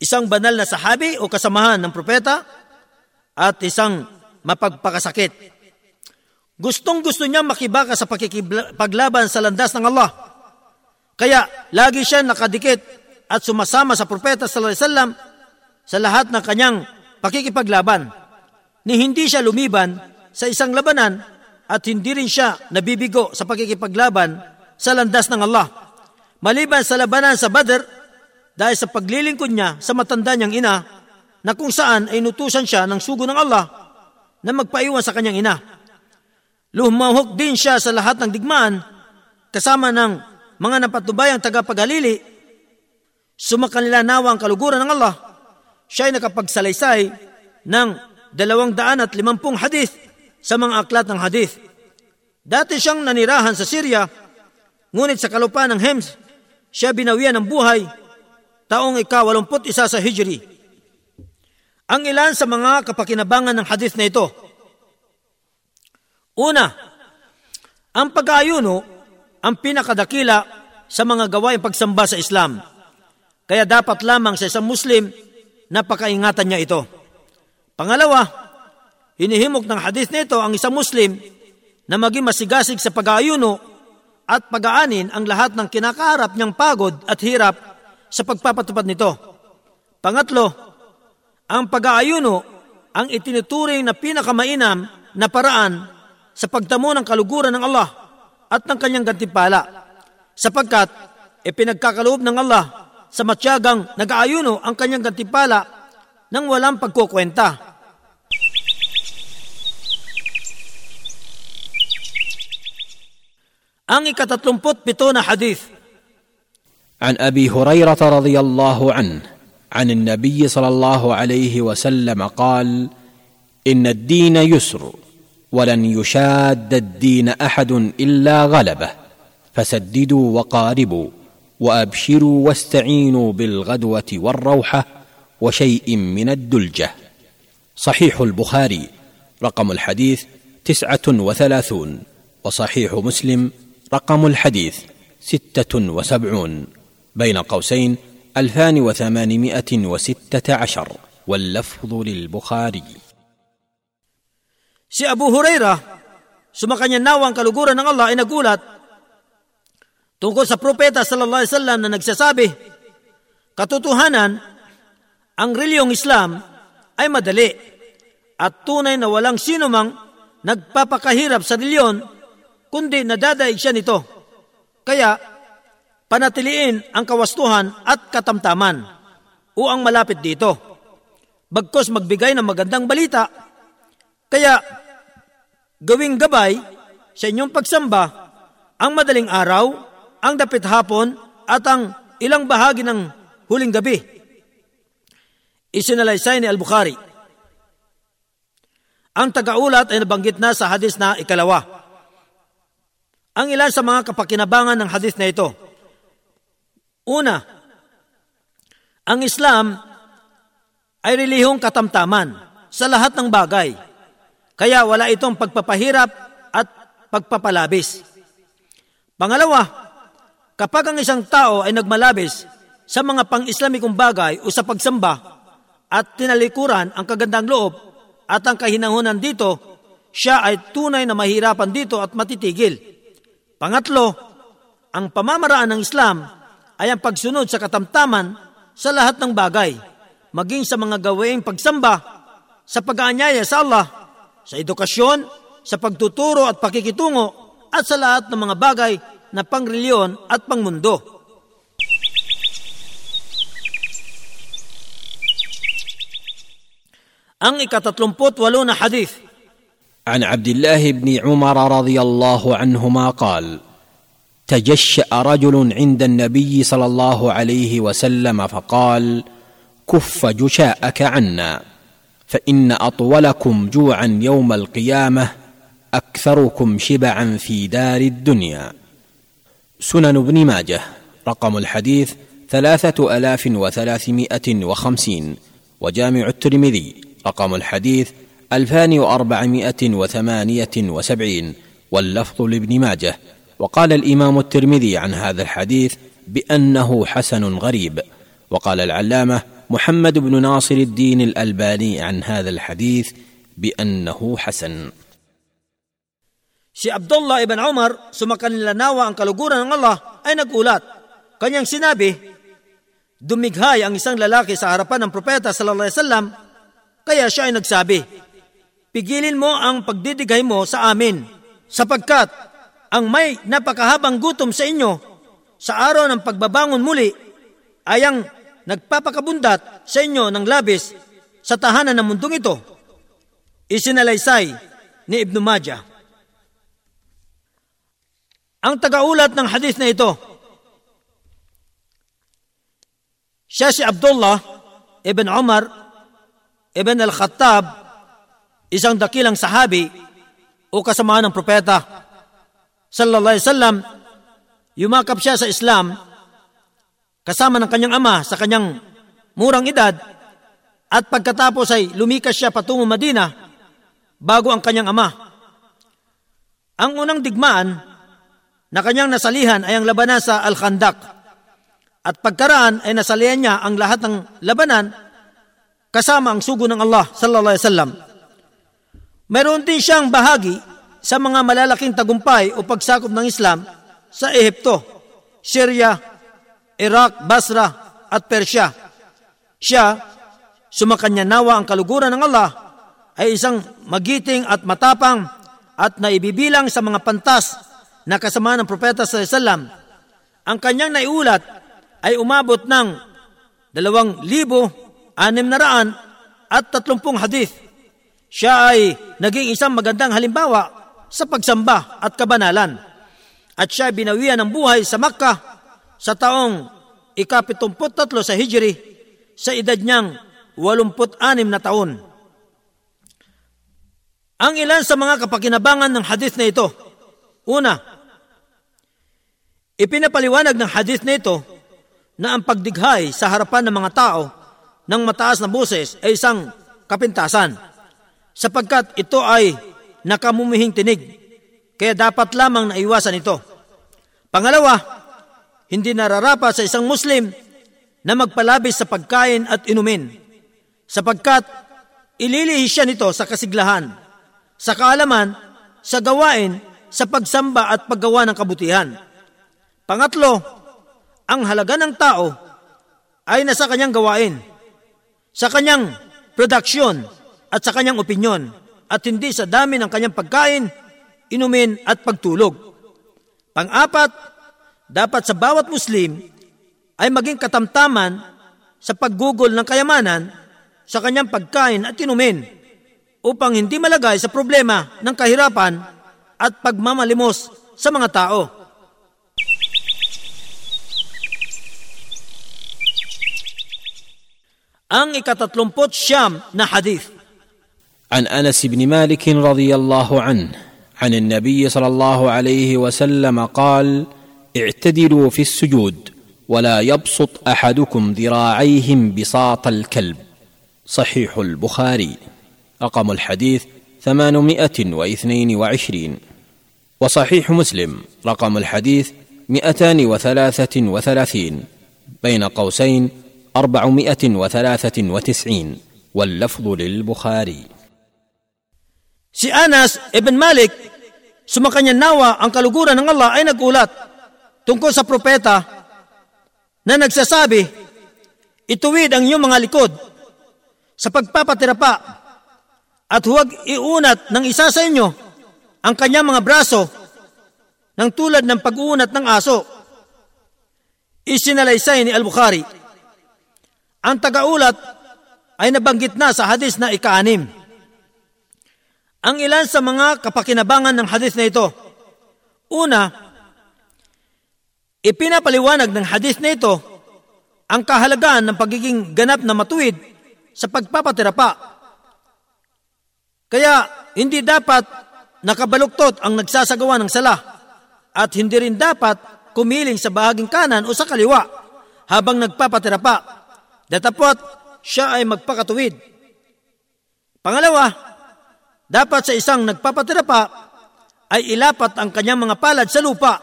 isang banal na sahabi o kasamahan ng propeta at isang mapagpakasakit. Gustong gusto niya makibaka sa paglaban sa landas ng Allah. Kaya lagi siya nakadikit at sumasama sa propeta sallallahu alaihi wasallam sa lahat ng kanyang pakikipaglaban. Ni hindi siya lumiban sa isang labanan at hindi rin siya nabibigo sa pagkikipaglaban sa landas ng Allah. Maliban sa labanan sa Badr, dahil sa paglilingkod niya sa matanda niyang ina, na kung saan ay nutusan siya ng sugo ng Allah na magpaiwan sa kanyang ina. Lumahok din siya sa lahat ng digmaan kasama ng mga napatubayang tagapaghalili Sumakanila nawa ang kaluguran ng Allah. Siya ay nakapagsalaysay ng dalawang daan at limampung hadith sa mga aklat ng hadith. Dati siyang nanirahan sa Syria, ngunit sa kalupaan ng Hems, siya binawian ng buhay taong ika-walumput isa sa Hijri. Ang ilan sa mga kapakinabangan ng hadith na ito. Una, ang pag-aayuno ang pinakadakila sa mga gawain pagsamba sa Islam. Kaya dapat lamang sa isang Muslim na pakaingatan niya ito. Pangalawa, hinihimok ng hadith nito ang isang Muslim na maging masigasig sa pag-aayuno at pag-aanin ang lahat ng kinakaharap niyang pagod at hirap sa pagpapatupad nito. Pangatlo, ang pag-aayuno ang itinuturing na pinakamainam na paraan sa pagtamo ng kaluguran ng Allah at ng kanyang gantimpala sapagkat ipinagkakaloob ng Allah sa matyagang nag-aayuno ang kanyang gantimpala nang walang pagkukwenta. Ang ikatatlumput pito na hadith. عن أبي هريرة رضي الله عنه عن النبي صلى الله عليه وسلم قال إن الدين يسر ولن يشاد الدين أحد إلا غلبه فسددوا وقاربوا وأبشروا واستعينوا بالغدوة والروحة وشيء من الدلجة. صحيح البخاري رقم الحديث تسعة وثلاثون وصحيح مسلم رقم الحديث ستة وسبعون. بين قوسين الفان وثمانمائه وسته عشر واللفظ للبخاري Si Abu Huraira, sumakanya nawang kaluguran ng Allah ay nagulat tungkol sa propeta sallallahu alaihi wasallam na nagsasabi, katotohanan, ang reliyong Islam ay madali at tunay na walang sino mang nagpapakahirap sa reliyon kundi nadadaig siya nito. Kaya, panatiliin ang kawastuhan at katamtaman o ang malapit dito. Bagkos magbigay ng magandang balita. Kaya, gawing gabay sa inyong pagsamba ang madaling araw, ang dapit hapon at ang ilang bahagi ng huling gabi. Isinalaysay ni Al-Bukhari. Ang tagaulat ay nabanggit na sa hadis na ikalawa. Ang ilan sa mga kapakinabangan ng hadis na ito. Una, ang Islam ay relihong katamtaman sa lahat ng bagay kaya wala itong pagpapahirap at pagpapalabis. Pangalawa, kapag ang isang tao ay nagmalabis sa mga pang-islamikong bagay o sa pagsamba at tinalikuran ang kagandang loob at ang kahinahunan dito, siya ay tunay na mahirapan dito at matitigil. Pangatlo, ang pamamaraan ng Islam ay ang pagsunod sa katamtaman sa lahat ng bagay, maging sa mga gawaing pagsamba, sa pag-aanyaya sa Allah sa edukasyon, sa pagtuturo at pakikitungo at sa lahat ng mga bagay na pangreliyon at pangmundo. Ang ikatatlumput walo na hadith. عن عبد الله بن عمر رضي الله عنهما قال تجشأ رجل عند النبي صلى الله عليه وسلم فقال كف جشاءك عنا فإن أطولكم جوعا يوم القيامة أكثركم شبعا في دار الدنيا. سنن ابن ماجه رقم الحديث ثلاثة آلاف وثلاثمائة وخمسين وجامع الترمذي رقم الحديث ألفان وأربعمائة وثمانية وسبعين واللفظ لابن ماجه وقال الامام الترمذي عن هذا الحديث بانه حسن غريب وقال العلامه محمد بن ناصر الدين الألباني عن هذا الحديث بأنه حسن Si Abdullah ibn Umar, sumakanilanawa ang kaluguran ng Allah, ay nagulat. Kanyang sinabi, dumighay ang isang lalaki sa harapan ng propeta sallallahu alaihi wasallam, kaya siya ay nagsabi, Pigilin mo ang pagdidigay mo sa amin, sapagkat ang may napakahabang gutom sa inyo sa araw ng pagbabangon muli ay ang nagpapakabundat sa inyo ng labis sa tahanan ng mundong ito. Isinalaysay ni Ibn Majah. Ang tagaulat ng hadith na ito, Siya si Abdullah ibn Umar ibn al-Khattab, isang dakilang sahabi o kasama ng propeta. Sallallahu alaihi wasallam, yumakap siya sa Islam kasama ng kanyang ama sa kanyang murang edad at pagkatapos ay lumikas siya patungo Madina bago ang kanyang ama. Ang unang digmaan na kanyang nasalihan ay ang labanan sa Al-Khandak at pagkaraan ay nasalihan niya ang lahat ng labanan kasama ang sugo ng Allah sallallahu alaihi wasallam. Meron din siyang bahagi sa mga malalaking tagumpay o pagsakop ng Islam sa Ehipto, Syria, Iraq, Basra at Persya. Siya, sumakanya nawa ang kaluguran ng Allah, ay isang magiting at matapang at naibibilang sa mga pantas na kasama ng propeta sa Islam. Ang kanyang naiulat ay umabot ng dalawang libo, anim na raan at tatlumpung hadith. Siya ay naging isang magandang halimbawa sa pagsamba at kabanalan. At siya binawian ng buhay sa Makkah sa taong ikapitumput-tatlo sa Hijri sa edad niyang walumput-anim na taon. Ang ilan sa mga kapakinabangan ng hadith na ito. Una, ipinapaliwanag ng hadith na ito na ang pagdighay sa harapan ng mga tao ng mataas na boses ay isang kapintasan sapagkat ito ay nakamumihing tinig kaya dapat lamang na iwasan ito. Pangalawa, hindi nararapat sa isang Muslim na magpalabis sa pagkain at inumin sapagkat ililihis siya nito sa kasiglahan, sa kaalaman, sa gawain, sa pagsamba at paggawa ng kabutihan. Pangatlo, ang halaga ng tao ay nasa kanyang gawain, sa kanyang production at sa kanyang opinyon at hindi sa dami ng kanyang pagkain, inumin at pagtulog. Pang-apat, dapat sa bawat Muslim ay maging katamtaman sa paggugol ng kayamanan sa kanyang pagkain at inumin upang hindi malagay sa problema ng kahirapan at pagmamalimos sa mga tao. ang ikatatlumpot siyam na hadith. عن أنس بن مالك رضي الله عنه عن النبي صلى الله عليه وسلم قال اعتدلوا في السجود ولا يبسط أحدكم ذراعيهم بساط الكلب صحيح البخاري. رقم الحديث ثمانمائة واثنين وعشرين. وصحيح مسلم. رقم الحديث مئتان وثلاثة وثلاثين. بين قوسين أربعمائة وثلاثة وتسعين. واللفظ للبخاري. Si Anas ibn Malik, sumakanya nawa ang kaluguran ng Allah ay nagulat tungkol sa propeta na nagsasabi, ituwid ang iyong mga likod sa pagpapatira pa at huwag iunat ng isa sa inyo ang kanyang mga braso ng tulad ng pag-uunat ng aso. Isinalaysay ni Al-Bukhari. Ang tagaulat ay nabanggit na sa hadis na ikaanim. Ang ilan sa mga kapakinabangan ng hadis na ito. Una, ipinapaliwanag ng hadis na ito ang kahalagaan ng pagiging ganap na matuwid sa pagpapatirapa. Kaya hindi dapat nakabaluktot ang nagsasagawa ng sala at hindi rin dapat kumiling sa bahaging kanan o sa kaliwa habang nagpapatirapa Datapot, siya ay magpakatuwid. Pangalawa, dapat sa isang nagpapatirapa ay ilapat ang kanyang mga palad sa lupa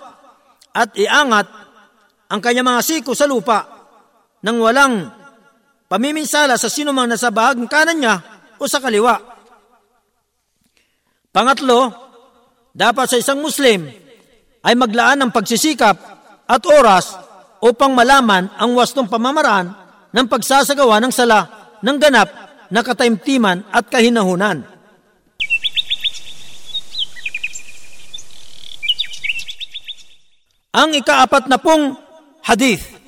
at iangat ang kanyang mga siko sa lupa nang walang pamiminsala sa sinumang nasa bahaging kanan niya o sa kaliwa. Pangatlo, dapat sa isang Muslim ay maglaan ng pagsisikap at oras upang malaman ang wastong pamamaraan ng pagsasagawa ng sala ng ganap na kataimtiman at kahinahunan. Ang ikaapat na pong hadith.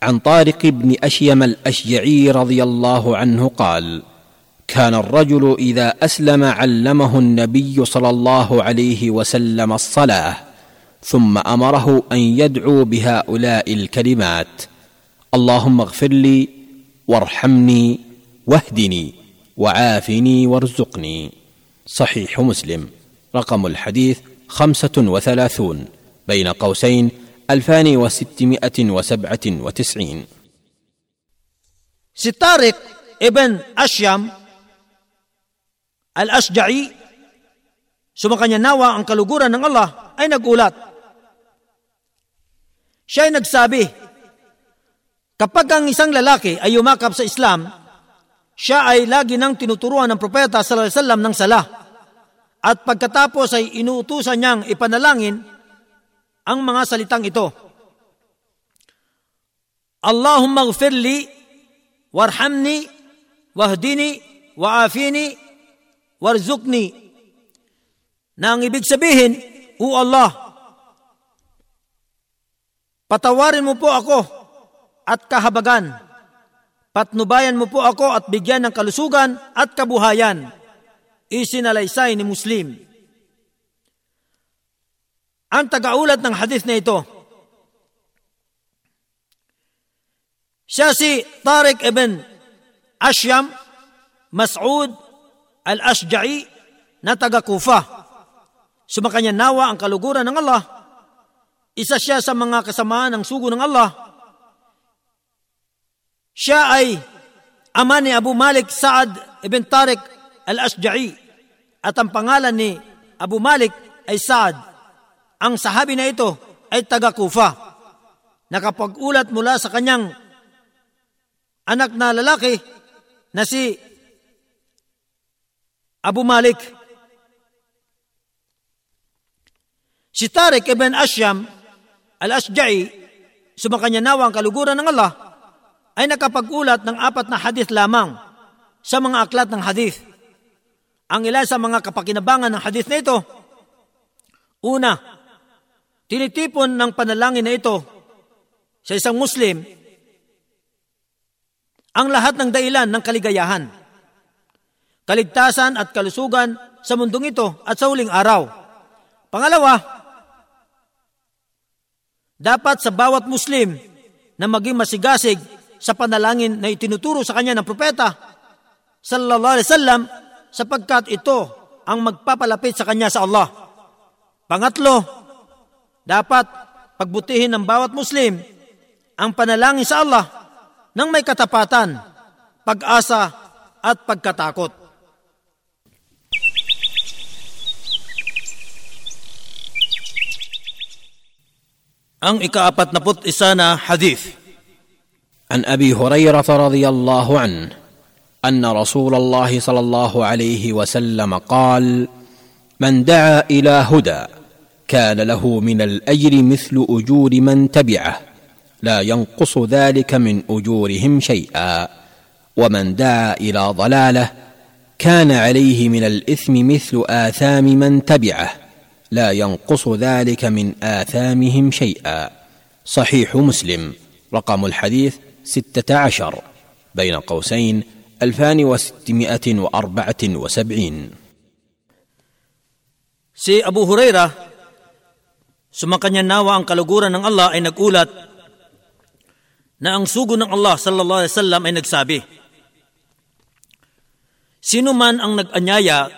عن طارق بن اشيم الاشجعي رضي الله عنه قال كان الرجل اذا اسلم علمه النبي صلى الله عليه وسلم الصلاه ثم امره ان يدعو بهؤلاء الكلمات اللهم اغفر لي وارحمني واهدني وعافني وارزقني صحيح مسلم رقم الحديث خمسة وثلاثون بين قوسين ألفان وستمائة وسبعة وتسعين Si Tariq ibn Ashyam al-Ashja'i, sumakanya nawa ang kaluguran ng Allah, ay nagulat. Siya ay nagsabi, kapag ang isang lalaki ay yumakap sa Islam, siya ay lagi nang tinuturuan ng propeta sallallahu alaihi wasallam ng sala. At pagkatapos ay inuutusan niyang ipanalangin ang mga salitang ito. Allahumma gfirli warhamni wahdini waafini warzukni na ang ibig sabihin, O Allah, patawarin mo po ako at kahabagan. Patnubayan mo po ako at bigyan ng kalusugan at kabuhayan. Isinalaysay ni Muslim. Ang tagaulat ng hadith na ito, Siya si Tariq ibn Ashyam Mas'ud al-Ashja'i na taga Kufa. Sumakanya nawa ang kaluguran ng Allah. Isa siya sa mga kasamaan ng sugo ng Allah. Siya ay ama ni Abu Malik Saad ibn Tariq al-Ashja'i at ang pangalan ni Abu Malik ay Saad. Ang sahabi na ito ay taga Kufa. Nakapag-ulat mula sa kanyang anak na lalaki na si Abu Malik. Si Tariq ibn Ashyam al-Asja'i, sumakanya nawa ang kaluguran ng Allah, ay nakapag-ulat ng apat na hadith lamang sa mga aklat ng hadith. Ang ilan sa mga kapakinabangan ng hadith na ito, una, tinitipon ng panalangin na ito sa isang Muslim ang lahat ng dahilan ng kaligayahan, kaligtasan at kalusugan sa mundong ito at sa huling araw. Pangalawa, dapat sa bawat Muslim na maging masigasig sa panalangin na itinuturo sa kanya ng propeta sallallahu alaihi wasallam sapagkat ito ang magpapalapit sa kanya sa Allah. Pangatlo, dapat pagbutihin ng bawat Muslim ang panalangin sa Allah ng may katapatan, pag-asa at pagkatakot. Ang ikaapat na put isa na hadith. عن ابي هريره رضي الله عنه ان رسول الله صلى الله عليه وسلم قال من دعا الى هدى كان له من الأجر مثل أجور من تبعه لا ينقص ذلك من أجورهم شيئا. ومن دعا إلى ضلاله كان عليه من الإثم مثل آثام من تبعه لا ينقص ذلك من آثامهم شيئا. صحيح مسلم رقم الحديث ستة عشر بين قوسين ألفان وستمائة وأربعة وسبعين. Si Abu Huraira, sumakanya nawa ang kaluguran ng Allah ay nagulat na ang sugo ng Allah sallallahu alaihi wasallam ay nagsabi, Sino man ang nag-anyaya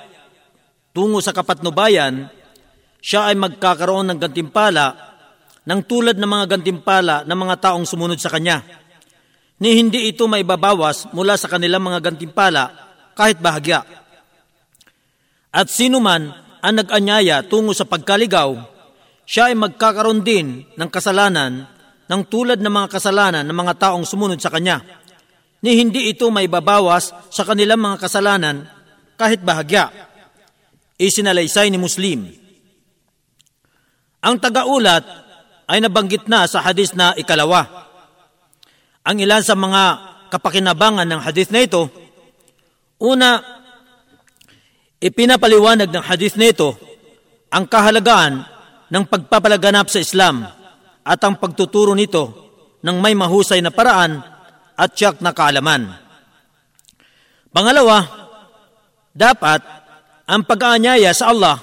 tungo sa kapatnubayan, siya ay magkakaroon ng gantimpala ng tulad ng mga gantimpala ng mga taong sumunod sa kanya. Ni hindi ito maibabawas mula sa kanilang mga gantimpala kahit bahagya. At sino man ang nag-anyaya tungo sa pagkaligaw, siya ay magkakaroon din ng kasalanan ng tulad ng mga kasalanan ng mga taong sumunod sa Kanya, ni hindi ito may babawas sa kanilang mga kasalanan kahit bahagya. Isinalaysay ni Muslim. Ang tagaulat ay nabanggit na sa hadis na ikalawa. Ang ilan sa mga kapakinabangan ng hadis na ito, una, ipinapaliwanag ng hadis na ito ang kahalagaan ng pagpapalaganap sa Islam at ang pagtuturo nito ng may mahusay na paraan at tiyak na kaalaman. Pangalawa, dapat ang pag-aanyaya sa Allah,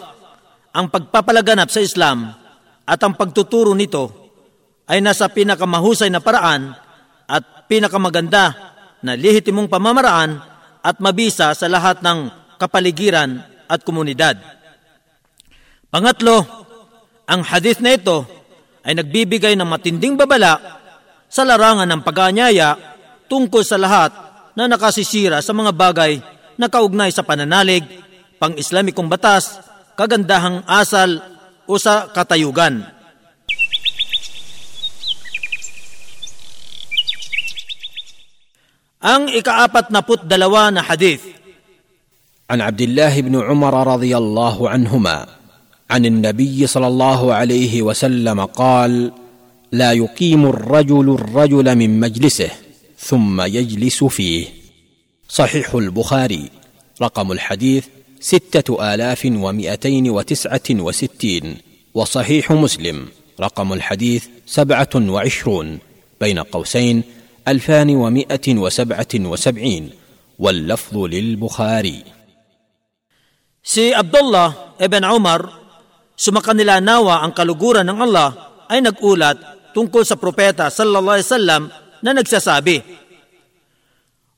ang pagpapalaganap sa Islam at ang pagtuturo nito ay nasa pinakamahusay na paraan at pinakamaganda na lehitimong pamamaraan at mabisa sa lahat ng kapaligiran at komunidad. Pangatlo, ang hadith na ito ay nagbibigay ng matinding babala sa larangan ng pag-aanyaya tungkol sa lahat na nakasisira sa mga bagay na kaugnay sa pananalig, pang-islamikong batas, kagandahang asal o sa katayugan. Ang ikaapat na put dalawa na hadith. An Abdullah ibn Umar radiyallahu anhuma عن النبي صلى الله عليه وسلم قال لا يقيم الرجل الرجل من مجلسه ثم يجلس فيه صحيح البخاري. رقم الحديث ستة آلاف ومئتين وتسعة وستين. وصحيح مسلم. رقم الحديث سبعة وعشرون. بين قوسين ألفان ومئة وسبعة وسبعين. واللفظ للبخاري. Si Abdullah ibn Umar, sumakanila nawa ang kaluguran ng Allah ay nagulat tungkol sa propeta sallallahu alaihi wasallam na nagsasabi,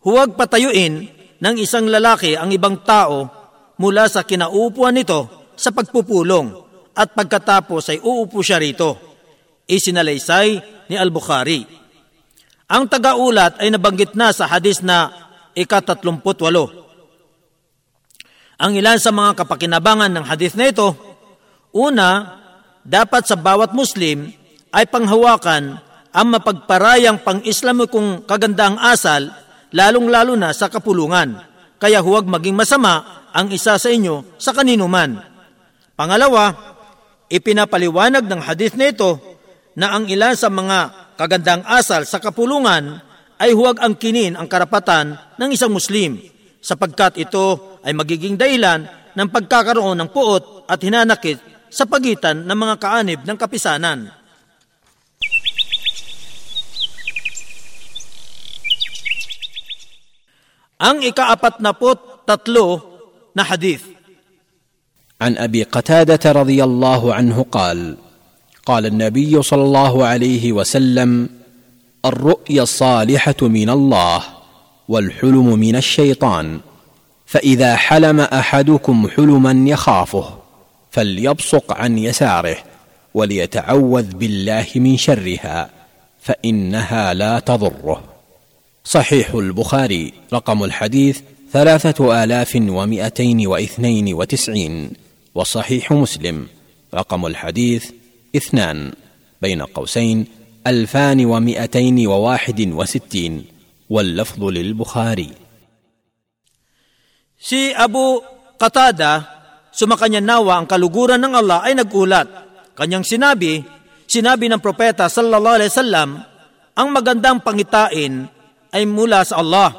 Huwag patayuin ng isang lalaki ang ibang tao mula sa kinaupuan nito sa pagpupulong at pagkatapos ay uupo siya rito. Isinalaysay ni Al-Bukhari. Ang tagaulat ay nabanggit na sa hadis na ika-38. Ang ilan sa mga kapakinabangan ng hadith na ito, una, dapat sa bawat Muslim ay panghawakan ang mapagparayang pang-Islamikong kagandang asal, lalong-lalo na sa kapulungan. Kaya huwag maging masama ang isa sa inyo sa kanino man. Pangalawa, ipinapaliwanag ng hadith na ito na ang ilan sa mga kagandang asal sa kapulungan ay huwag angkinin ang karapatan ng isang Muslim sapagkat ito ay magiging dahilan ng pagkakaroon ng puot at hinanakit sa pagitan ng mga kaanib ng kapisanan. Ang ikaapat na pot tatlo na hadith. عن ابي قتاده رضي الله عنه قال قال النبي صلى الله عليه وسلم الرؤيا الصالحه من الله والحلم من الشيطان فاذا حلم احدكم حلما يخافه فليبصق عن يساره وليتعوذ بالله من شرها فإنها لا تضره. صحيح البخاري رقم الحديث ثلاثة آلاف ومائتين واثنين وتسعين وصحيح مسلم رقم الحديث اثنان بين قوسين ألفان ومائتين وواحد وستين واللفظ للبخاري. Si Abu Qatada, sumakanya nawa ang kaluguran ng Allah ay nagulat. Kanyang sinabi, sinabi ng propeta sallallahu alaihi wasallam, ang magandang pangitain ay mula sa Allah,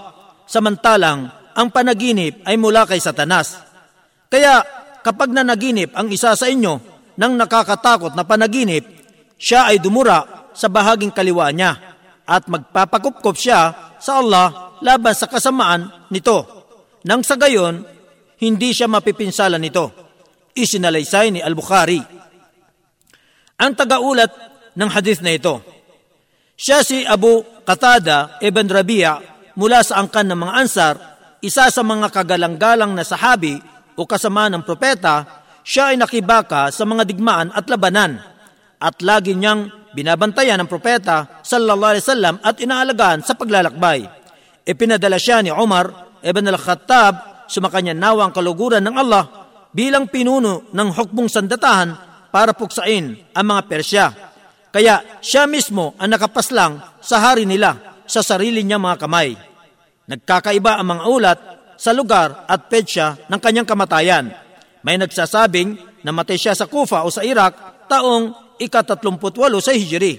samantalang ang panaginip ay mula kay Satanas. Kaya kapag nanaginip ang isa sa inyo ng nakakatakot na panaginip, siya ay dumura sa bahaging kaliwa niya at magpapakupkop siya sa Allah laban sa kasamaan nito nang sa gayon, hindi siya mapipinsala nito. Isinalaysay ni Al-Bukhari. Ang tagaulat ng hadith na ito, siya si Abu Qatada ibn Rabia mula sa angkan ng mga ansar, isa sa mga kagalang-galang na sahabi o kasama ng propeta, siya ay nakibaka sa mga digmaan at labanan at lagi niyang binabantayan ng propeta sallallahu alaihi wasallam at inaalagaan sa paglalakbay. Ipinadala siya ni Umar Ibn al-Khattab, sumakanya nawa ang kaluguran ng Allah bilang pinuno ng hukbong sandatahan para puksain ang mga Persya. Kaya siya mismo ang nakapaslang sa hari nila sa sarili niya mga kamay. Nagkakaiba ang mga ulat sa lugar at petsa ng kanyang kamatayan. May nagsasabing namatay siya sa Kufa o sa Iraq taong ika-38 sa Hijri.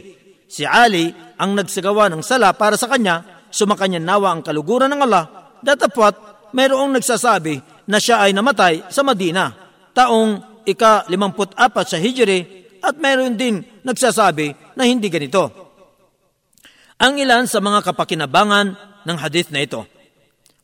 Si Ali ang nagsagawa ng sala para sa kanya, sumakanya nawa ang kaluguran ng Allah datapwat mayroong nagsasabi na siya ay namatay sa Madina taong ika-54 sa Hijri at mayroon din nagsasabi na hindi ganito. Ang ilan sa mga kapakinabangan ng hadith na ito.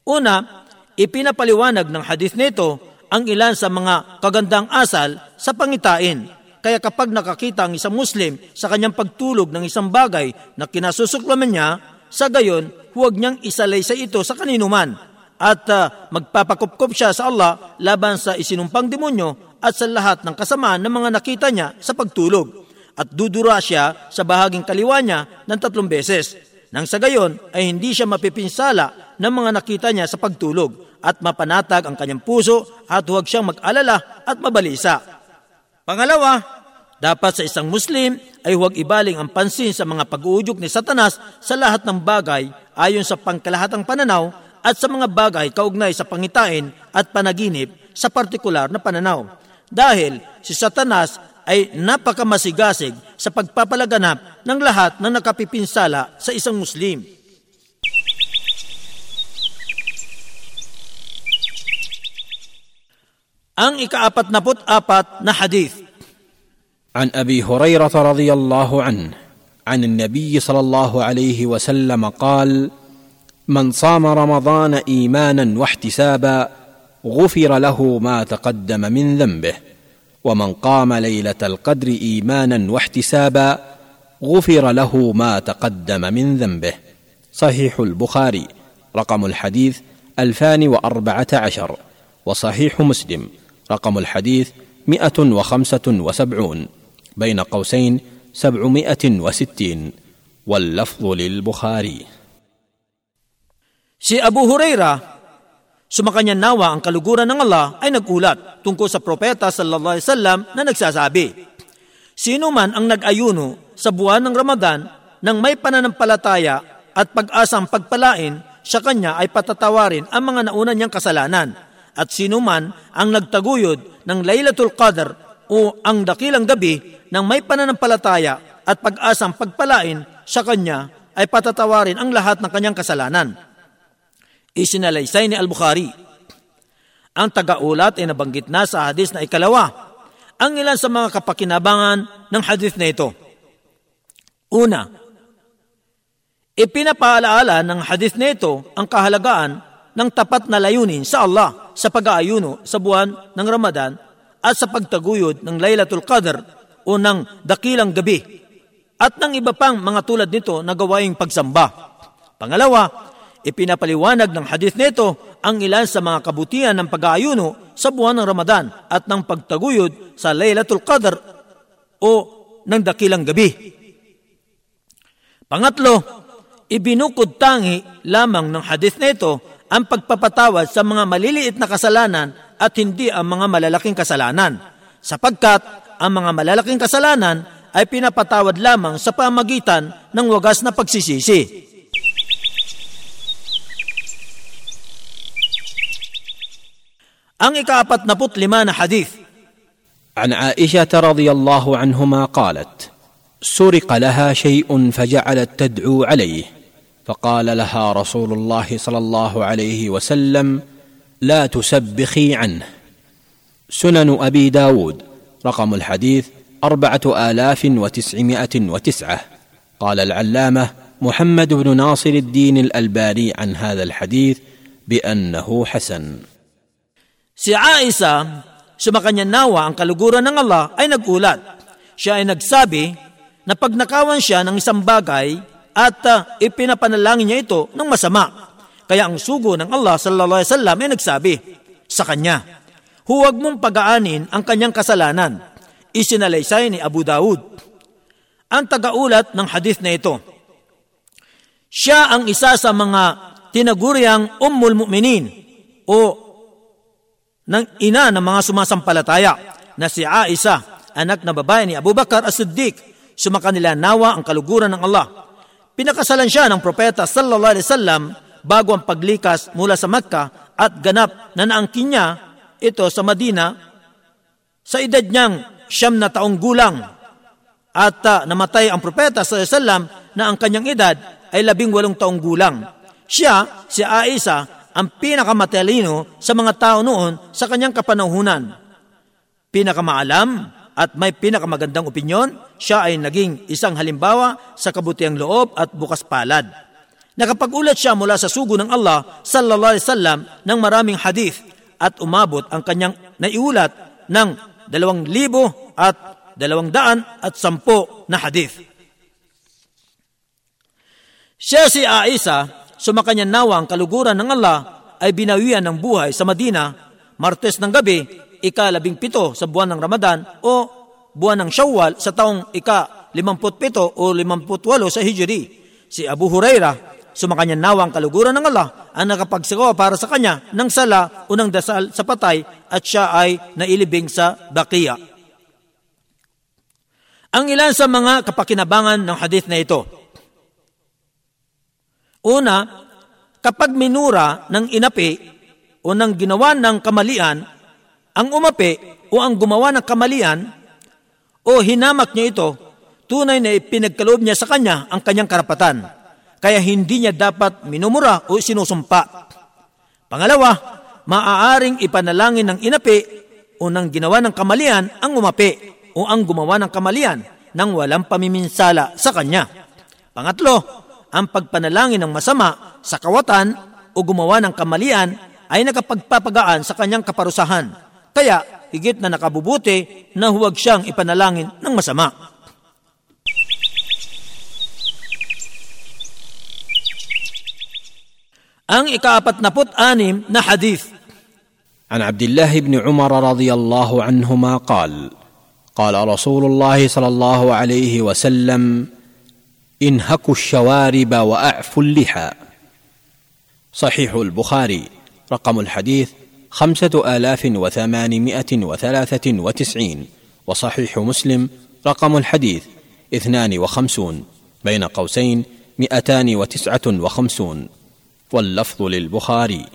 Una, ipinapaliwanag ng hadith na ito ang ilan sa mga kagandang asal sa pangitain. Kaya kapag nakakita ang isang Muslim sa kanyang pagtulog ng isang bagay na kinasusuklaman niya, sa gayon huwag niyang isalaysay ito sa kaninuman at uh, magpapakupkop siya sa Allah laban sa isinumpang demonyo at sa lahat ng kasamaan ng mga nakita niya sa pagtulog at dudura siya sa bahaging kaliwa niya ng tatlong beses. Nang sa gayon ay hindi siya mapipinsala ng mga nakita niya sa pagtulog at mapanatag ang kanyang puso at huwag siyang mag-alala at mabalisa. Pangalawa, dapat sa isang Muslim ay huwag ibaling ang pansin sa mga pag-uudyok ni Satanas sa lahat ng bagay ayon sa pangkalahatang pananaw at sa mga bagay kaugnay sa pangitain at panaginip sa partikular na pananaw. Dahil si Satanas ay napakamasigasig sa pagpapalaganap ng lahat ng nakapipinsala sa isang Muslim. Ang ikaapat na apat na hadith. عن ابي هريره رضي الله عنه عن النبي صلى الله عليه وسلم قال من صام رمضان إيمانا واحتسابا غفر له ما تقدم من ذنبه ومن قام ليلة القدر إيمانا واحتسابا غفر له ما تقدم من ذنبه. صحيح البخاري رقم الحديث ألفان وأربعة عشر وصحيح مسلم رقم الحديث مئة وخمسة وسبعون بين قوسين سبعمائة وستين واللفظ للبخاري. Si Abu Huraira, sumakanya nawa ang kaluguran ng Allah ay nagulat tungkol sa propeta sallallahu alaihi wasallam na nagsasabi, Sino man ang nag-ayuno sa buwan ng Ramadan nang may pananampalataya at pag-asang pagpalain, sa kanya ay patatawarin ang mga nauna niyang kasalanan. At sino man ang nagtaguyod ng Laylatul Qadr o ang dakilang gabi ng may pananampalataya at pag-asang pagpalain sa kanya ay patatawarin ang lahat ng kanyang kasalanan. Isinalaysay ni Al-Bukhari. Ang tagaulat ay nabanggit na sa hadis na ikalawa. Ang ilan sa mga kapakinabangan ng hadith na ito. Una, ipinapaalaala ng hadith na ito ang kahalagaan ng tapat na layunin sa Allah sa pag-aayuno sa buwan ng Ramadan at sa pagtaguyod ng Laylatul Qadr o ng dakilang gabi at ng iba pang mga tulad nito na gawaing pagsamba. Pangalawa, ipinapaliwanag ng hadith nito ang ilan sa mga kabutihan ng pag-aayuno sa buwan ng Ramadan at ng pagtaguyod sa Laylatul Qadr o ng dakilang gabi. Pangatlo, ibinukod tangi lamang ng hadith nito ang pagpapatawad sa mga maliliit na kasalanan at hindi ang mga malalaking kasalanan sapagkat ang mga malalaking kasalanan ay pinapatawad lamang sa pamagitan ng wagas na pagsisisi. Ang ikaapat lima na hadith. عن عائشة رضي الله عنهما قالت: سرق لها شيء فجعلت تدعو عليه. فقال لها رسول الله صلى الله عليه وسلم لا تسبخي عنه. سنن أبي داود رقم الحديث أربعة آلاف وتسعمائة وتسعة. قال العلامة محمد بن ناصر الدين الألباني عن هذا الحديث بأنه حسن. Si Aisa, sumakanya nawa ang kaluguran ng Allah ay nagulat. Siya ay nagsabi na pag nakawan siya ng isang bagay at uh, ipinapanalangin niya ito ng masama. Kaya ang sugo ng Allah sallallahu alaihi wasallam ay nagsabi sa kanya, huwag mong pagaanin ang kanyang kasalanan. Isinalaysay ni Abu Dawud. Ang tagaulat ng hadith na ito. Siya ang isa sa mga tinaguriang ummul mu'minin o ng ina ng mga sumasampalataya na si Aisha, anak na babae ni Abu Bakar as-Siddiq, sumakanila nawa ang kaluguran ng Allah. Pinakasalan siya ng propeta sallallahu alaihi wasallam bago ang paglikas mula sa Makkah at ganap na naangkin niya ito sa Madina sa edad niyang siyam na taong gulang at uh, namatay ang propeta sa salam na ang kanyang edad ay labing walong taong gulang. Siya, si Aisa, ang pinakamatalino sa mga tao noon sa kanyang kapanahunan. Pinakamaalam at may pinakamagandang opinyon, siya ay naging isang halimbawa sa kabutiang loob at bukas palad. Nakapagulat siya mula sa sugo ng Allah sallallahu alaihi wasallam ng maraming hadith at umabot ang kanyang naiulat ng dalawang libo at dalawang daan at sampo na hadith. Siya si Aisa, sumakanya nawa ang kaluguran ng Allah ay binawian ng buhay sa Madina, Martes ng gabi, ika-labing pito sa buwan ng Ramadan o buwan ng Shawwal sa taong ika-57 o 58 sa Hijri. Si Abu Huraira, sumakanya nawa ang kaluguran ng Allah ang nakapagsagawa para sa kanya ng sala o ng dasal sa patay at siya ay nailibing sa Baqiya. Ang ilan sa mga kapakinabangan ng hadith na ito. Una, kapag minura ng inapi o ng ginawa ng kamalian, ang umapi o ang gumawa ng kamalian o hinamak niya ito, tunay na ipinagkaloob niya sa kanya ang kanyang karapatan. Kaya hindi niya dapat minumura o sinusumpa. Pangalawa, maaaring ipanalangin ng inapi o ng ginawa ng kamalian ang umapi o ang gumawa ng kamalian nang walang pamiminsala sa kanya. Pangatlo, ang pagpanalangin ng masama sa kawatan o gumawa ng kamalian ay nakapagpapagaan sa kanyang kaparusahan. Kaya higit na nakabubuti na huwag siyang ipanalangin ng masama. Ang ikaapat na anim na hadith. عن عبد الله بن عمر رضي الله عنهما قال قال رسول الله صلى الله عليه وسلم انهكوا الشوارب وأعفوا اللحى. صحيح البخاري. رقم الحديث خمسة آلاف وثمانمائة وثلاثة وتسعين. وصحيح مسلم رقم الحديث اثنان وخمسون. بين قوسين مئتان وتسعة وخمسون. واللفظ للبخاري.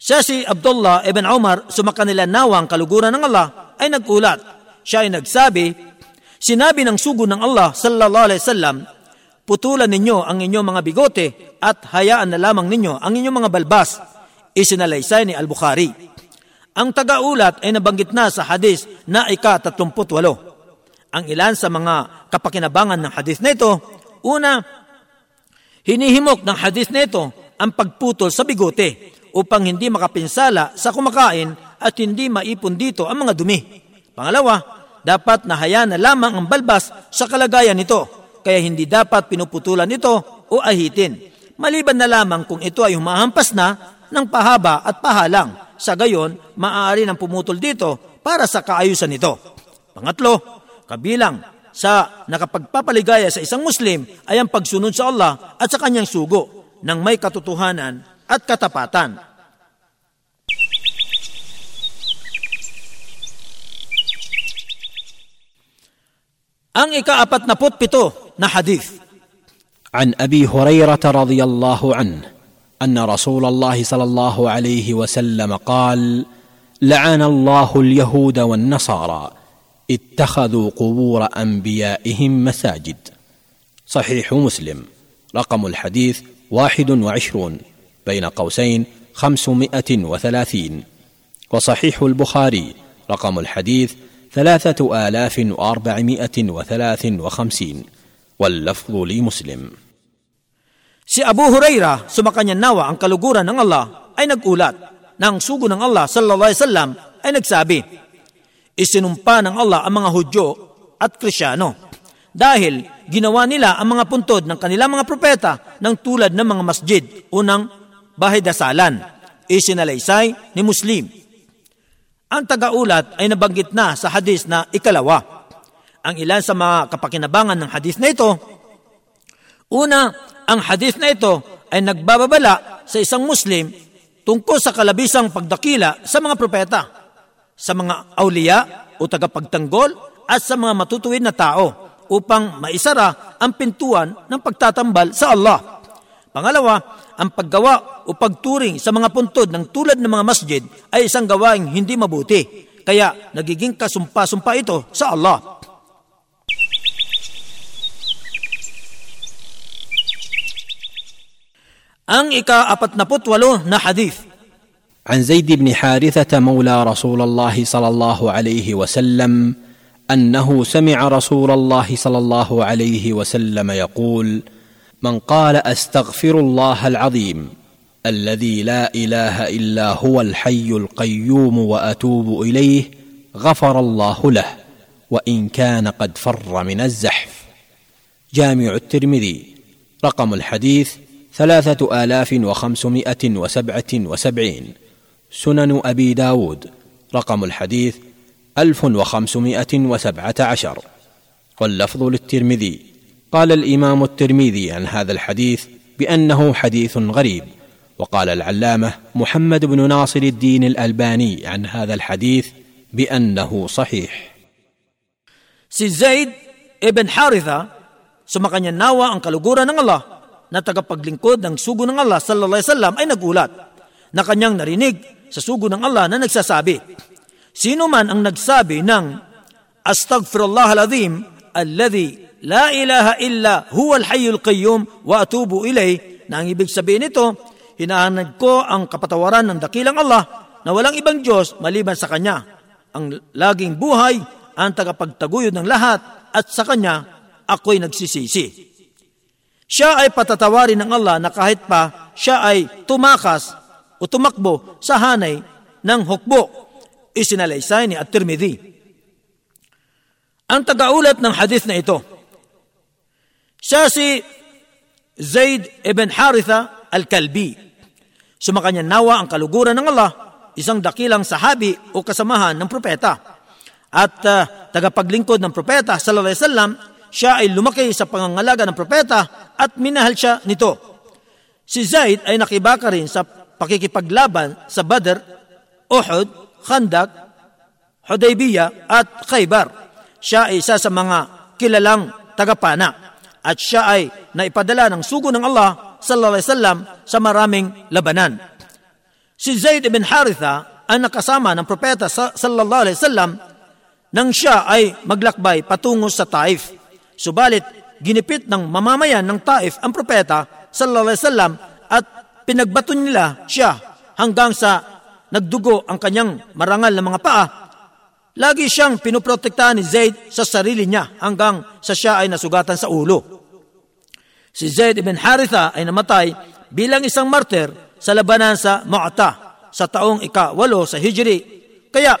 Siya si Abdullah ibn Umar, sumakanila nawang kaluguran ng Allah, ay nagulat. Siya ay Sinabi ng sugo ng Allah sallallahu alaihi wasallam, putulan ninyo ang inyong mga bigote at hayaan na lamang ninyo ang inyong mga balbas. Isinalaysay ni Al-Bukhari. Ang tagaulat ay nabanggit na sa hadis na ika-38. Ang ilan sa mga kapakinabangan ng hadis na ito, una, hinihimok ng hadis na ito ang pagputol sa bigote upang hindi makapinsala sa kumakain at hindi maipon dito ang mga dumi. Pangalawa, dapat nahayaan na lamang ang balbas sa kalagayan nito, kaya hindi dapat pinuputulan ito o ahitin. Maliban na lamang kung ito ay humahampas na ng pahaba at pahalang. Sa gayon, maaari nang pumutol dito para sa kaayusan nito. Pangatlo, kabilang sa nakapagpapaligaya sa isang Muslim ay ang pagsunod sa Allah at sa kanyang sugo ng may katotohanan at katapatan. Ang ikaapat na pito na hadith. عن ابي هريره رضي الله عنه ان رسول الله صلى الله عليه وسلم قال لعن الله اليهود والنصارى اتخذوا قبور انبيائهم مساجد صحيح مسلم رقم الحديث واحد وعشرون بين قوسين خمسمائة وثلاثين وصحيح البخاري رقم الحديث ثلاثة آلاف وأربعمائة وثلاث وخمسين واللفظ لمسلم Si Abu Huraira, sumakanya nawa ang kaluguran ng Allah, ay nagulat na ang sugo ng Allah sallallahu alaihi wasallam ay nagsabi, Isinumpa ng Allah ang mga Hudyo at Krisyano dahil ginawa nila ang mga puntod ng kanilang mga propeta ng tulad ng mga masjid o ng bahay dasalan, isinalaysay ni Muslim. ang tagaulat ay nabanggit na sa hadis na ikalawa. Ang ilan sa mga kapakinabangan ng hadis na ito, una, ang hadis na ito ay nagbababala sa isang Muslim tungkol sa kalabisang pagdakila sa mga propeta, sa mga auliya o tagapagtanggol at sa mga matutuwid na tao upang maisara ang pintuan ng pagtatambal sa Allah. Pangalawa, ang paggawa o pagturing sa mga puntod ng tulad ng mga masjid ay isang gawaing hindi mabuti. Kaya nagiging kasumpa-sumpa ito sa Allah. Ang ika-apat na putwalo na hadith. عن زيد بن حارثة مولى رسول الله صلى الله عليه وسلم أنه سمع رسول الله صلى الله عليه وسلم يقول: من قال أستغفر الله العظيم الذي لا إله إلا هو الحي القيوم وأتوب إليه غفر الله له وإن كان قد فر من الزحف. جامع الترمذي. رقم الحديث ثلاثة آلاف وخمسمائة وسبعة وسبعين. سنن أبي داود. رقم الحديث ألف وخمسمائة وسبعة عشر. واللفظ للترمذي. قال الإمام الترمذي عن هذا الحديث بأنه حديث غريب وقال العلامة محمد بن ناصر الدين الألباني عن هذا الحديث بأنه صحيح Si Zaid ibn Haritha, sumakanya nawa ang kaluguran ng Allah na tagapaglingkod ng sugo ng Allah sallallahu alaihi wasallam ay nagulat na kanyang narinig sa sugo ng Allah na nagsasabi, Sino man ang nagsabi ng Astaghfirullah al-azim alladhi la ilaha illa huwa al-hayyul qayyum wa atubu ilay na ang ibig sabihin nito, hinahanag ko ang kapatawaran ng dakilang Allah na walang ibang Diyos maliban sa Kanya. Ang laging buhay, ang tagapagtaguyod ng lahat at sa Kanya ako'y nagsisisi. Siya ay patatawarin ng Allah na kahit pa siya ay tumakas o tumakbo sa hanay ng hukbo. Isinalaysay ni At-Tirmidhi. Ang tagaulat ng hadith na ito, siya si Zaid ibn Haritha al-Kalbi. Sumakanya nawa ang kaluguran ng Allah, isang dakilang sahabi o kasamahan ng propeta. At uh, tagapaglingkod ng propeta sallallahu alaihi wasallam, siya ay lumaki sa pangangalaga ng propeta at minahal siya nito. Si Zaid ay nakibaka rin sa pakikipaglaban sa Badr, Uhud, Khandak, Hudaybiyah at Khaybar. Siya ay isa sa mga kilalang tagapana at siya ay naipadala ng sugo ng Allah sallallahu alaihi wasallam sa maraming labanan. Si Zaid ibn Haritha ang nakasama ng propeta sallallahu alaihi wasallam nang siya ay maglakbay patungo sa Taif. Subalit, ginipit ng mamamayan ng Taif ang propeta sallallahu alaihi wasallam at pinagbato nila siya hanggang sa nagdugo ang kanyang marangal na mga paa. Lagi siyang pinoprotektahan ni Zaid sa sarili niya hanggang sa siya ay nasugatan sa ulo. Si Zaid ibn Haritha ay namatay bilang isang martir sa labanan sa Mu'ta sa taong ika-walo sa Hijri. Kaya,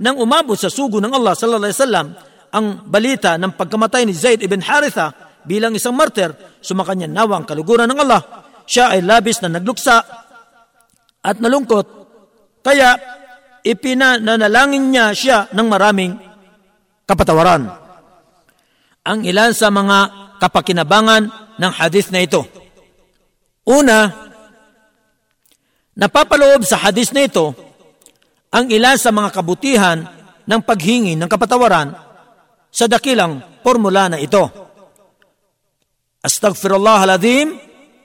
nang umabot sa sugo ng Allah sallallahu alaihi wasallam ang balita ng pagkamatay ni Zaid ibn Haritha bilang isang martir, sumakanya nawa ang kaluguran ng Allah. Siya ay labis na nagluksa at nalungkot. Kaya, ipinanalangin niya siya ng maraming kapatawaran. Ang ilan sa mga kapakinabangan ng hadith na ito. Una, napapaloob sa hadith na ito ang ilan sa mga kabutihan ng paghingi ng kapatawaran sa dakilang formula na ito. Astaghfirullah al-azim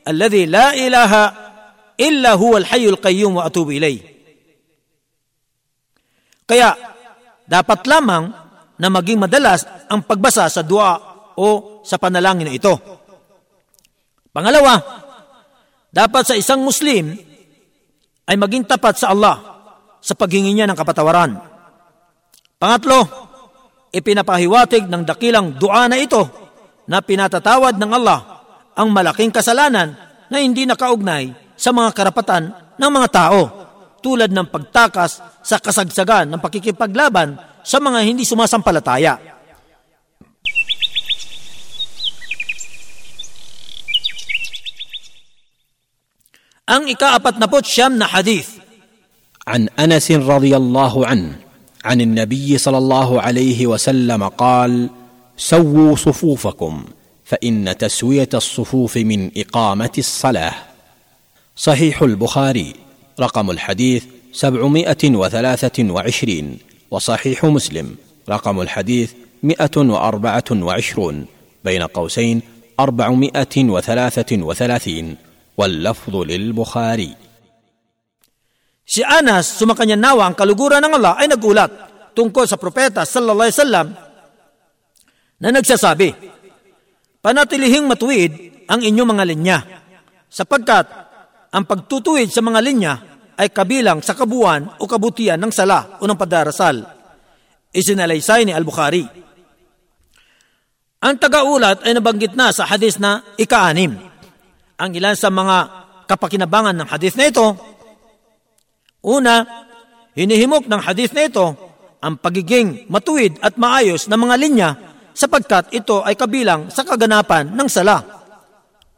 alladhi la ilaha illa huwa al-hayyul qayyum wa atubu ilayh. Kaya dapat lamang na maging madalas ang pagbasa sa dua o sa panalangin na ito. Pangalawa, dapat sa isang Muslim ay maging tapat sa Allah sa paghingi niya ng kapatawaran. Pangatlo, ipinapahiwatig ng dakilang dua na ito na pinatatawad ng Allah ang malaking kasalanan na hindi nakaugnay sa mga karapatan ng mga tao tulad ng pagtakas sa kasagsagan ng pakikipaglaban sa mga hindi sumasampalataya. Ang ikaapat na siyam na hadith. عن انس رضي الله عنه عن النبي صلى الله عليه وسلم قال سووا صفوفكم فان تسويه الصفوف من اقامه الصلاه صحيح البخاري رقم الحديث سبعمائه وثلاثه وعشرين وصحيح مسلم رقم الحديث مئه واربعه وعشرون بين قوسين اربعمائه وثلاثه وثلاثين واللفظ للبخاري Si Anas, sumakanya nawa ang kaluguran ng Allah ay nagulat tungkol sa propeta sallallahu alaihi wasallam na nagsasabi, Panatilihing matuwid ang inyong mga linya sapagkat ang pagtutuwid sa mga linya ay kabilang sa kabuuan o kabutihan ng sala o ng padarasal. Isinalaysay ni Al-Bukhari. Ang tagaulat ay nabanggit na sa hadis na ika-anim. Ang ilan sa mga kapakinabangan ng hadis na ito Una, hinihimok ng hadith na ito ang pagiging matuwid at maayos ng mga linya sapagkat ito ay kabilang sa kaganapan ng sala.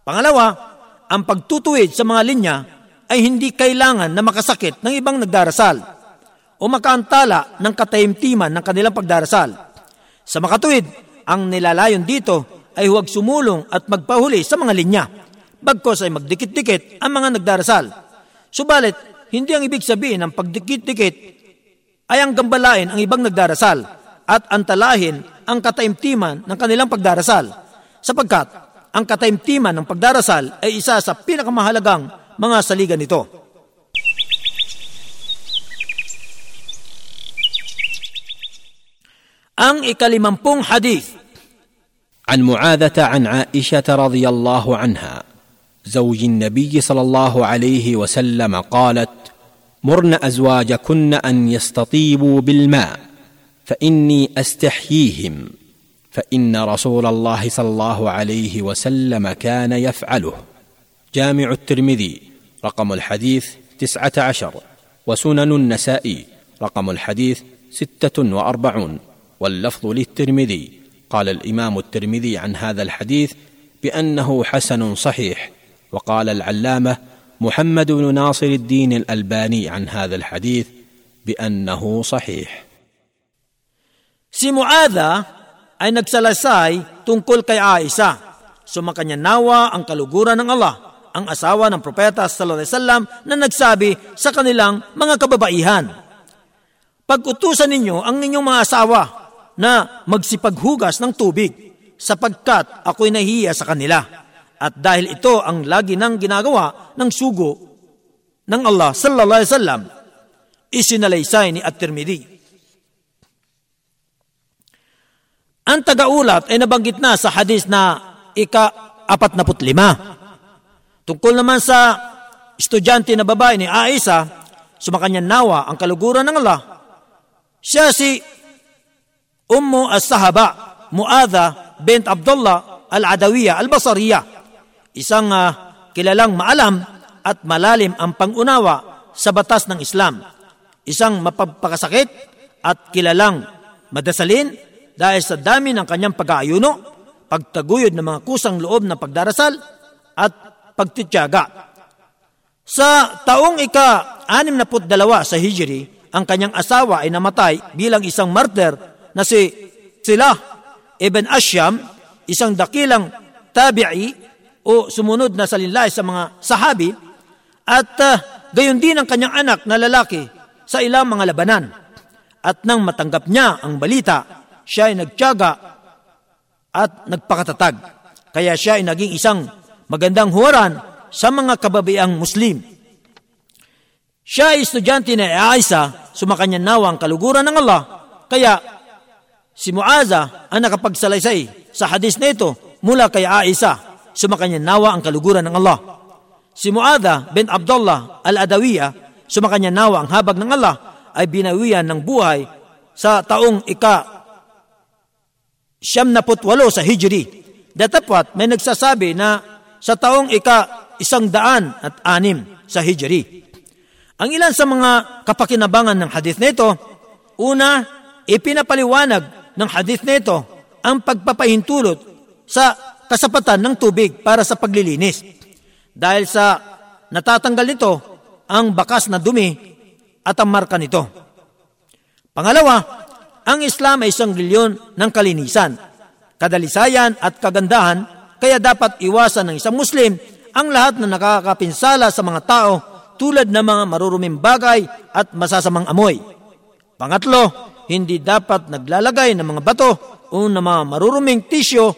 Pangalawa, ang pagtutuwid sa mga linya ay hindi kailangan na makasakit ng ibang nagdarasal o makaantala ng katahimtiman ng kanilang pagdarasal. Sa makatuwid, ang nilalayon dito ay huwag sumulong at magpahuli sa mga linya, bagkos ay magdikit-dikit ang mga nagdarasal. Subalit, hindi ang ibig sabihin ng pagdikit-dikit ay ang gambalain ang ibang nagdarasal at antalahin ang kataimtiman ng kanilang pagdarasal, sapagkat ang kataimtiman ng pagdarasal ay isa sa pinakamahalagang mga saligan nito. Ang ikalimampung hadith عن معاذة عن عائشة رضي الله عنها زوج النبي صلى الله عليه وسلم قالت مرن أزواجكن أن يستطيبوا بالماء فإني أستحييهم فإن رسول الله صلى الله عليه وسلم كان يفعله. جامع الترمذي رقم الحديث تسعة عشر. وسنن النسائي رقم الحديث ستة وأربعون. واللفظ للترمذي قال الإمام الترمذي عن هذا الحديث بأنه حسن صحيح. وقال العلامة محمد بن ناصر الدين الألباني عن هذا الحديث بأنه صحيح. Muadha ay nagsalasay tungkol kay Aisha. Sumakanya nawa ang kaluguran ng Allah ang asawa ng propeta sallallahu alaihi wasallam na nagsabi sa kanilang mga kababaihan. Pag-utusan ninyo ang inyong mga asawa na magsipaghugas ng tubig sapagkat ako'y nahiya sa kanila. At dahil ito ang lagi nang ginagawa ng sugo ng Allah sallallahu alaihi wasallam, isinalaysay ni At-Tirmidhi. Ang tagaulat ay nabanggit na sa hadis na ika-45. Tungkol naman sa estudyante na babae ni Aisa, sumakanya nawa ang kaluguran ng Allah. Siya si Ummu as-Sahaba, Muadha bint Abdullah al-Adawiyya al-Basariya, isang uh, kilalang maalam at malalim ang pangunawa sa batas ng Islam, isang mapagpakasakit at kilalang madasalin dahil sa dami ng kanyang pag-aayuno, pagtaguyod ng mga kusang loob ng pagdarasal at pagtityaga. Sa taong ika-62 sa Hijri, ang kanyang asawa ay namatay bilang isang martyr na si Silah ibn Ashyam, isang dakilang tabi'i o sumunod na salinlay sa mga sahabi at uh, gayon din ang kanyang anak na lalaki sa ilang mga labanan. At nang matanggap niya ang balita, siya ay nagtyaga at nagpakatatag. Kaya siya ay naging isang magandang huwaran sa mga kababayang Muslim. Siya ay estudyante ni Aisa, sumakanya nawa ang kaluguran ng Allah, kaya si Muaza ang nakapagsalaysay sa hadis na ito mula kay Aisa, sumakanya nawa ang kaluguran ng Allah. Si Muadha bin Abdullah al-Adawiya, sumakanya nawa ang habag ng Allah, ay binawian ng buhay sa taong ika siyam na putwalo sa Hijri. Datapwat may nagsasabi na sa taong ika isang daan at anim sa Hijri. Ang ilan sa mga kapakinabangan ng hadith nito, una, ipinapaliwanag ng hadith nito ang pagpapahintulot sa kasapatan ng tubig para sa paglilinis. Dahil sa natatanggal nito ang bakas na dumi at ang marka nito. Pangalawa, ang Islam ay isang reliyon ng kalinisan, kadalisayan at kagandahan, kaya dapat iwasan ng isang Muslim ang lahat na nakakapinsala sa mga tao tulad ng mga maruruming bagay at masasamang amoy. Pangatlo, hindi dapat naglalagay ng mga bato o ng mga maruruming tisyo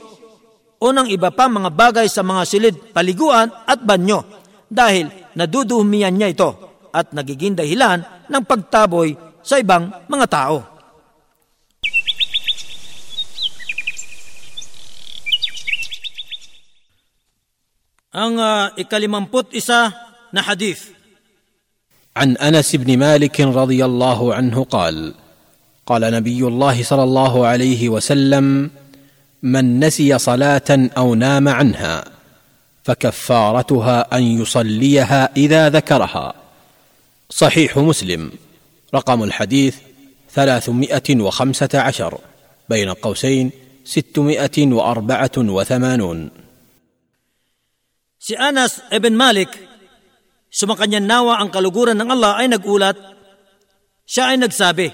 o ng iba pa mga bagay sa mga silid paliguan at banyo dahil nadudumihan niya ito at nagiging dahilan ng pagtaboy sa ibang mga tao. Ang uh, ikalimamput isa na hadith. عن أنس بن مالك رضي الله عنه قال قال نبي الله صلى الله عليه وسلم من نسي صلاة أو نام عنها فكفارتها أن يصليها إذا ذكرها. صحيح مسلم. رقم الحديث ثلاثمائة وخمسة عشر بين قوسين ستمائة وأربعة وثمانون. Si Anas ibn Malik, sumakanyan nawa ang kaluguran ng Allah ay nagulat. Siya ay nagsabi,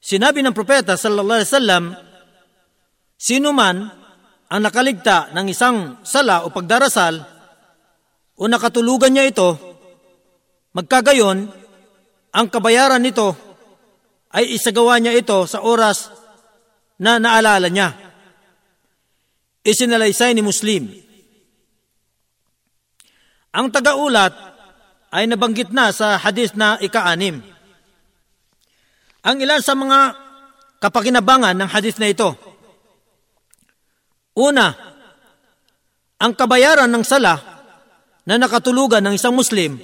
Sinabi ng propeta sallallahu alaihi wasallam, sino man ang nakaligta ng isang sala o pagdarasal o nakatulugan niya ito, magkagayon, ang kabayaran nito ay isagawa niya ito sa oras na naalala niya. Isinalaysay ni Muslim ang tagaulat ay nabanggit na sa hadis na ika-anim. Ang ilan sa mga kapakinabangan ng hadis na ito. Una, ang kabayaran ng sala na nakatulugan ng isang Muslim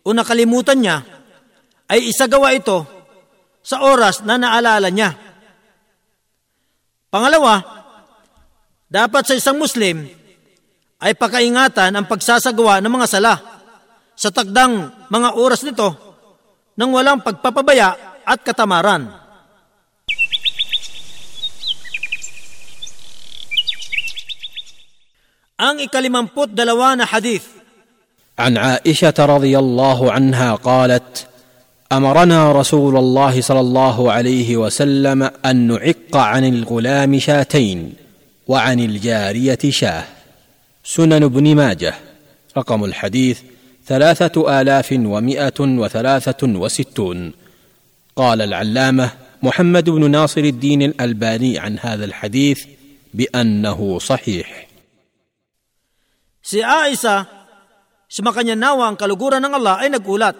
o nakalimutan niya ay isagawa ito sa oras na naalala niya. Pangalawa, dapat sa isang Muslim ay pakaingatan ang pagsasagawa ng mga sala sa takdang mga oras nito nang walang pagpapabaya at katamaran. Ang ikalimamput dalawa na hadith. عن عائشة رضي الله عنها قالت: امرنا رسول الله صلى الله عليه وسلم ان نعق عن الغلام شاتين وعن الجاريه شاه سنن ابن ماجه رقم الحديث ثلاثة آلاف ومائة وثلاثة وستون قال العلامة محمد بن ناصر الدين الألباني عن هذا الحديث بأنه صحيح Si Aisa, sumakanya nawa ang kaluguran ng Allah ay nagulat.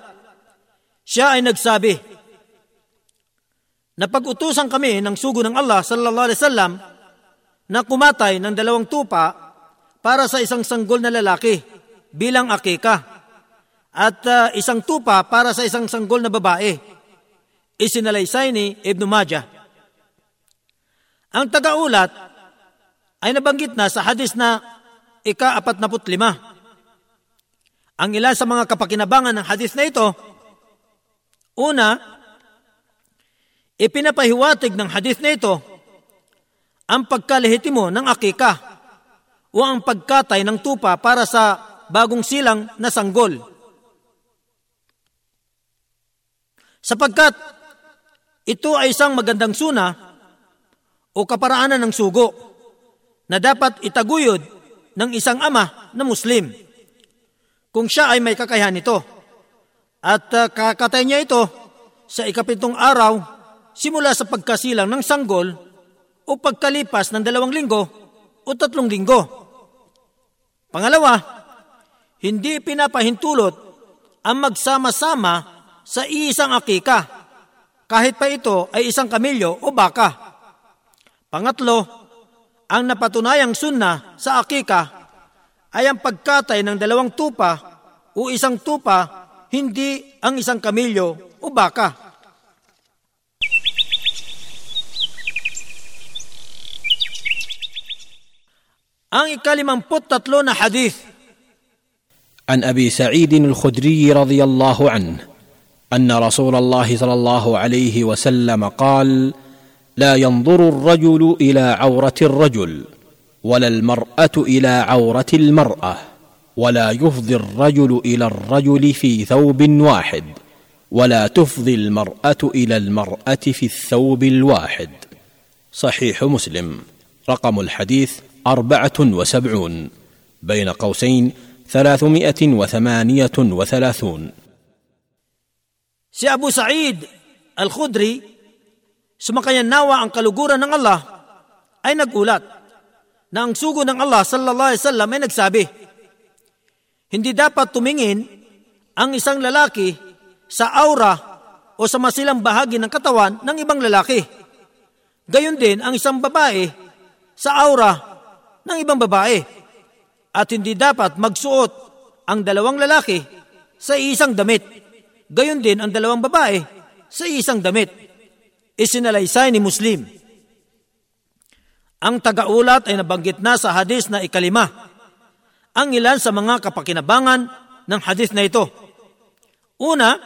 Siya ay nagsabi, Napag-utusan kami ng sugo ng Allah sallallahu alaihi wasallam na kumatay ng dalawang tupa para sa isang sanggol na lalaki bilang akika at uh, isang tupa para sa isang sanggol na babae. Isinalaysay ni Ibn Majah. Ang tagaulat ay nabanggit na sa hadis na ika-45. Ang ilan sa mga kapakinabangan ng hadis na ito, una, ipinapahiwatig ng hadis na ito ang pagkalehitimo ng akika o ang pagkatay ng tupa para sa bagong silang na sanggol. Sapagkat ito ay isang magandang suna o kaparaanan ng sugo na dapat itaguyod ng isang ama na Muslim kung siya ay may kakayahan nito. At uh, kakatay niya ito sa ikapitong araw simula sa pagkasilang ng sanggol o pagkalipas ng dalawang linggo o tatlong linggo. Pangalawa, hindi pinapahintulot ang magsama-sama sa isang akika, kahit pa ito ay isang kamilyo o baka. Pangatlo, ang napatunayang sunna sa akika ay ang pagkatay ng dalawang tupa o isang tupa, hindi ang isang kamilyo o baka. Ang ikalimamput tatlo na hadith. عن أبي سعيد الخدري رضي الله عنه أن رسول الله صلى الله عليه وسلم قال لا ينظر الرجل إلى عورة الرجل ولا المرأة إلى عورة المرأة ولا يفضي الرجل إلى الرجل في ثوب واحد ولا تفضي المرأة إلى المرأة في الثوب الواحد صحيح مسلم رقم الحديث أربعة وسبعون بين قوسين ثلاثمائة وثمانية وثلاثون Si Abu Sa'id Al-Khudri, sumakayan nawa ang kaluguran ng Allah, ay nagulat na ang sugo ng Allah sallallahu alaihi wasallam ay nagsabi, hindi dapat tumingin ang isang lalaki sa aura o sa masilang bahagi ng katawan ng ibang lalaki. Gayon din ang isang babae sa aura ng ibang babae at hindi dapat magsuot ang dalawang lalaki sa isang damit. Gayon din ang dalawang babae sa isang damit. Isinalaysay ni Muslim. Ang tagaulat ay nabanggit na sa hadis na ikalima. Ang ilan sa mga kapakinabangan ng hadis na ito. Una,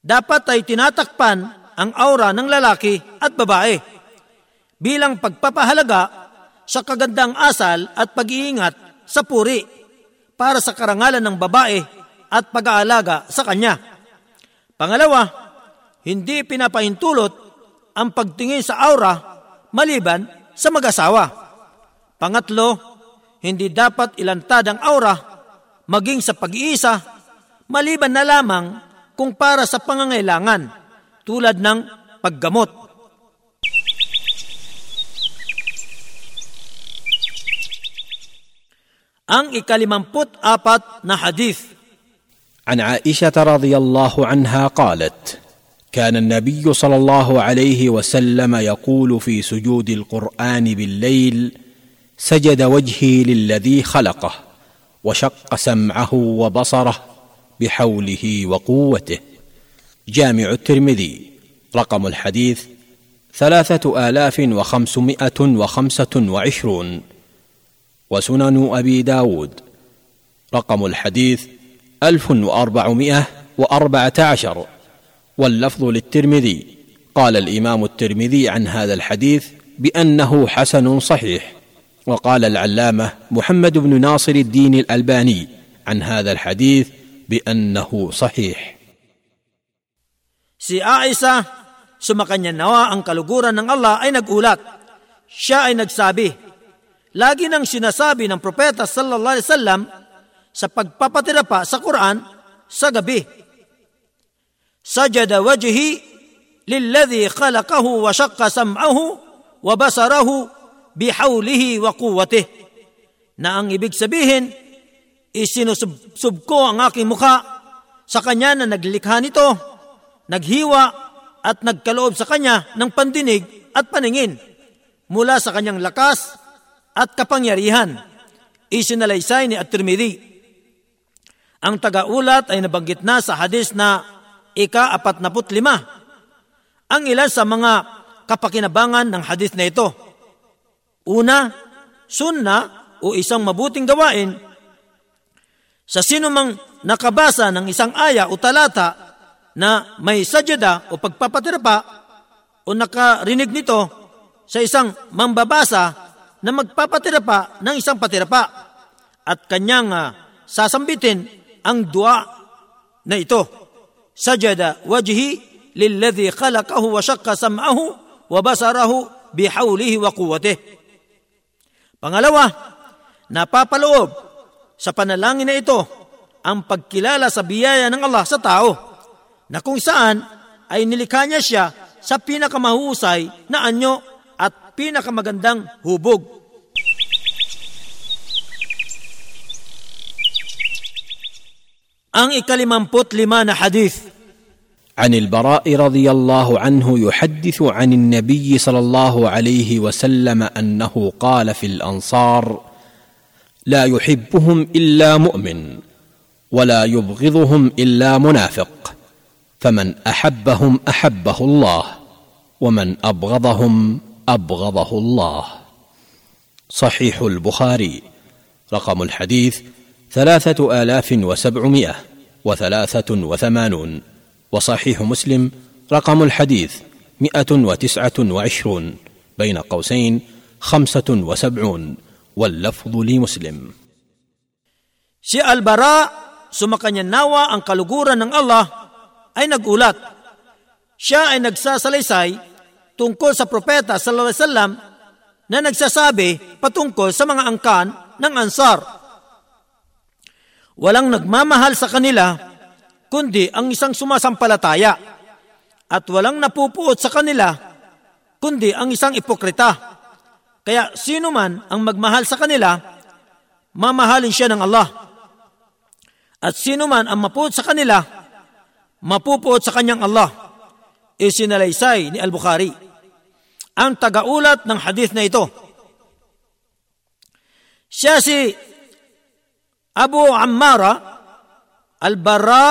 dapat ay tinatakpan ang aura ng lalaki at babae bilang pagpapahalaga sa kagandang asal at pag-iingat sa puri para sa karangalan ng babae at pag-aalaga sa kanya. Pangalawa, hindi pinapahintulot ang pagtingin sa aura maliban sa mag-asawa. Pangatlo, hindi dapat ilantad ang aura maging sa pag-iisa maliban na lamang kung para sa pangangailangan tulad ng paggamot. Ang ikalimamput apat na hadith. عن عائشة رضي الله عنها قالت: كان النبي صلى الله عليه وسلم يقول في سجود القرآن بالليل: سجد وجهي للذي خلقه وشق سمعه وبصره بحوله وقوته. جامع الترمذي رقم الحديث ثلاثة آلاف وخمسمائة وخمسة وعشرون وسنن أبي داود. رقم الحديث ألف وأربعمائة وأربعة عشر. واللفظ للترمذي. قال الإمام الترمذي عن هذا الحديث بأنه حسن صحيح. وقال العلامة محمد بن ناصر الدين الألباني عن هذا الحديث بأنه صحيح. Si Aisha, sumakanya nawa ang kaluguran ng Allah ay nagulat. Siya ay nagsabi, Lagi nang sinasabi ng propeta sallallahu alaihi wasallam sa pagpapatira pa sa Quran sa gabi. Sajada wajhi lilladhi khalaqahu wa shaqqa sam'ahu wa basarahu bihawlihi wa quwwatihi. Na ang ibig sabihin, isinusub ko ang aking mukha sa kanya na naglikha nito, naghiwa at nagkaloob sa kanya ng pandinig at paningin mula sa kanyang lakas at kapangyarihan. Isinalaysay ni At-Tirmidhi. Ang tagaulat ay nabanggit na sa hadis na ika-45. Ang ilan sa mga kapakinabangan ng hadis na ito. Una, sunna o isang mabuting gawain sa sino mang nakabasa ng isang aya o talata na may sajada o pagpapatirapa o nakarinig nito sa isang mambabasa na magpapatira pa ng isang patira pa at kanyang uh, sasambitin ang dua na ito. Sajada wajhi lilladhi khalaqahu wa shakka sam'ahu wa basarahu bihawlihi wa quwwatih. Pangalawa, napapaloob sa panalangin na ito ang pagkilala sa biyaya ng Allah sa tao na kung saan ay nilikha niya siya sa pinakamahusay na anyo pinakamagandang hubog. Ang ikalimamput lima na hadith. عن البراء رضي الله عنه يحدث عن النبي صلى الله عليه وسلم أنه قال في الأنصار لا يحبهم إلا مؤمن ولا يبغضهم إلا منافق فمن أحبهم أحبه الله ومن أبغضهم أبغضه الله صحيح البخاري رقم الحديث ثلاثة آلاف وسبعمائة وثلاثة وثمانون وصحيح مسلم رقم الحديث مئة وتسعة وعشرون بين قوسين خمسة وسبعون واللفظ لمسلم. سي البراء ثم كان ينوى أن قلقورا من الله أين قولات شاء أين سليساي tungkol sa propeta sallallahu alaihi wasallam na nagsasabi patungkol sa ان كان ng انصار Walang nagmamahal sa kanila kundi ang isang sumasampalataya at walang napupuot sa kanila kundi ang isang ipokrita. Kaya sino man ang magmahal sa kanila, mamahalin siya ng Allah. At sino man ang mapuot sa kanila, mapupuot sa kanyang Allah. Isinalaysay ni Al-Bukhari ang tagaulat ng hadith na ito. Siya si Abu Ammara Al-Barra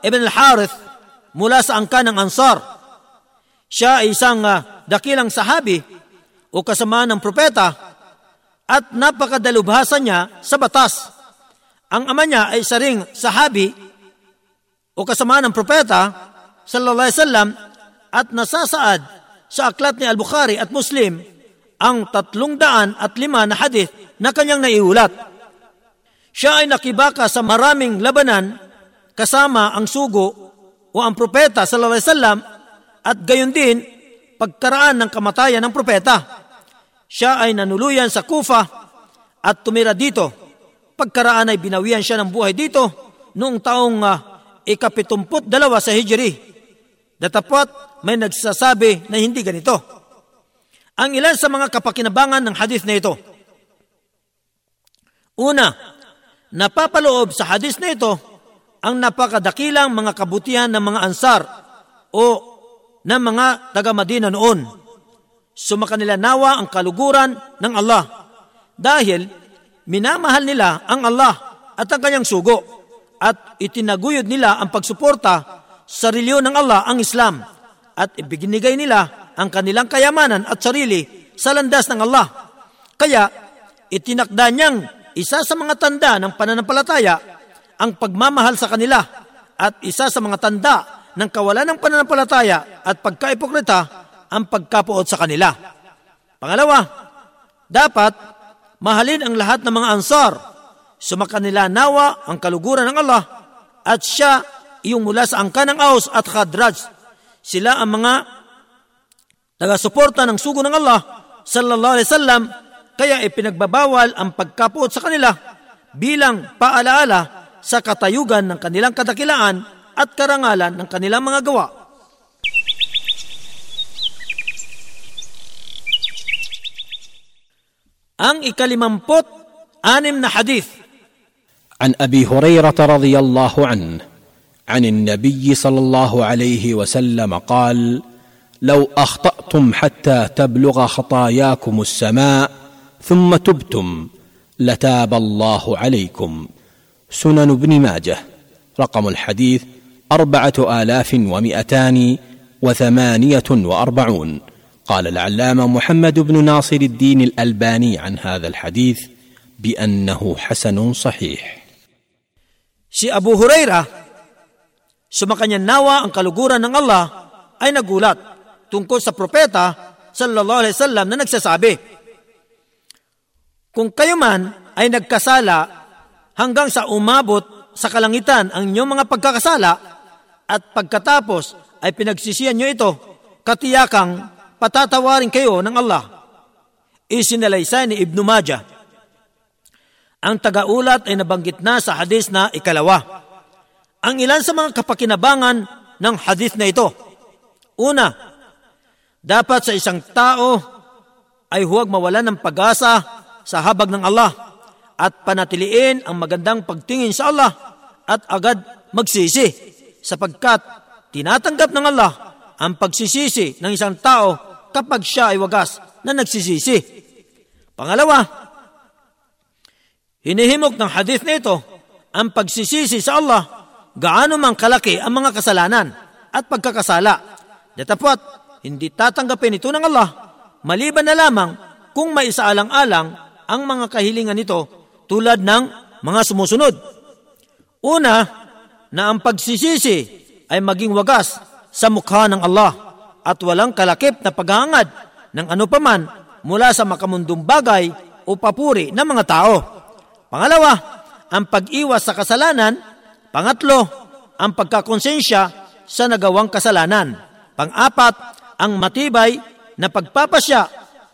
ibn Al-Harith mula sa angka ng Ansar. Siya ay isang uh, dakilang sahabi o kasama ng propeta at napakadalubhasa niya sa batas. Ang ama niya ay saring sahabi o kasama ng propeta sallallahu alaihi wasallam at nasasaad sa aklat ni Al-Bukhari at Muslim ang tatlong daan at lima na hadith na kanyang naiulat. Siya ay nakibaka sa maraming labanan kasama ang sugo o ang propeta sallallahu alaihi wasallam at gayon din pagkaraan ng kamatayan ng propeta. Siya ay nanuluyan sa Kufa at tumira dito. Pagkaraan ay binawian siya ng buhay dito noong taong uh, ikapitumput dalawa sa Hijri. Datapot may nagsasabi na hindi ganito. Ang ilan sa mga kapakinabangan ng hadith na ito. Una, napapaloob sa hadith na ito ang napakadakilang mga kabutihan ng mga ansar o ng mga taga-Madina noon. Sumakanila nawa ang kaluguran ng Allah dahil minamahal nila ang Allah at ang kanyang sugo at itinaguyod nila ang pagsuporta sa reliyon ng Allah ang Islam at ibinigay nila ang kanilang kayamanan at sarili sa landas ng Allah. Kaya itinakda niyang isa sa mga tanda ng pananampalataya ang pagmamahal sa kanila at isa sa mga tanda ng kawalan ng pananampalataya at pagkaipokrita ang pagkapuot sa kanila. Pangalawa, dapat mahalin ang lahat ng mga ansar. Sumakanila nawa ang kaluguran ng Allah at siya iyong mula sa angka ng Aus at Khadraj. Sila ang mga taga-suporta ng sugo ng Allah sallallahu alaihi wasallam kaya ipinagbabawal ang pagkapuot sa kanila bilang paalaala sa katayugan ng kanilang kadakilaan at karangalan ng kanilang mga gawa. Ang ikalimampot anim na hadith. عن ابي هريره رضي الله عنه عن النبي صلى الله عليه وسلم قال لو اخطاتم حتى تبلغ خطاياكم السماء ثم تبتم لتاب الله عليكم. سنن ابن ماجه رقم الحديث أربعة آلاف ومئتان وثمانية وأربعون. قال العلامة محمد بن ناصر الدين الألباني عن هذا الحديث بأنه حسن صحيح. Si Abu Huraira, sumakanya nawa ang kaluguran ng Allah ay nagulat tungkol sa propeta sallallahu alaihi wasallam na nagsasabi, Kung kayo man ay nagkasala hanggang sa umabot sa kalangitan ang inyong mga pagkakasala at pagkatapos ay pinagsisiyan nyo ito, katiyakang patatawarin kayo ng Allah. Isinalaysay ni Ibn Majah. Ang tagaulat ay nabanggit na sa hadis na ikalawa. Ang ilan sa mga kapakinabangan ng hadis na ito. Una, dapat sa isang tao ay huwag mawalan ng pag-asa sa habag ng Allah at panatiliin ang magandang pagtingin sa Allah at agad magsisi sapagkat tinatanggap ng Allah ang pagsisisi ng isang tao kapag siya ay wagas na nagsisisi. Pangalawa, hinihimok ng hadith na ito ang pagsisisi sa Allah gaano man kalaki ang mga kasalanan at pagkakasala. Datapot, hindi tatanggapin ito ng Allah maliban na lamang kung may isaalang-alang ang mga kahilingan nito tulad ng mga sumusunod. Una, na ang pagsisisi ay maging wagas sa mukha ng Allah at walang kalakip na paghahangad ng anupaman mula sa makamundong bagay o papuri ng mga tao. Pangalawa, ang pag-iwas sa kasalanan. Pangatlo, ang pagkakonsensya sa nagawang kasalanan. Pang-apat, ang matibay na pagpapasya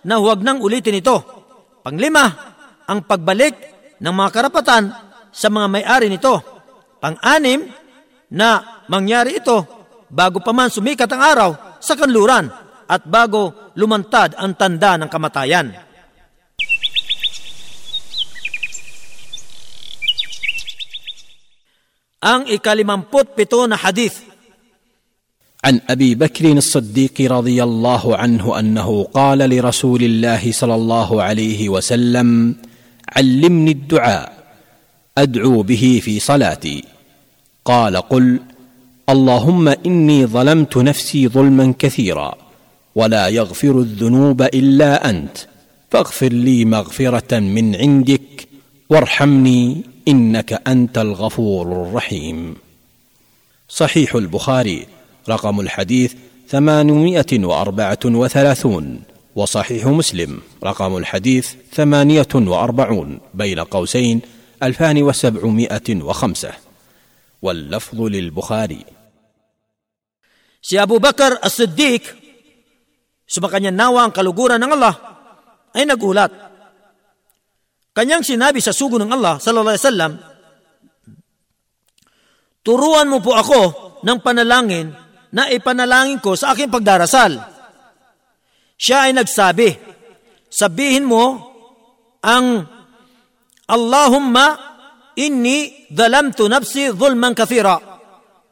na huwag nang ulitin ito. Panglima, ang pagbalik ng mga karapatan sa mga may-ari nito. Pang-anim, na mangyari ito bago pa man sumikat ang araw sa kanluran at bago lumantad ang tanda ng kamatayan. Ang ikalimamput pito na hadith عن أبي بكر الصديق رضي الله عنه أنه قال لرسول الله صلى الله عليه وسلم علمني الدعاء أدعو به في صلاتي. قال قل اللهم إني ظلمت نفسي ظلما كثيرا ولا يغفر الذنوب إلا أنت فاغفر لي مغفرة من عندك وارحمني إنك أنت الغفور الرحيم. صحيح البخاري. رقم الحديث ثمانمائه واربعه وثلاثون وصحيح مسلم رقم الحديث ثمانيه واربعون بين قوسين الفان وسبعمائة وخمسة واللفظ للبخاري Si Abu Bakar as-Siddiq, sumakanya nawa ang kaluguran ng Allah, ay nagulat. Kanyang sinabi sa sugo ng Allah, sallallahu alaihi wasallam, Turuan mo po ako ng panalangin na ipanalangin ko sa aking pagdarasal. Siya ay nagsabi, sabihin mo ang Allahumma inni dhalamtu nafsi zulman kathira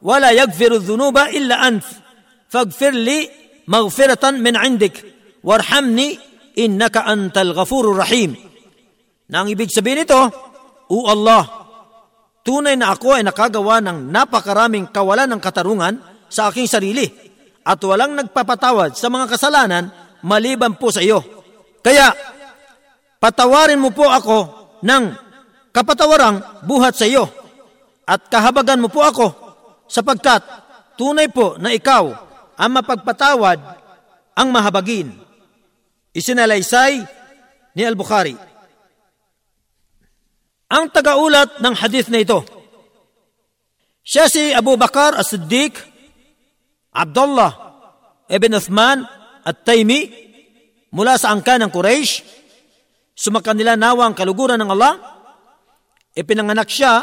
wala yagfiru dhunuba illa anf faghfir li maghfiratan min indik warhamni innaka antal ghafurur rahim. Na ang ibig sabihin nito, O Allah, tunay na ako ay nakagawa ng napakaraming kawalan ng katarungan sa aking sarili at walang nagpapatawad sa mga kasalanan maliban po sa iyo. Kaya, patawarin mo po ako ng kapatawarang buhat sa iyo at kahabagan mo po ako sapagkat tunay po na ikaw ang mapagpatawad ang mahabagin. Isinalaysay ni Al-Bukhari. Ang tagaulat ng hadith na ito, siya si Abu Bakar as-Siddiq, Abdullah ibn Uthman at Taymi mula sa angka ng Quraysh, sumakan nila nawa ang kaluguran ng Allah, ipinanganak siya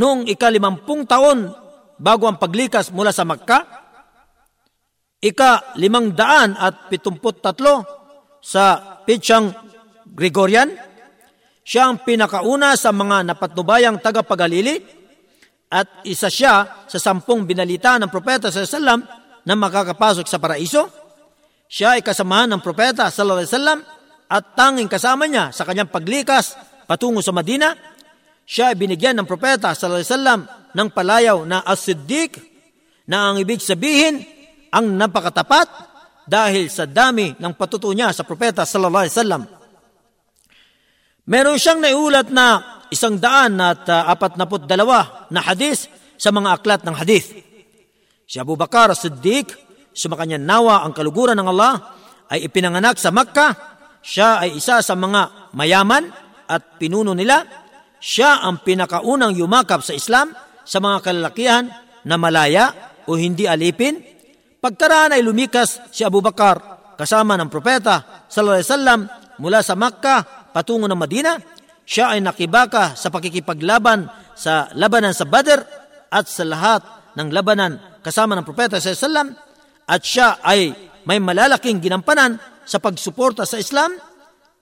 noong ikalimampung taon bago ang paglikas mula sa Makkah, ika limang daan at pitumput tatlo sa Pitsang Gregorian. Siya ang pinakauna sa mga napatnubayang tagapagalili at isa siya sa sampung binalita ng propeta sa sallam na makakapasok sa paraiso. Siya ay kasamahan ng propeta sallallahu alaihi wasallam at tanging kasama niya sa kanyang paglikas patungo sa Madina. Siya ay binigyan ng propeta sallallahu alaihi wasallam ng palayaw na as-siddiq na ang ibig sabihin ang napakatapat dahil sa dami ng patuto niya sa propeta sallallahu alaihi wasallam. Meron siyang naiulat na isang daan at uh, apat na dalawa na hadis sa mga aklat ng hadis. Si Abu Bakar Siddiq, sumakanya nawa ang kaluguran ng Allah, ay ipinanganak sa Makkah. Siya ay isa sa mga mayaman at pinuno nila. Siya ang pinakaunang yumakap sa Islam sa mga kalalakihan na malaya o hindi alipin. Pagkaraan ay lumikas si Abu Bakar kasama ng propeta sallallahu alaihi wasallam mula sa Makkah patungo ng Madina, siya ay nakibaka sa pakikipaglaban sa labanan sa Badr at sa lahat ng labanan kasama ng Propeta sa Islam at siya ay may malalaking ginampanan sa pagsuporta sa Islam.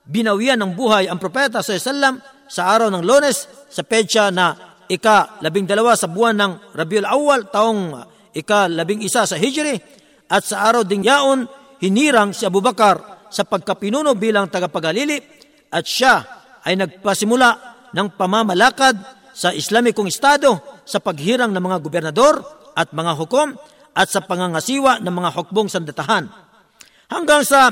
Binawian ng buhay ang Propeta sa Islam sa araw ng Lunes sa petsa na ika labing dalawa sa buwan ng Rabiul Awal taong ika labing isa sa Hijri at sa araw ding yaon hinirang si Abu Bakar sa pagkapinuno bilang tagapagalili at siya ay nagpasimula ng pamamalakad sa Islamikong Estado sa paghirang ng mga gobernador at mga hukom at sa pangangasiwa ng mga hukbong sandatahan. Hanggang sa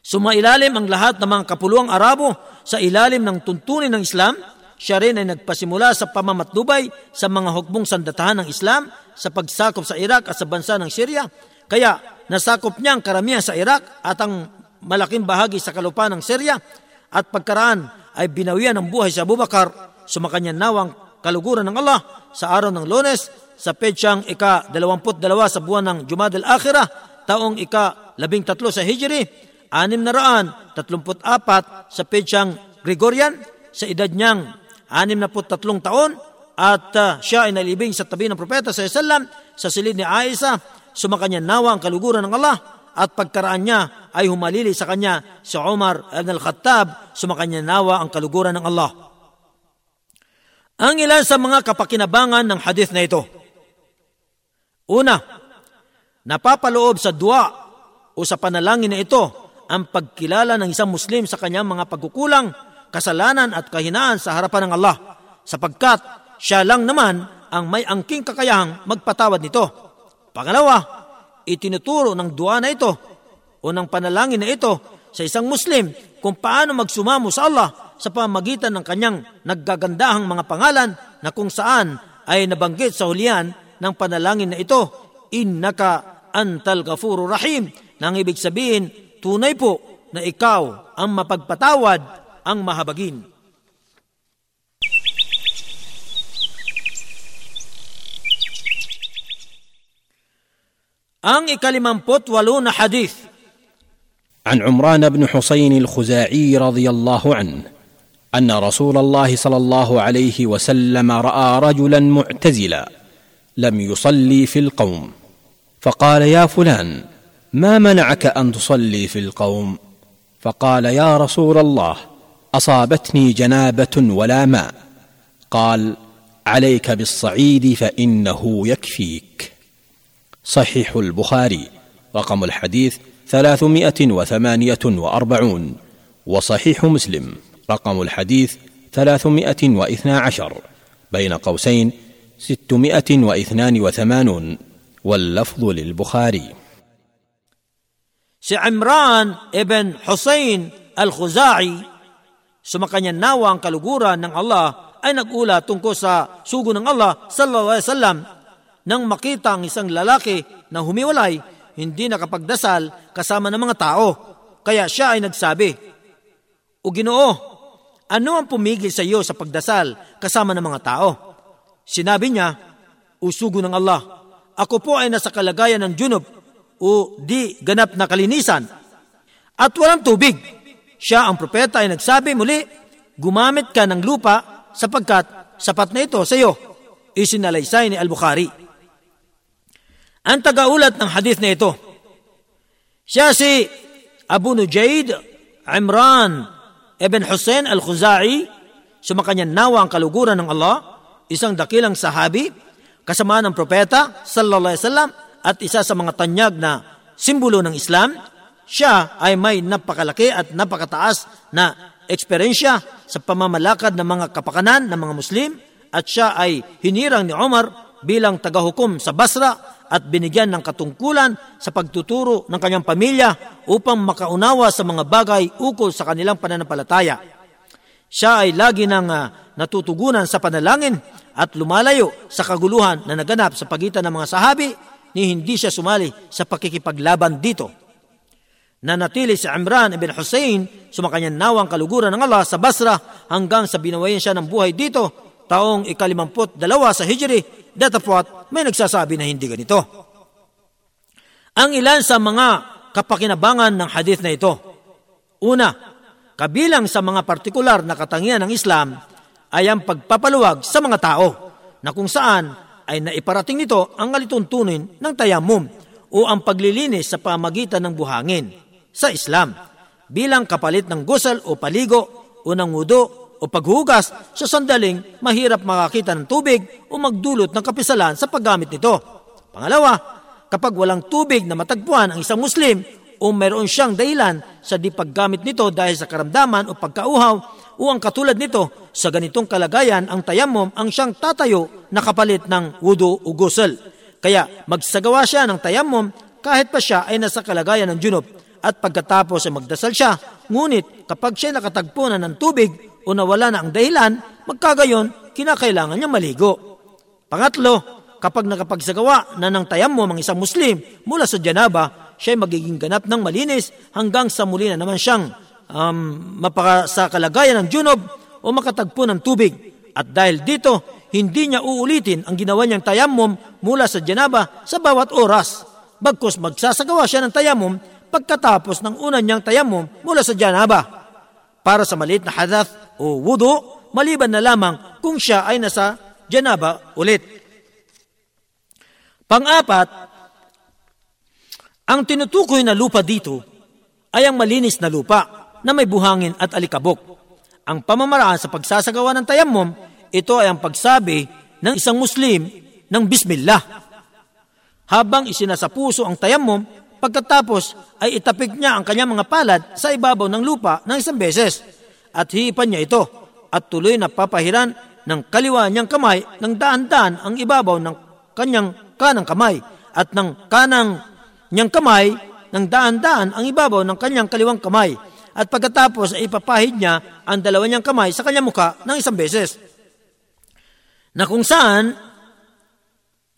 sumailalim ang lahat ng mga kapuluang Arabo sa ilalim ng tuntunin ng Islam, siya rin ay nagpasimula sa pamamatnubay sa mga hukbong sandatahan ng Islam sa pagsakop sa Iraq at sa bansa ng Syria. Kaya nasakop niya ang karamihan sa Iraq at ang malaking bahagi sa kalupa ng Syria at pagkaraan ay binawian ng buhay sa Abu Bakar, sumakanya nawang kaluguran ng Allah sa araw ng lunes sa petsyang ika-22 sa buwan ng Jumad al-Akhirah, taong ika-13 sa Hijri, anim na raan, 34 sa petsyang Gregorian, sa edad niyang 63 taon, at uh, siya ay nalibing sa tabi ng propeta sa Islam sa silid ni Aisa, sumakanya nawa ang kaluguran ng Allah at pagkaraan niya ay humalili sa kanya si Umar ibn al-Khattab, sumakanya nawa ang kaluguran ng Allah. Ang ilan sa mga kapakinabangan ng hadith na ito. Una, napapaloob sa dua o sa panalangin na ito ang pagkilala ng isang Muslim sa kanyang mga pagkukulang, kasalanan at kahinaan sa harapan ng Allah sapagkat siya lang naman ang may angking kakayahang magpatawad nito. Pangalawa, itinuturo ng dua na ito o ng panalangin na ito sa isang Muslim kung paano magsumamo sa Allah sa pamagitan ng kanyang naggagandahang mga pangalan na kung saan ay nabanggit sa hulihan ng panalangin na ito, Innaka antal gafuru rahim, nang ibig sabihin, tunay po na ikaw ang mapagpatawad ang mahabagin. Ang ikalimamput walo na hadith. عن عمران بن حسين الخزاعي رضي الله عنه أن رسول الله صلى الله عليه وسلم رأى رجلا معتزلا لم يصلي في القوم. فقال يا فلان ما منعك أن تصلي في القوم؟ فقال يا رسول الله أصابتني جنابة ولا ماء. قال عليك بالصعيد فإنه يكفيك. صحيح البخاري. رقم الحديث ثلاثمائة وثمانية وأربعون. وصحيح مسلم. رقم الحديث ثلاثمائة واثنى عشر. بين قوسين ستمائة واثنان وثمانون. واللفظ للبخاري. Si Imran ibn Hussein al-Khuzai, sumakanya nawa ang kaluguran ng Allah ay nag-ula tungkol sa sugo ng Allah sallallahu alaihi wasallam. Nang makita ang isang lalaki na humiwalay, hindi nakapagdasal kasama ng mga tao. Kaya siya ay nagsabi, O Ginoo, ano ang pumigil sa iyo sa pagdasal kasama ng mga tao? Sinabi niya, O sugo ng Allah, ako po ay nasa kalagayan ng junub o di ganap na kalinisan at walang tubig. Siya ang propeta ay nagsabi muli, gumamit ka ng lupa sapagkat sapat na ito sa iyo. Isinalaysay ni Al-Bukhari. Ang tagaulat ng hadith na ito, siya si Abu Nujaid Imran ibn Hussein al-Khuzai, sumakanyan nawa ang kaluguran ng Allah, isang dakilang sahabi, kasama ng propeta, sallallahu alaihi wasallam, at isa sa mga tanyag na simbolo ng Islam, siya ay may napakalaki at napakataas na eksperyensya sa pamamalakad ng mga kapakanan ng mga Muslim at siya ay hinirang ni Omar bilang tagahukom sa Basra at binigyan ng katungkulan sa pagtuturo ng kanyang pamilya upang makaunawa sa mga bagay ukol sa kanilang pananampalataya. Siya ay lagi nang uh, natutugunan sa panalangin at lumalayo sa kaguluhan na naganap sa pagitan ng mga sahabi ni hindi siya sumali sa pakikipaglaban dito. Nanatili si Imran ibn Hussein sumakanyang nawang kaluguran ng Allah sa Basra hanggang sa binawayan siya ng buhay dito taong ikalimamput dalawa sa Hijri datapwat may nagsasabi na hindi ganito. Ang ilan sa mga kapakinabangan ng hadith na ito. Una, kabilang sa mga partikular na katangian ng Islam ay ang pagpapaluwag sa mga tao na kung saan ay naiparating nito ang alituntunin ng tayamum o ang paglilinis sa pamagitan ng buhangin sa Islam bilang kapalit ng gusal o paligo o ng wudo o paghugas sa sandaling mahirap makakita ng tubig o magdulot ng kapisalan sa paggamit nito. Pangalawa, kapag walang tubig na matagpuan ang isang Muslim o mayroon siyang dahilan sa di paggamit nito dahil sa karamdaman o pagkauhaw o ang katulad nito, sa ganitong kalagayan ang tayamom ang siyang tatayo na kapalit ng wudu o gusel. Kaya magsagawa siya ng tayamom kahit pa siya ay nasa kalagayan ng junub at pagkatapos ay magdasal siya. Ngunit kapag siya nakatagpo na ng tubig o nawala na ang dahilan, magkagayon, kinakailangan niya maligo. Pangatlo, kapag nakapagsagawa na ng tayamom ang isang Muslim mula sa janaba, siya ay magiging ganap ng malinis hanggang sa muli na naman siyang um, mapaka sa kalagayan ng junob o makatagpo ng tubig. At dahil dito, hindi niya uulitin ang ginawa niyang tayamum mula sa janaba sa bawat oras. Bagkus magsasagawa siya ng tayamum pagkatapos ng una niyang tayamum mula sa janaba. Para sa maliit na hadath o wudu, maliban na lamang kung siya ay nasa janaba ulit. Pang-apat, ang tinutukoy na lupa dito ay ang malinis na lupa na may buhangin at alikabok. Ang pamamaraan sa pagsasagawa ng tayammum, ito ay ang pagsabi ng isang Muslim ng Bismillah. Habang isinasapuso ang tayammum, pagkatapos ay itapik niya ang kanyang mga palad sa ibabaw ng lupa ng isang beses at hiipan niya ito at tuloy na papahiran ng kaliwa niyang kamay ng daan-daan ang ibabaw ng kanyang kanang kamay at ng kanang niyang kamay ng daan-daan ang ibabaw ng kanyang kaliwang kamay at pagkatapos ay ipapahid niya ang dalawa niyang kamay sa kanyang muka ng isang beses. Na kung saan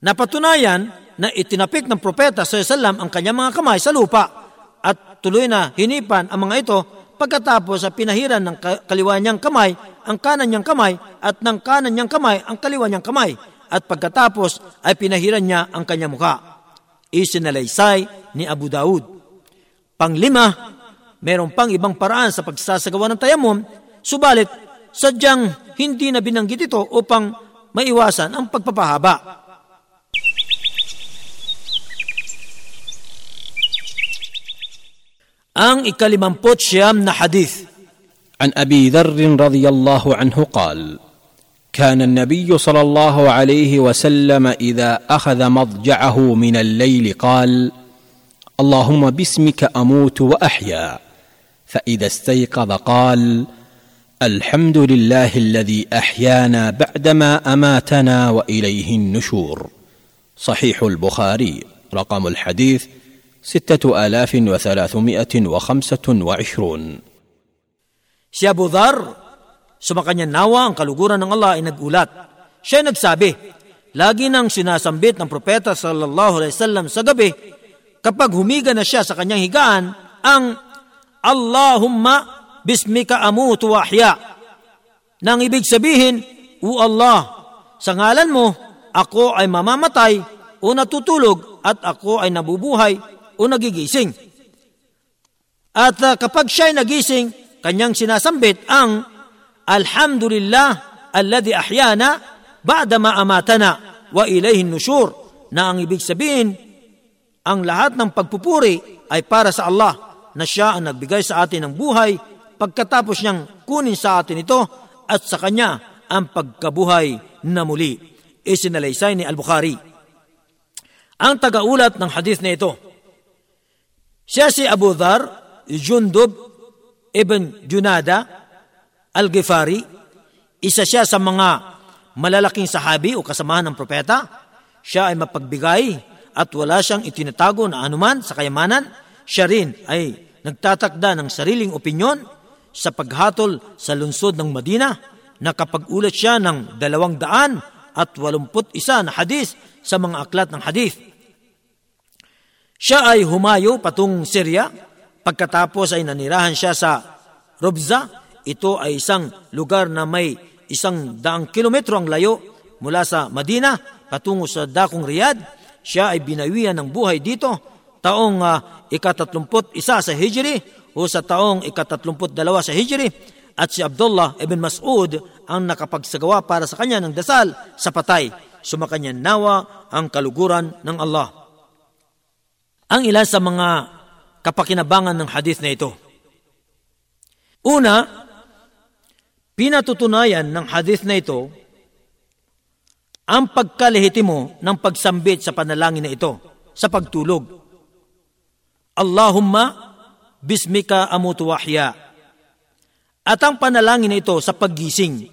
napatunayan na itinapik ng propeta sa ang kanyang mga kamay sa lupa at tuloy na hinipan ang mga ito pagkatapos sa pinahiran ng kaliwa niyang kamay ang kanan niyang kamay at ng kanan niyang kamay ang kaliwa niyang kamay at pagkatapos ay pinahiran niya ang kanyang muka. Isinalaysay ni Abu Daud. Panglima, meron pang ibang paraan sa pagsasagawa ng tayamum, subalit sadyang hindi na binanggit ito upang maiwasan ang pagpapahaba. Ang ikalimampot siyam na hadith. عن أبي ذر رضي الله عنه قال كان النبي صلى الله عليه وسلم إذا أخذ مضجعه من الليل قال اللهم باسمك أموت وأحيا فإذا استيقظ قال الحمد لله الذي أحيانا بعدما أماتنا وإليه النشور صحيح البخاري رقم الحديث سته الاف وثلاثمائه وخمسه وعشرون Si Abu Dhar, sumakanya nawa ang kaluguran ng Allah ay nagulat. Siya ay nagsabi, lagi nang sinasambit ng propeta sallallahu alaihi wasallam sa gabi kapag humiga na siya sa kanyang higaan ang Allahumma bismika amutu wa ahya. Nang ibig sabihin, O Allah, sa ngalan mo, ako ay mamamatay o natutulog at ako ay nabubuhay o nagigising. At uh, kapag siya ay nagising, kanyang sinasambit ang Alhamdulillah alladhi ahyana ba'da ma amatana wa ilayhi nushur na ang ibig sabihin ang lahat ng pagpupuri ay para sa Allah na siya ang nagbigay sa atin ng buhay pagkatapos niyang kunin sa atin ito at sa kanya ang pagkabuhay na muli. Isinalaysay ni Al-Bukhari. Ang tagaulat ng hadith na ito, siya si Abu Dhar, Jundub Ibn Junada al-Ghifari, isa siya sa mga malalaking sahabi o kasamahan ng propeta. Siya ay mapagbigay at wala siyang itinatago na anuman sa kayamanan. Siya rin ay nagtatakda ng sariling opinyon sa paghatol sa lungsod ng Madina. Nakapag-ulat siya ng dalawang daan at walumput isa na hadis sa mga aklat ng hadith. Siya ay humayo patung Syria Pagkatapos ay nanirahan siya sa Robza. Ito ay isang lugar na may isang daang kilometro ang layo mula sa Madina patungo sa dakong Riyadh. Siya ay binawian ng buhay dito taong uh, ikatatlumput isa sa Hijri o sa taong ikatatlumput dalawa sa Hijri at si Abdullah ibn Mas'ud ang nakapagsagawa para sa kanya ng dasal sa patay. Sumakanya nawa ang kaluguran ng Allah. Ang ilan sa mga kapakinabangan ng hadith na ito. Una, pinatutunayan ng hadith na ito ang pagkalehitimo ng pagsambit sa panalangin na ito sa pagtulog. Allahumma bismika amutu wahya. At ang panalangin na ito sa paggising.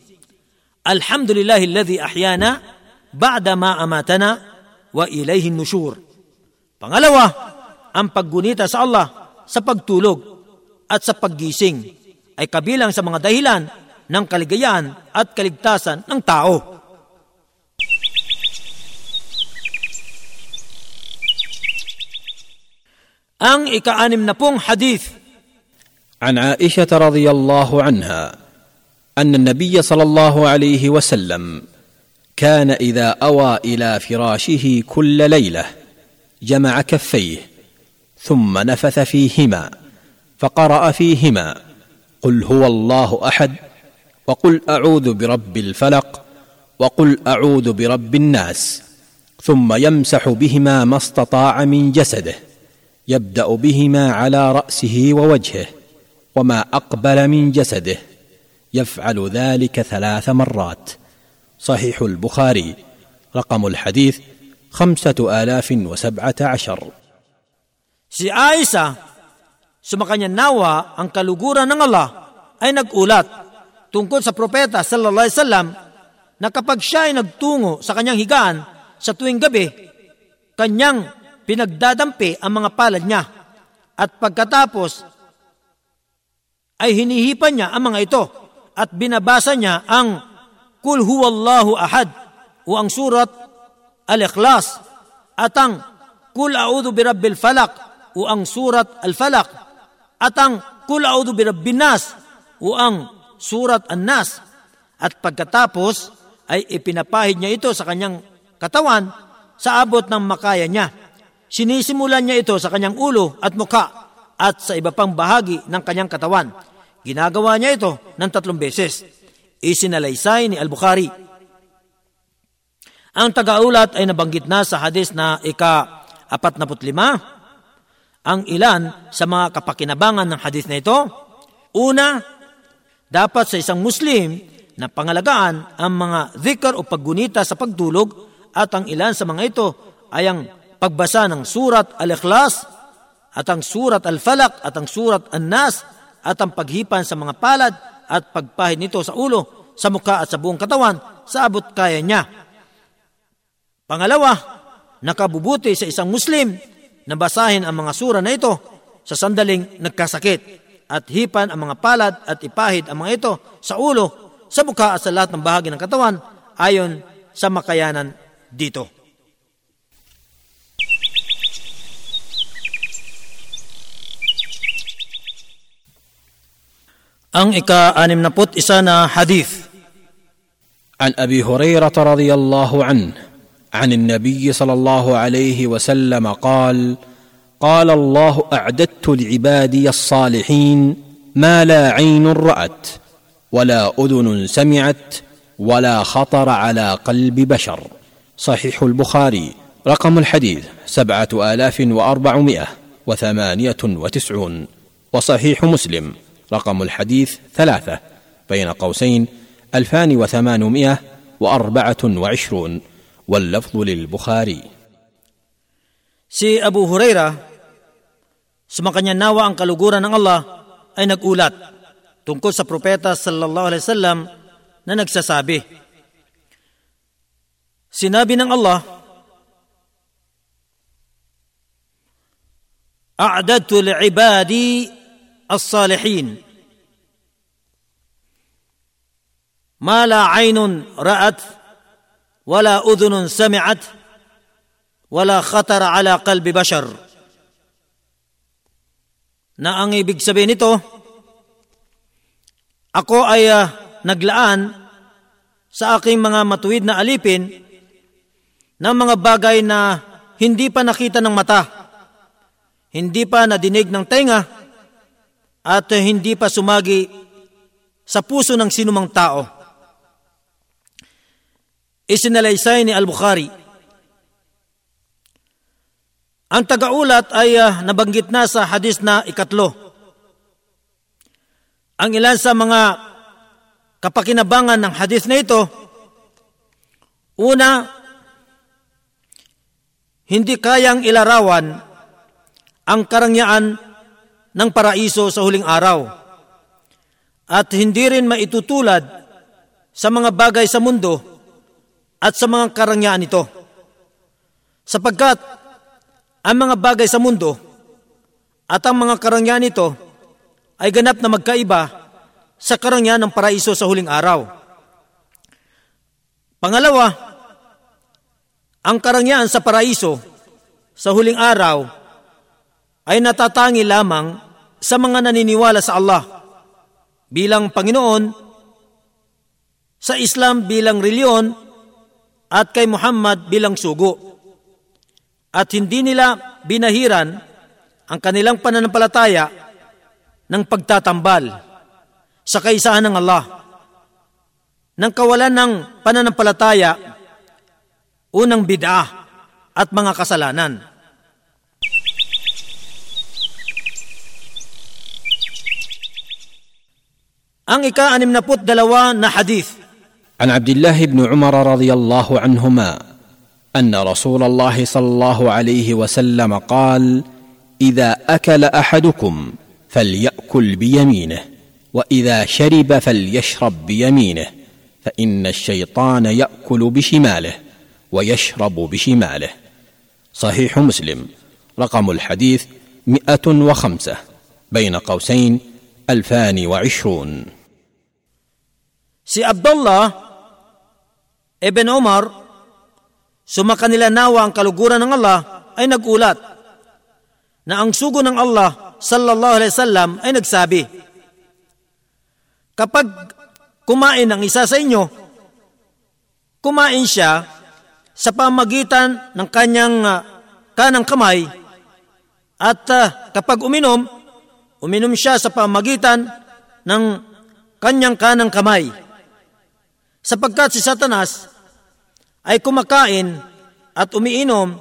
Alhamdulillahilladhi ahyana ba'da ma amatana wa ilayhi nushur. Pangalawa, ang paggunita sa Allah sa pagtulog at sa paggising ay kabilang sa mga dahilan ng kaligayahan at kaligtasan ng tao. Ang ikaanim na pong hadith عن عائشة رضي الله عنها أن النبي صلى الله عليه وسلم كان إذا أوى إلى فراشه كل ليلة جمع كفيه ثم نفث فيهما فقرأ فيهما قل هو الله أحد وقل أعوذ برب الفلق وقل أعوذ برب الناس ثم يمسح بهما ما استطاع من جسده يبدأ بهما على رأسه ووجهه وما أقبل من جسده يفعل ذلك ثلاث مرات صحيح البخاري رقم الحديث خمسه الاف وسبعه عشر Si Aisa, sumakanya nawa ang kaluguran ng Allah ay nagulat tungkol sa propeta sallallahu alaihi wasallam na kapag siya ay nagtungo sa kanyang higaan sa tuwing gabi, kanyang pinagdadampi ang mga palad niya at pagkatapos ay hinihipan niya ang mga ito at binabasa niya ang Kul huwallahu ahad o ang surat Al-Ikhlas at ang Kul a'udhu birabbil falak o ang surat Al-Falaq at ang Kul A'udhu Birabbin Nas o ang surat An-Nas at pagkatapos ay ipinapahid niya ito sa kanyang katawan sa abot ng makaya niya. Sinisimulan niya ito sa kanyang ulo at mukha at sa iba pang bahagi ng kanyang katawan. Ginagawa niya ito ng tatlong beses. Isinalaysay ni Al-Bukhari. Ang tagaulat ay nabanggit na sa hadis na ika-45. Ang ilan sa mga kapakinabangan ng hadis na ito, una, dapat sa isang Muslim na pangalagaan ang mga zikr o paggunita sa pagtulog at ang ilan sa mga ito ay ang pagbasa ng surat Al-Ikhlas at ang surat Al-Falaq at ang surat An-Nas at ang paghipan sa mga palad at pagpahid nito sa ulo, sa mukha at sa buong katawan sa abot kaya niya. Pangalawa, nakabubuti sa isang Muslim na basahin ang mga sura na ito sa sandaling nagkasakit at hipan ang mga palad at ipahid ang mga ito sa ulo, sa mukha at sa lahat ng bahagi ng katawan ayon sa makayanan dito. Ang ika-anim na isa na hadith. An Abi Hurairah radiyallahu anhu عن النبي صلى الله عليه وسلم قال قال الله أعددت لعبادي الصالحين ما لا عين رأت ولا أذن سمعت ولا خطر على قلب بشر. صحيح البخاري رقم الحديث سبعة آلاف وأربعمائة وثمانية وتسعون. وصحيح مسلم رقم الحديث ثلاثة بين قوسين ألفان وثمانمائة وأربعة وعشرون. واللفظ للبخاري Si Abu Huraira, sumakanya nawa ang kaluguran ng Allah, ay nagulat tungkol sa propeta sallallahu alaihi wasallam na nagsasabi, Sinabi ng Allah, A'dadtu li'ibadi الصالحين ما لا عين رأت ولا أذن سمعت ولا خطر على قلب بشر na ang ibig sabihin nito ako ay uh, naglaan sa aking mga matuwid na alipin ng mga bagay na hindi pa nakita ng mata, hindi pa nadinig ng tenga, at hindi pa sumagi sa puso ng sinumang tao. Isinalaysay ni Al-Bukhari. Ang tagaulat ay uh, nabanggit na sa hadis na ikatlo. Ang ilan sa mga kapakinabangan ng hadis na ito, una, hindi kayang ilarawan ang karangyaan ng paraiso sa huling araw at hindi rin maitutulad sa mga bagay sa mundo at sa mga karangyaan nito. Sapagkat ang mga bagay sa mundo at ang mga karangyaan nito ay ganap na magkaiba sa karangyaan ng paraiso sa huling araw. Pangalawa, ang karangyaan sa paraiso sa huling araw ay natatangi lamang sa mga naniniwala sa Allah bilang Panginoon, sa Islam bilang reliyon, at kay Muhammad bilang sugo. At hindi nila binahiran ang kanilang pananampalataya ng pagtatambal sa kaisahan ng Allah. Nang kawalan ng pananampalataya, unang bid'ah at mga kasalanan. Ang ika-anim na dalawa na hadith. عن عبد الله بن عمر رضي الله عنهما أن رسول الله صلى الله عليه وسلم قال إذا أكل أحدكم فليأكل بيمينه وإذا شرب فليشرب بيمينه فإن الشيطان يأكل بشماله ويشرب بشماله. صحيح مسلم. رقم الحديث مئة وخمسة بين قوسين ألفان وعشرون. Si Abdullah Ibn Omar, sumakanila nawa ang kaluguran ng Allah ay nagulat na ang sugo ng Allah sallallahu alaihi wasallam ay nagsabi, Kapag kumain ang isa sa inyo, kumain siya sa pamagitan ng kanyang uh, kanang kamay at uh, kapag uminom, uminom siya sa pamagitan ng kanyang kanang kamay. Sapagkat si Satanas ay kumakain at umiinom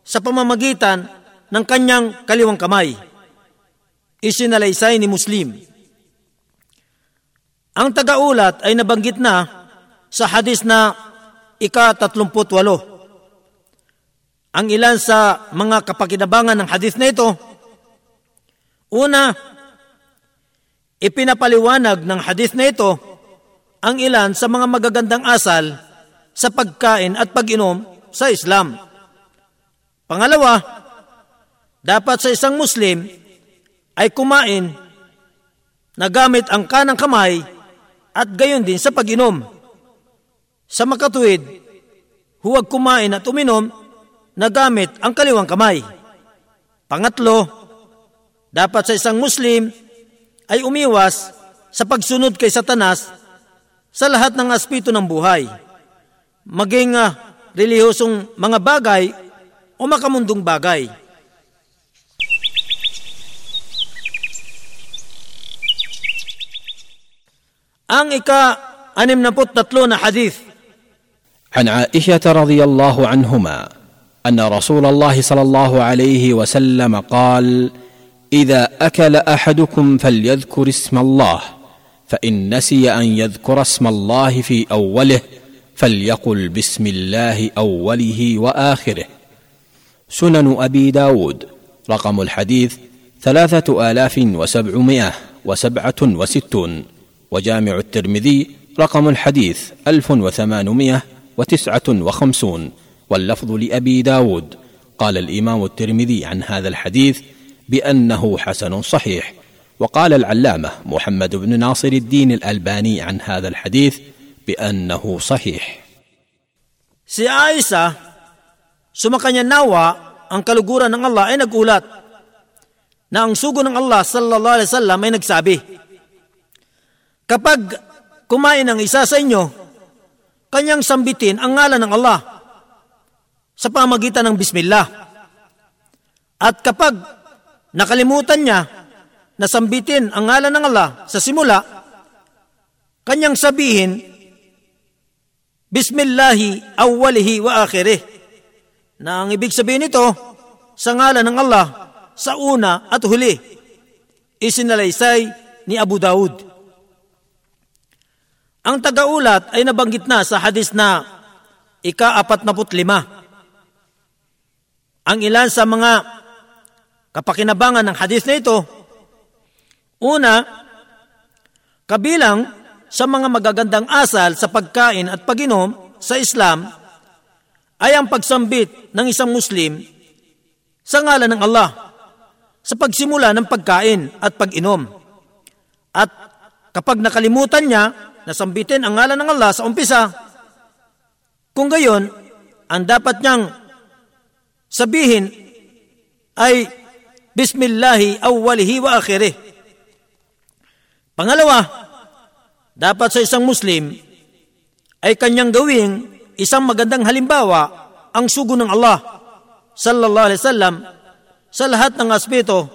sa pamamagitan ng kanyang kaliwang kamay. Isinalaysay ni Muslim. Ang tagaulat ay nabanggit na sa hadis na ika-38. Ang ilan sa mga kapakinabangan ng hadis na ito, una, ipinapaliwanag ng hadis na ito ang ilan sa mga magagandang asal sa pagkain at pag-inom sa Islam. Pangalawa, dapat sa isang Muslim ay kumain na gamit ang kanang kamay at gayon din sa pag-inom. Sa makatuwid, huwag kumain at uminom na gamit ang kaliwang kamay. Pangatlo, dapat sa isang Muslim ay umiwas sa pagsunod kay Satanas sa lahat ng aspeto ng buhay, maging uh, relihosong mga bagay o makamundong bagay. Ang ika-anim na tatlo na hadith عن عائشة رضي الله عنهما أن رسول الله صلى الله عليه وسلم قال إذا أكل أحدكم فليذكر اسم الله فإن نسي أن يذكر اسم الله في أوله فليقل بسم الله أوله وآخره. سنن أبي داود رقم الحديث ثلاثة آلاف وسبعمائة وسبعة وستون. وجامع الترمذي رقم الحديث ألف وثمانمائة وتسعة وخمسون. واللفظ لأبي داود. قال الإمام الترمذي عن هذا الحديث بأنه حسن صحيح. وقال العلامة محمد بن ناصر الدين الألباني عن هذا الحديث بأنه صحيح Si Aisha, sumakanya nawa ang kaluguran ng Allah ay nagulat na ang sugo ng Allah sallallahu alaihi wasallam ay nagsabi, Kapag kumain ang isa sa inyo, kanyang sambitin ang ngalan ng Allah sa pamagitan ng Bismillah. At kapag nakalimutan niya na sambitin ang ngalan ng Allah sa simula, kanyang sabihin, Bismillahi awwalihi wa akhirih. Na ang ibig sabihin nito, sa ngalan ng Allah, sa una at huli. Isinalaysay ni Abu Dawud. Ang tagaulat ay nabanggit na sa hadis na ika-apat na lima. Ang ilan sa mga kapakinabangan ng hadis na ito, una, kabilang sa mga magagandang asal sa pagkain at paginom sa Islam ay ang pagsambit ng isang Muslim sa ngalan ng Allah sa pagsimula ng pagkain at pag-inom. At kapag nakalimutan niya nasambitin ang ngalan ng Allah sa umpisa. Kung gayon, ang dapat niyang sabihin ay Bismillahi awwalihi wa akhirih. Pangalawa, dapat sa isang Muslim ay kanyang gawing isang magandang halimbawa ang sugo ng Allah sallallahu alaihi wasallam sa lahat ng aspeto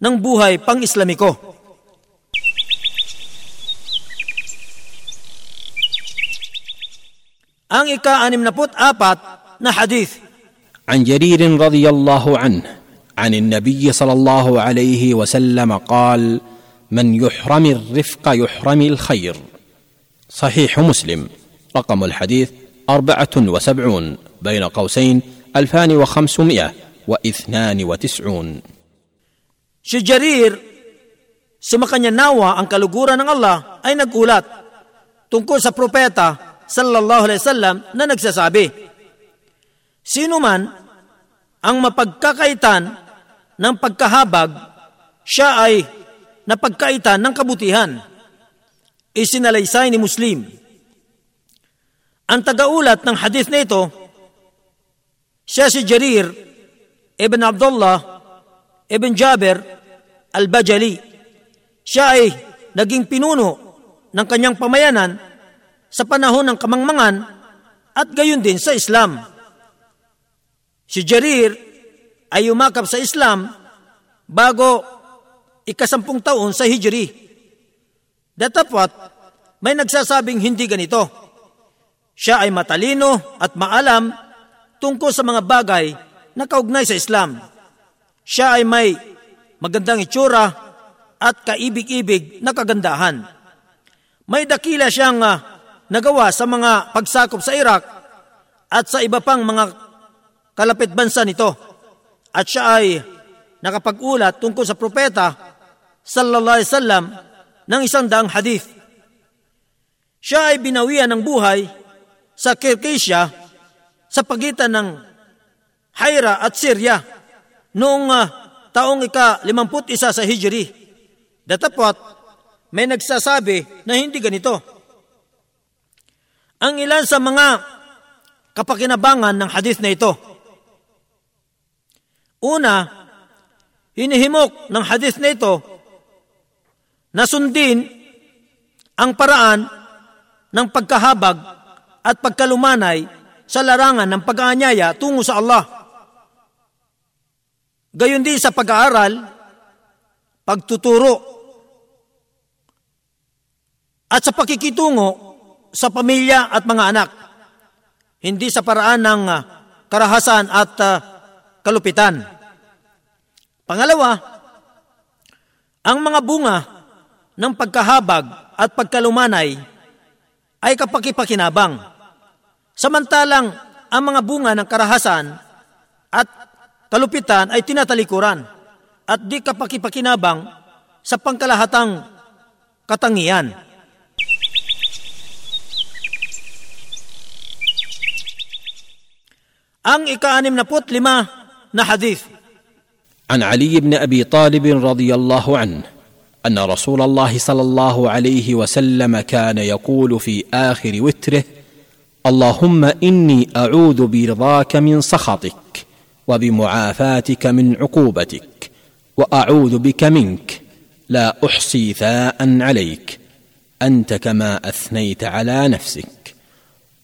ng buhay pang-Islamiko. Ang ika-anim na apat na hadith. عن جرير رضي الله عنه عن النبي صلى الله عليه وسلم قال من يحرم الرفق يحرم الخير. صحيح مسلم. رقم الحديث أربعة وسبعون بين قوسين ألفان وخمسمائة واثنان وتسعون. شجرير سمقن ينوى أنك لقورا الله أين قولات تنكوس بروبيتا صلى الله عليه وسلم ننكس سابي سينو من أنما بقاقيتان ng pagkahabag, siya ay napagkaitan ng kabutihan. Isinalaysay ni Muslim. Ang tagaulat ng hadith na ito, siya si Jarir ibn Abdullah ibn Jabir al-Bajali. Siya ay naging pinuno ng kanyang pamayanan sa panahon ng kamangmangan at gayon din sa Islam. Si Jarir ay umakap sa Islam bago ikasampung taon sa Hijri. Datapwat, may nagsasabing hindi ganito. Siya ay matalino at maalam tungkol sa mga bagay na kaugnay sa Islam. Siya ay may magandang itsura at kaibig-ibig na kagandahan. May dakila siyang uh, nagawa sa mga pagsakop sa Iraq at sa iba pang mga kalapit bansa nito. At siya ay nakapag-ulat tungkol sa propeta sallallahu alaihi wasallam ng isang daang hadith. Siya ay binawian ng buhay sa Kirkisya sa pagitan ng Haira at Syria noong uh, taong ika-51 sa Hijri. Datapot, may nagsasabi na hindi ganito. Ang ilan sa mga kapakinabangan ng hadith na ito Una, hinihimok ng hadith na ito na sundin ang paraan ng pagkahabag at pagkalumanay sa larangan ng pag-aanyaya tungo sa Allah. Gayon din sa pag-aaral, pagtuturo, at sa pakikitungo sa pamilya at mga anak. Hindi sa paraan ng ah, karahasan at uh, kalupitan. Pangalawa, ang mga bunga ng pagkahabag at pagkalumanay ay kapakipakinabang. Samantalang ang mga bunga ng karahasan at kalupitan ay tinatalikuran at di kapakipakinabang sa pangkalahatang katangian. Ang ika-anim na put lima na hadith. An Ali ibn Abi Talib radiyallahu anhu أن رسول الله صلى الله عليه وسلم كان يقول في آخر وتره اللهم إني أعوذ برضاك من سخطك وبمعافاتك من عقوبتك وأعوذ بك منك لا أحصي ثاء عليك أنت كما أثنيت على نفسك.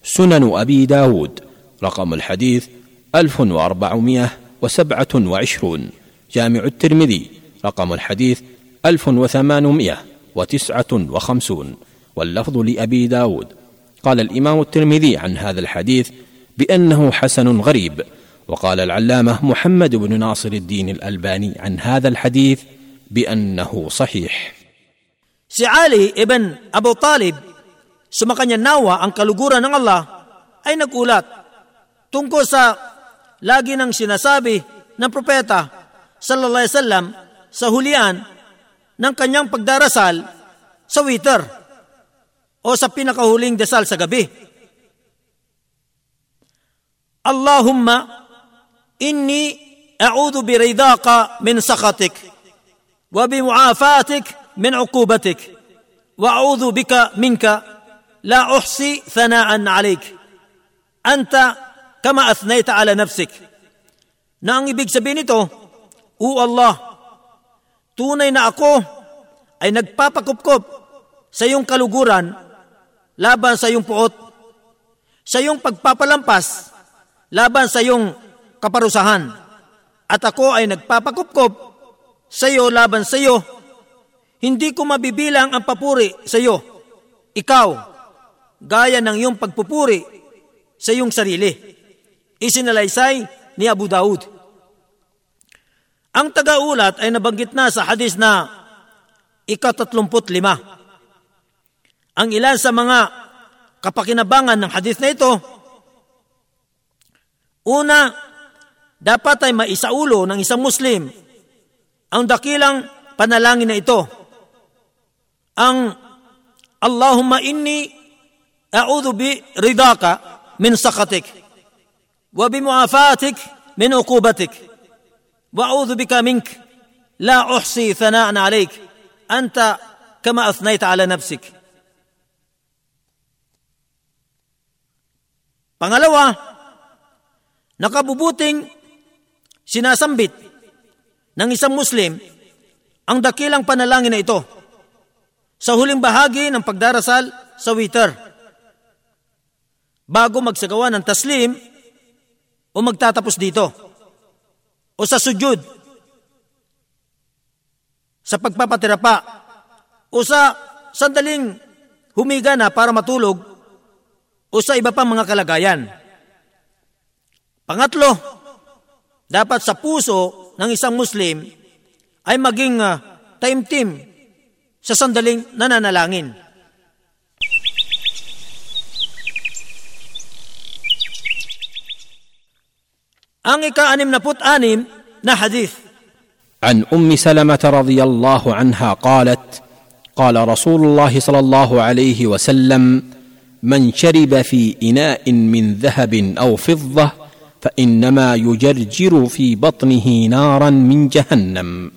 سنن أبي داود رقم الحديث 1400 وسبعة وعشرون. جامع الترمذي رقم الحديث ألف وثمانمائة وتسعة وخمسون واللفظ لأبي داود. قال الإمام الترمذي عن هذا الحديث بأنه حسن غريب وقال العلامة محمد بن ناصر الدين الألباني عن هذا الحديث بأنه صحيح. Si Ali ibn Abu Talib, sumakanya nawa ang kaluguran ng Allah, ay nagulat tungkol sa lagi nang sinasabi ng propeta sallallahu alaihi wasallam sa hulian ng kanyang pagdarasal sa wither o sa pinakahuling dasal sa gabi. Allahumma inni a'udhu biridaka min sakatik wa bimuafatik min uqubatik wa a'udhu bika minka la uhsi thanaan alik anta kama athnayta ala nafsik. Na ang ibig sabihin nito, O Allah, tunay na ako ay nagpapakupkop sa iyong kaluguran laban sa iyong puot, sa iyong pagpapalampas laban sa iyong kaparusahan. At ako ay nagpapakupkop sa iyo laban sa iyo. Hindi ko mabibilang ang papuri sa iyo. Ikaw, gaya ng iyong pagpupuri sa iyong sarili isinalaysay ni Abu Daud. Ang tagaulat ay nabanggit na sa hadis na ikatatlumput lima. Ang ilan sa mga kapakinabangan ng hadis na ito, una, dapat ay maisaulo ng isang Muslim ang dakilang panalangin na ito. Ang Allahumma inni a'udhu bi ridaka min sakatik wa bi muafatik min ukubatik. واعوذ بك منك لا احصي ثناء عليك انت كما اثنيت على نفسك Pangalawa, nakabubuting sinasambit ng isang Muslim ang dakilang panalangin na ito sa huling bahagi ng pagdarasal sa witr. Bago magsagawa ng taslim o magtatapos dito o sa sujud sa pagpapatira pa o sa sandaling humiga na para matulog o sa iba pang mga kalagayan. Pangatlo, dapat sa puso ng isang Muslim ay maging uh, time-team sa sandaling nananalangin. Ika-anim na put-anim na hadith. عن أم سلمة رضي الله عنها قالت قال رسول الله صلى الله عليه وسلم من شرب في إناء من ذهب أو فضة فإنما يجرجر في بطنه نارا من جهنم.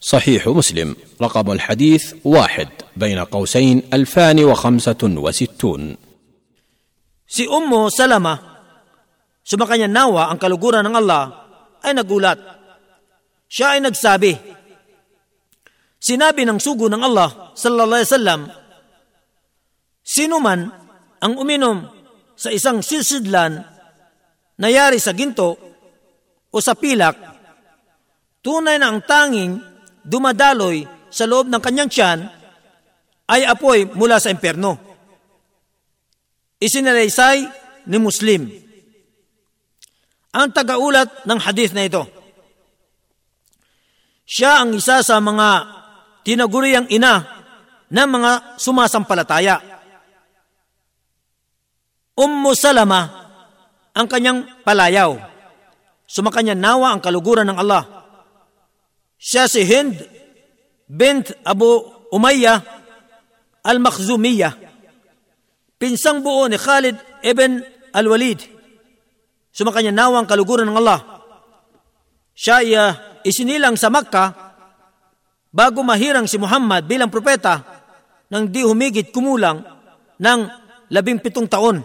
صحيح مسلم. رقم الحديث واحد بين قوسين ألفان وخمسة وستون. Si Ummu Salama, sumakanya nawa ang kaluguran ng Allah, ay nagulat. Siya ay nagsabi, Sinabi ng sugo ng Allah sallallahu alaihi wasallam, Sino man ang uminom sa isang silsidlan na yari sa ginto o sa pilak, tunay na ang tanging dumadaloy sa loob ng kanyang tiyan ay apoy mula sa impyerno. Isinalaysay ni Muslim. Ang tagaulat ng hadith na ito. Siya ang isa sa mga tinaguriang ina ng mga sumasampalataya. Ummu Salama ang kanyang palayaw. Sumakanya nawa ang kaluguran ng Allah. Siya si Hind bint Abu Umayyah al-Makhzumiyah pinsang buo ni Khalid ibn al-Walid. Sumakanya nawa ang kaluguran ng Allah. Siya ay uh, isinilang sa Makkah bago mahirang si Muhammad bilang propeta nang di humigit kumulang ng labing pitong taon.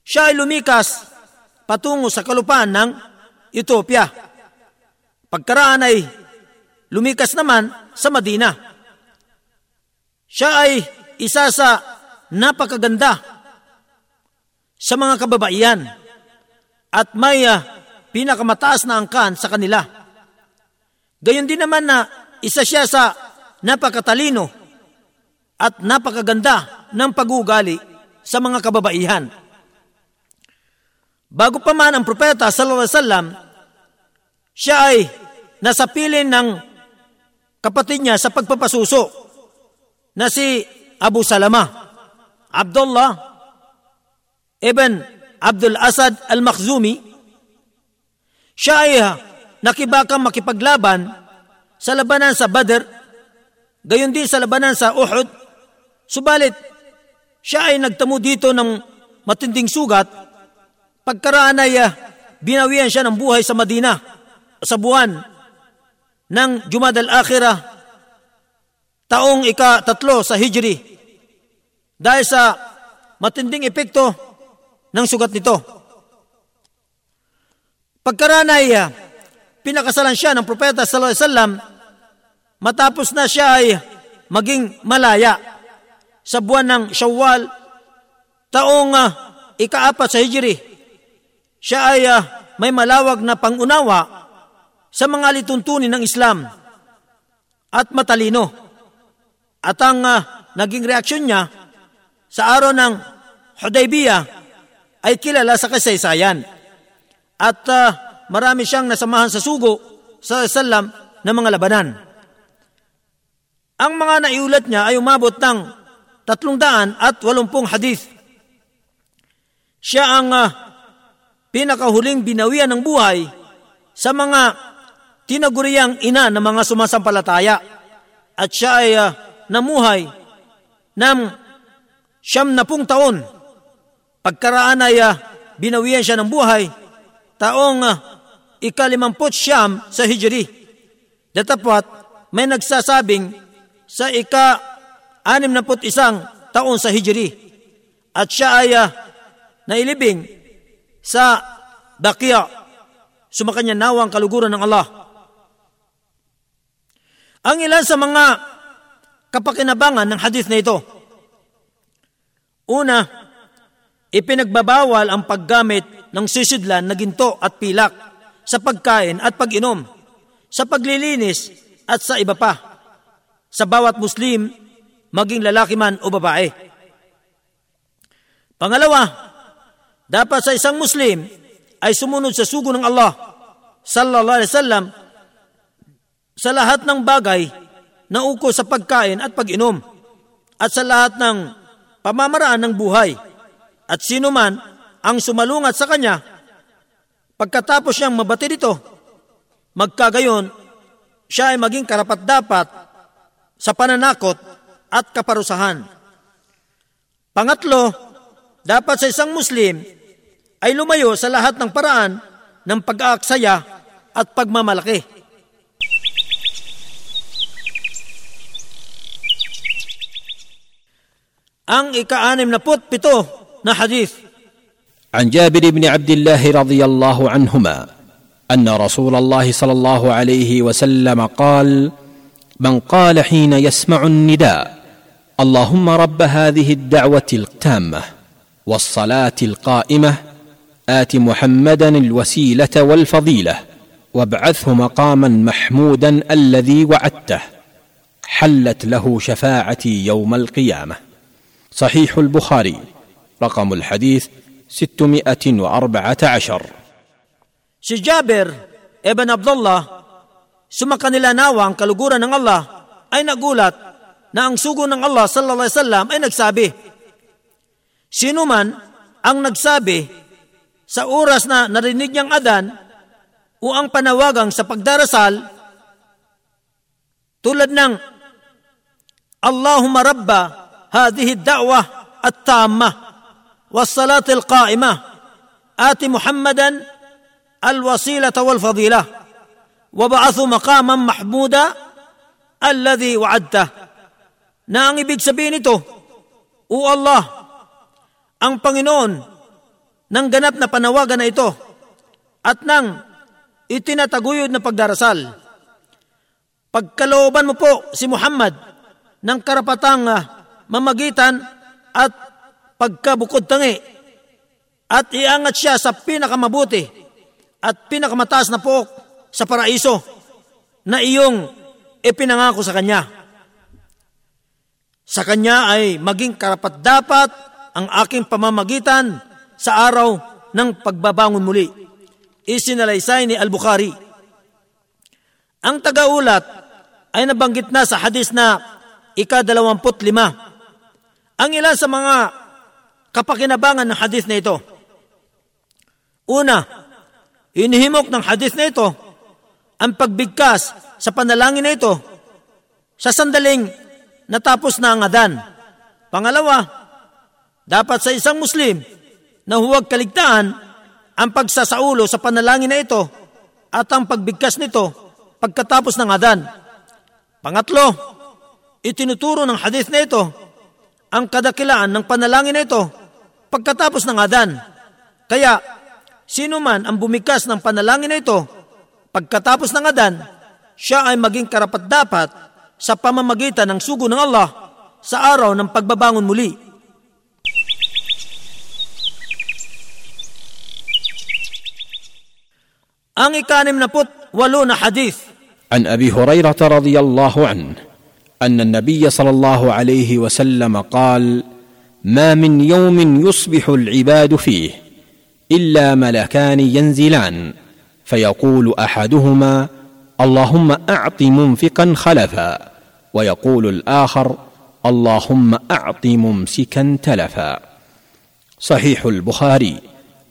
Siya ay lumikas patungo sa kalupaan ng Ethiopia. Pagkaraan ay lumikas naman sa Madina. Siya ay isa sa napakaganda sa mga kababaihan at may uh, pinakamataas na angkan sa kanila. Gayon din naman na isa siya sa napakatalino at napakaganda ng pagugali sa mga kababaihan. Bago pa man ang propeta sallallahu alaihi wasallam, siya ay nasa pilin ng kapatid niya sa pagpapasuso na si Abu Salama. Abdullah ibn Abdul Asad al-Makhzumi, siya ay nakibakang makipaglaban sa labanan sa Badr, gayon din sa labanan sa Uhud, subalit siya ay nagtamo dito ng matinding sugat, pagkaraan ay binawian siya ng buhay sa Madina sa buwan ng Jumad al-Akhirah taong ika-tatlo sa Hijri. Dahil sa matinding epekto ng sugat nito. Pagkaranay, ah, pinakasalan siya ng propeta sallallahu alaihi wasallam matapos na siya ay maging malaya sa buwan ng Shawwal taong uh, ikaapat sa Hijri. Siya ay uh, may malawag na pangunawa sa mga lituntunin ng Islam at matalino. At ang uh, naging reaksyon niya sa araw ng Hudaybiyah ay kilala sa kasaysayan. At uh, marami siyang nasamahan sa sugo sa salam ng mga labanan. Ang mga naiulat niya ay umabot ng tatlong daan at walumpung hadith. Siya ang uh, pinakahuling binawian ng buhay sa mga tinaguriang ina ng mga sumasampalataya at siya ay uh, namuhay ng siyam na pung taon. Pagkaraan ay uh, binawian siya ng buhay, taong uh, ikalimamput siyam sa Hijri. Datapwat, may nagsasabing sa ika anim na put isang taon sa Hijri. At siya ay uh, nailibing sa Dakia, sumakanya nawang kaluguran ng Allah. Ang ilan sa mga kapakinabangan ng hadith na ito, Una, ipinagbabawal ang paggamit ng sisidlan na ginto at pilak sa pagkain at pag-inom, sa paglilinis at sa iba pa, sa bawat Muslim, maging lalaki man o babae. Pangalawa, dapat sa isang Muslim ay sumunod sa sugo ng Allah sallallahu alaihi wasallam sa lahat ng bagay na uko sa pagkain at pag-inom at sa lahat ng pamamaraan ng buhay at sino man ang sumalungat sa kanya pagkatapos niyang mabati dito magkagayon siya ay maging karapat-dapat sa pananakot at kaparusahan. Pangatlo, dapat sa isang Muslim ay lumayo sa lahat ng paraan ng pag-aaksaya at pagmamalaki. Ang ika-anim na pito na hadith. عن جابر بن عبد الله رضي الله عنهما أن رسول الله صلى الله عليه وسلم قال من قال حين يسمع النداء اللهم رب هذه الدعوة التامة والصلاة القائمة آت محمدا الوسيلة والفضيلة وابعثه مقاما محمودا الذي وعدته حلت له شفاعتي يوم القيامة صحيح البخاري رقم الحديث ستمائه واربعه عشر Si Jabir ibn Abdullah, sumakanila nawa ang kaluguran ng Allah, ay nagulat na ang sugo ng Allah sallallahu alaihi wasallam ay nagsabi, Sino man ang nagsabi sa oras na narinig niyang adan o ang panawagang sa pagdarasal tulad ng Allahumma Rabba hadhihi ad-da'wah at-tammah was-salat al-qa'imah ati Muhammadan الوسيلة والفضيلة وبعث مقاما محمودا الذي وعدته na ang ibig sabihin nito, O Allah, ang Panginoon ng ganap na panawagan na ito at ng itinataguyod na pagdarasal. Pagkalooban mo po si Muhammad ng karapatang uh, mamagitan at pagkabukod tangi at iangat siya sa pinakamabuti at pinakamataas na pook sa paraiso na iyong ipinangako sa Kanya. Sa Kanya ay maging karapat-dapat ang aking pamamagitan sa araw ng pagbabangon muli. Isinalaysay ni Al-Bukhari. Ang tagaulat ay nabanggit na sa hadis na ika-dalawamput lima. Ang ilan sa mga kapakinabangan ng hadis na ito. Una, Inihimok ng hadith na ito ang pagbigkas sa panalangin na ito sa sandaling natapos na ang adan. Pangalawa, dapat sa isang Muslim na huwag kaligtaan ang pagsasaulo sa panalangin na ito at ang pagbigkas nito pagkatapos ng adan. Pangatlo, itinuturo ng hadith na ito ang kadakilaan ng panalangin na ito pagkatapos ng adan. Kaya Sino man ang bumikas ng panalangin na ito, pagkatapos ng adan, siya ay maging karapat-dapat sa pamamagitan ng sugo ng Allah sa araw ng pagbabangon muli. Ang ikanim na put, walo na hadith. عن ابي هريره رضي الله عنه ان النبي صلى الله عليه وسلم قال ما من يوم يصبح العباد فيه إلا ملكان ينزلان. فيقول أحدهما اللهم أعط منفقا خلفا. ويقول الآخر اللهم أعط ممسكا تلفا. صحيح البخاري.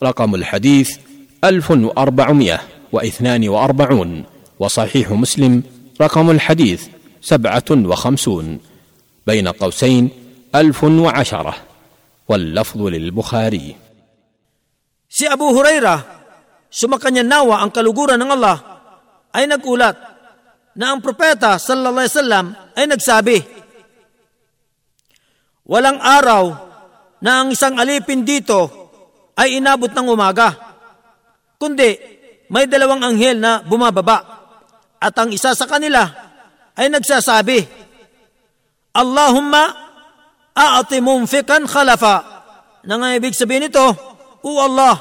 رقم الحديث ألف وأربعمائة واثنان وأربعون. وصحيح مسلم. رقم الحديث سبعة وخمسون. بين قوسين ألف وعشرة. واللفظ للبخاري Si Abu Huraira, sumakanya nawa ang kaluguran ng Allah, ay nagulat na ang propeta sallallahu alaihi wasallam ay nagsabi, Walang araw na ang isang alipin dito ay inabot ng umaga, kundi may dalawang anghel na bumababa at ang isa sa kanila ay nagsasabi, Allahumma a'ati mumfikan khalafa nang ang ibig sabihin nito, O Allah,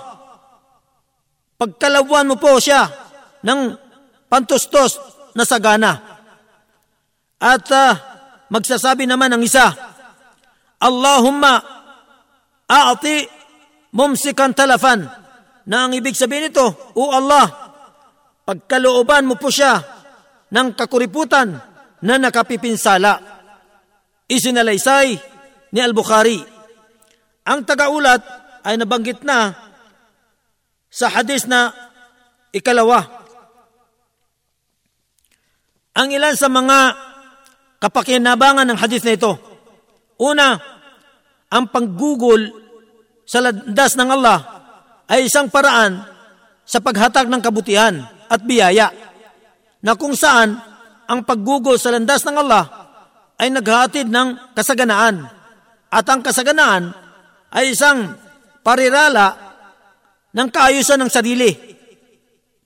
pagkalawan mo po siya ng pantustos na sagana. At uh, magsasabi naman ng isa, Allahumma a'ati mumsikan talafan na ang ibig sabihin nito, O Allah, pagkalooban mo po siya ng kakuriputan na nakapipinsala. Isinalaysay ni Al-Bukhari. Ang tagaulat ay nabanggit na sa hadis na ikalawa. Ang ilan sa mga kapakinabangan ng hadis na ito. Una, ang paggugol sa landas ng Allah ay isang paraan sa paghatag ng kabutihan at biyaya na kung saan ang paggugol sa landas ng Allah ay naghatid ng kasaganaan at ang kasaganaan ay isang parirala ng kaayusan ng sarili,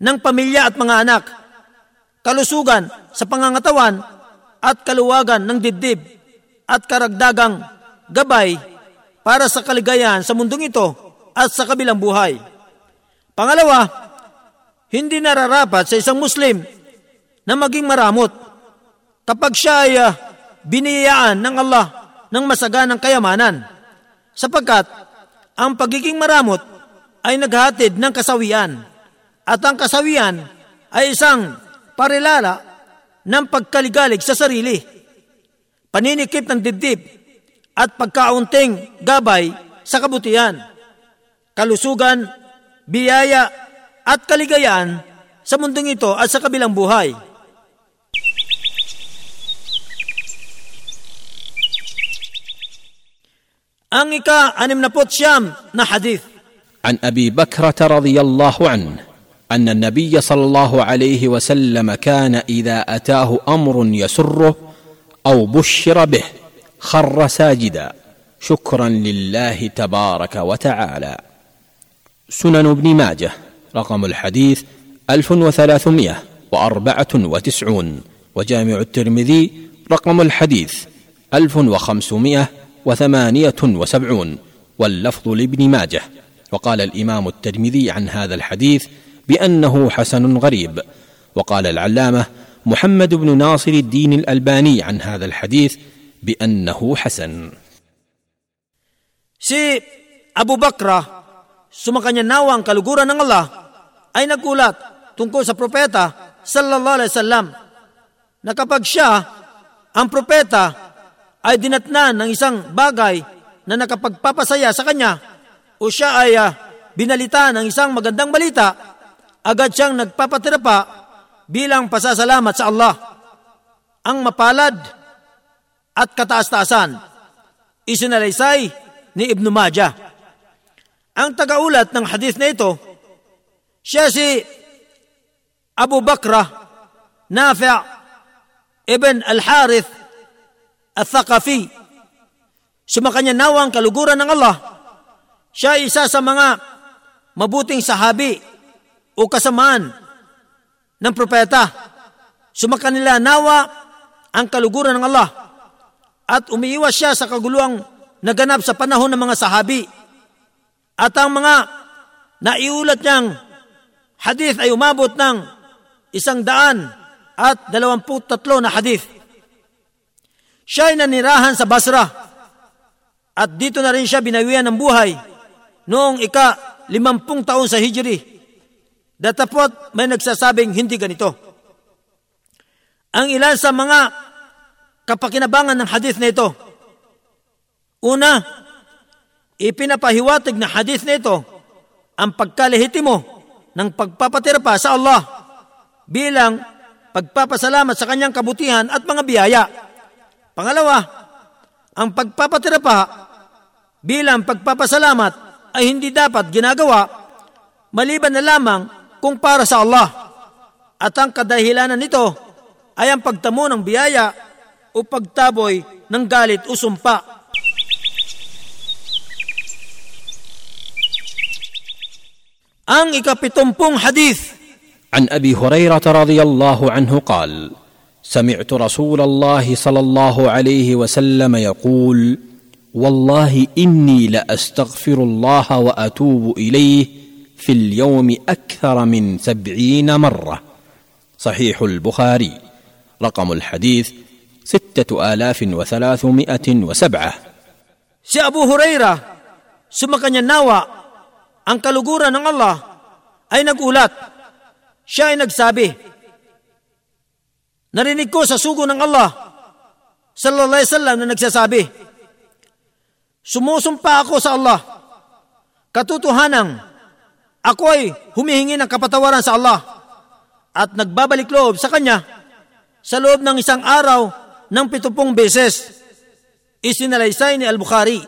ng pamilya at mga anak, kalusugan sa pangangatawan at kaluwagan ng dibdib at karagdagang gabay para sa kaligayahan sa mundong ito at sa kabilang buhay. Pangalawa, hindi nararapat sa isang Muslim na maging maramot kapag siya ay uh, biniyayaan ng Allah ng masaganang kayamanan sapagkat ang pagiging maramot ay naghatid ng kasawian at ang kasawian ay isang parilala ng pagkaligalig sa sarili, paninikip ng dibdib at pagkaunting gabay sa kabutihan, kalusugan, biyaya at kaligayahan sa mundong ito at sa kabilang buhay. Ika-anim na siyam na hadith. عن أبي بكرة رضي الله عنه أن النبي صلى الله عليه وسلم كان إذا أتاه أمر يسره أو بشر به خر ساجدا. شكرا لله تبارك وتعالى. سنن ابن ماجه رقم الحديث 1394 وجامع الترمذي رقم الحديث وثمانية وسبعون واللفظ لابن ماجه. وقال الإمام الترمذي عن هذا الحديث بأنه حسن غريب. وقال العلامة محمد بن ناصر الدين الألباني عن هذا الحديث بأنه حسن. سي أبو بكر سمكني ناوان كالغورة نغلا أين قولات tungkol sa صلى الله عليه وسلم nakapag siya ang propeta ay dinatnan ng isang bagay na nakapagpapasaya sa kanya o siya ay uh, binalita ng isang magandang balita, agad siyang nagpapatira pa bilang pasasalamat sa Allah. Ang mapalad at kataas-taasan, isinalaysay ni Ibn Majah. Ang tagaulat ng hadith na ito, siya si Abu Bakra Nafi' ibn Al-Harith Al-Thaqafi. Sumakanya nawang kaluguran ng Allah. Siya isa sa mga mabuting sahabi o kasamaan ng propeta. Sumakanila nawa ang kaluguran ng Allah at umiiwas siya sa kaguluang naganap sa panahon ng mga sahabi. At ang mga naiulat niyang hadith ay umabot ng isang daan at dalawamput tatlo na hadith. Siya ay nanirahan sa Basra at dito na rin siya binawian ng buhay noong ika limampung taon sa Hijri. Datapot may nagsasabing hindi ganito. Ang ilan sa mga kapakinabangan ng hadith na ito Una, ipinapahiwatig na hadith na ito ang pagkalehitimo ng pagpapatira pa sa Allah bilang pagpapasalamat sa kanyang kabutihan at mga biyaya. Pangalawa, ang pagpapatira pa bilang pagpapasalamat ay hindi dapat ginagawa maliban na lamang kung para sa Allah. At ang kadahilanan nito ay ang pagtamo ng biyaya o pagtaboy ng galit o sumpa. Ang ikapitumpong hadith. An Abi Hurairah radiyallahu anhu qal, سمعت رسول الله صلى الله عليه وسلم يقول والله إني لأستغفر الله وأتوب إليه في اليوم أكثر من سبعين مرة. صحيح البخاري. رقم الحديث ستة آلاف وثلاثمائة وسبعة. Si Abu Huraira, sumakanya nawa, ang kaluguran ng Allah. Ay nagulat. Siya ay nagsabi, Narinig ko sa sugo ng Allah, sallallahu alaihi wasallam na nagsasabi, Sumusumpa ako sa Allah. Katotohanan, ako ay humihingi ng kapatawaran sa Allah at nagbabalik loob sa Kanya sa loob ng isang araw ng pitupong beses. Isinalaysay ni Al-Bukhari.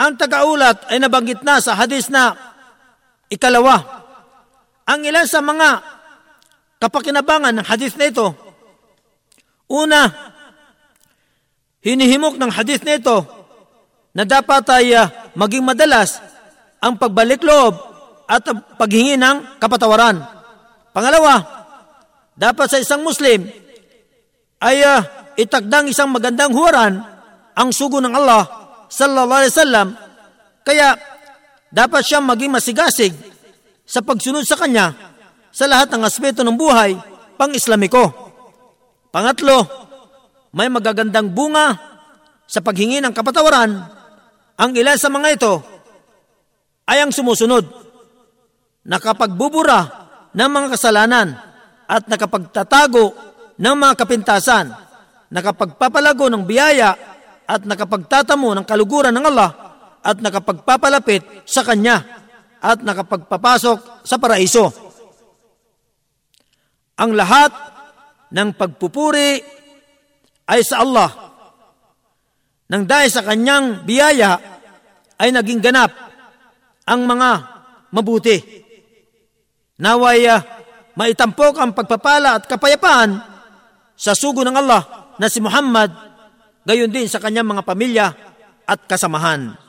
Ang tagaulat ay nabanggit na sa hadis na ikalawa. Ang ilan sa mga kapakinabangan ng hadis na ito, una, hinihimok ng hadis na ito na dapat ay uh, maging madalas ang pagbalik loob at paghingi ng kapatawaran. Pangalawa, dapat sa isang Muslim ay uh, itakdang isang magandang huwaran ang sugo ng Allah sallallahu alaihi wasallam. Kaya dapat siyang maging masigasig sa pagsunod sa kanya sa lahat ng aspeto ng buhay pang-islamiko. Pangatlo, may magagandang bunga sa paghingi ng kapatawaran ang ilan sa mga ito ay ang sumusunod. Nakapagbubura ng mga kasalanan at nakapagtatago ng mga kapintasan, nakapagpapalago ng biyaya at nakapagtatamo ng kaluguran ng Allah at nakapagpapalapit sa Kanya at nakapagpapasok sa paraiso. Ang lahat ng pagpupuri ay sa Allah nang dahil sa kanyang biyaya ay naging ganap ang mga mabuti. Naway uh, maitampok ang pagpapala at kapayapaan sa sugo ng Allah na si Muhammad, gayon din sa kanyang mga pamilya at kasamahan.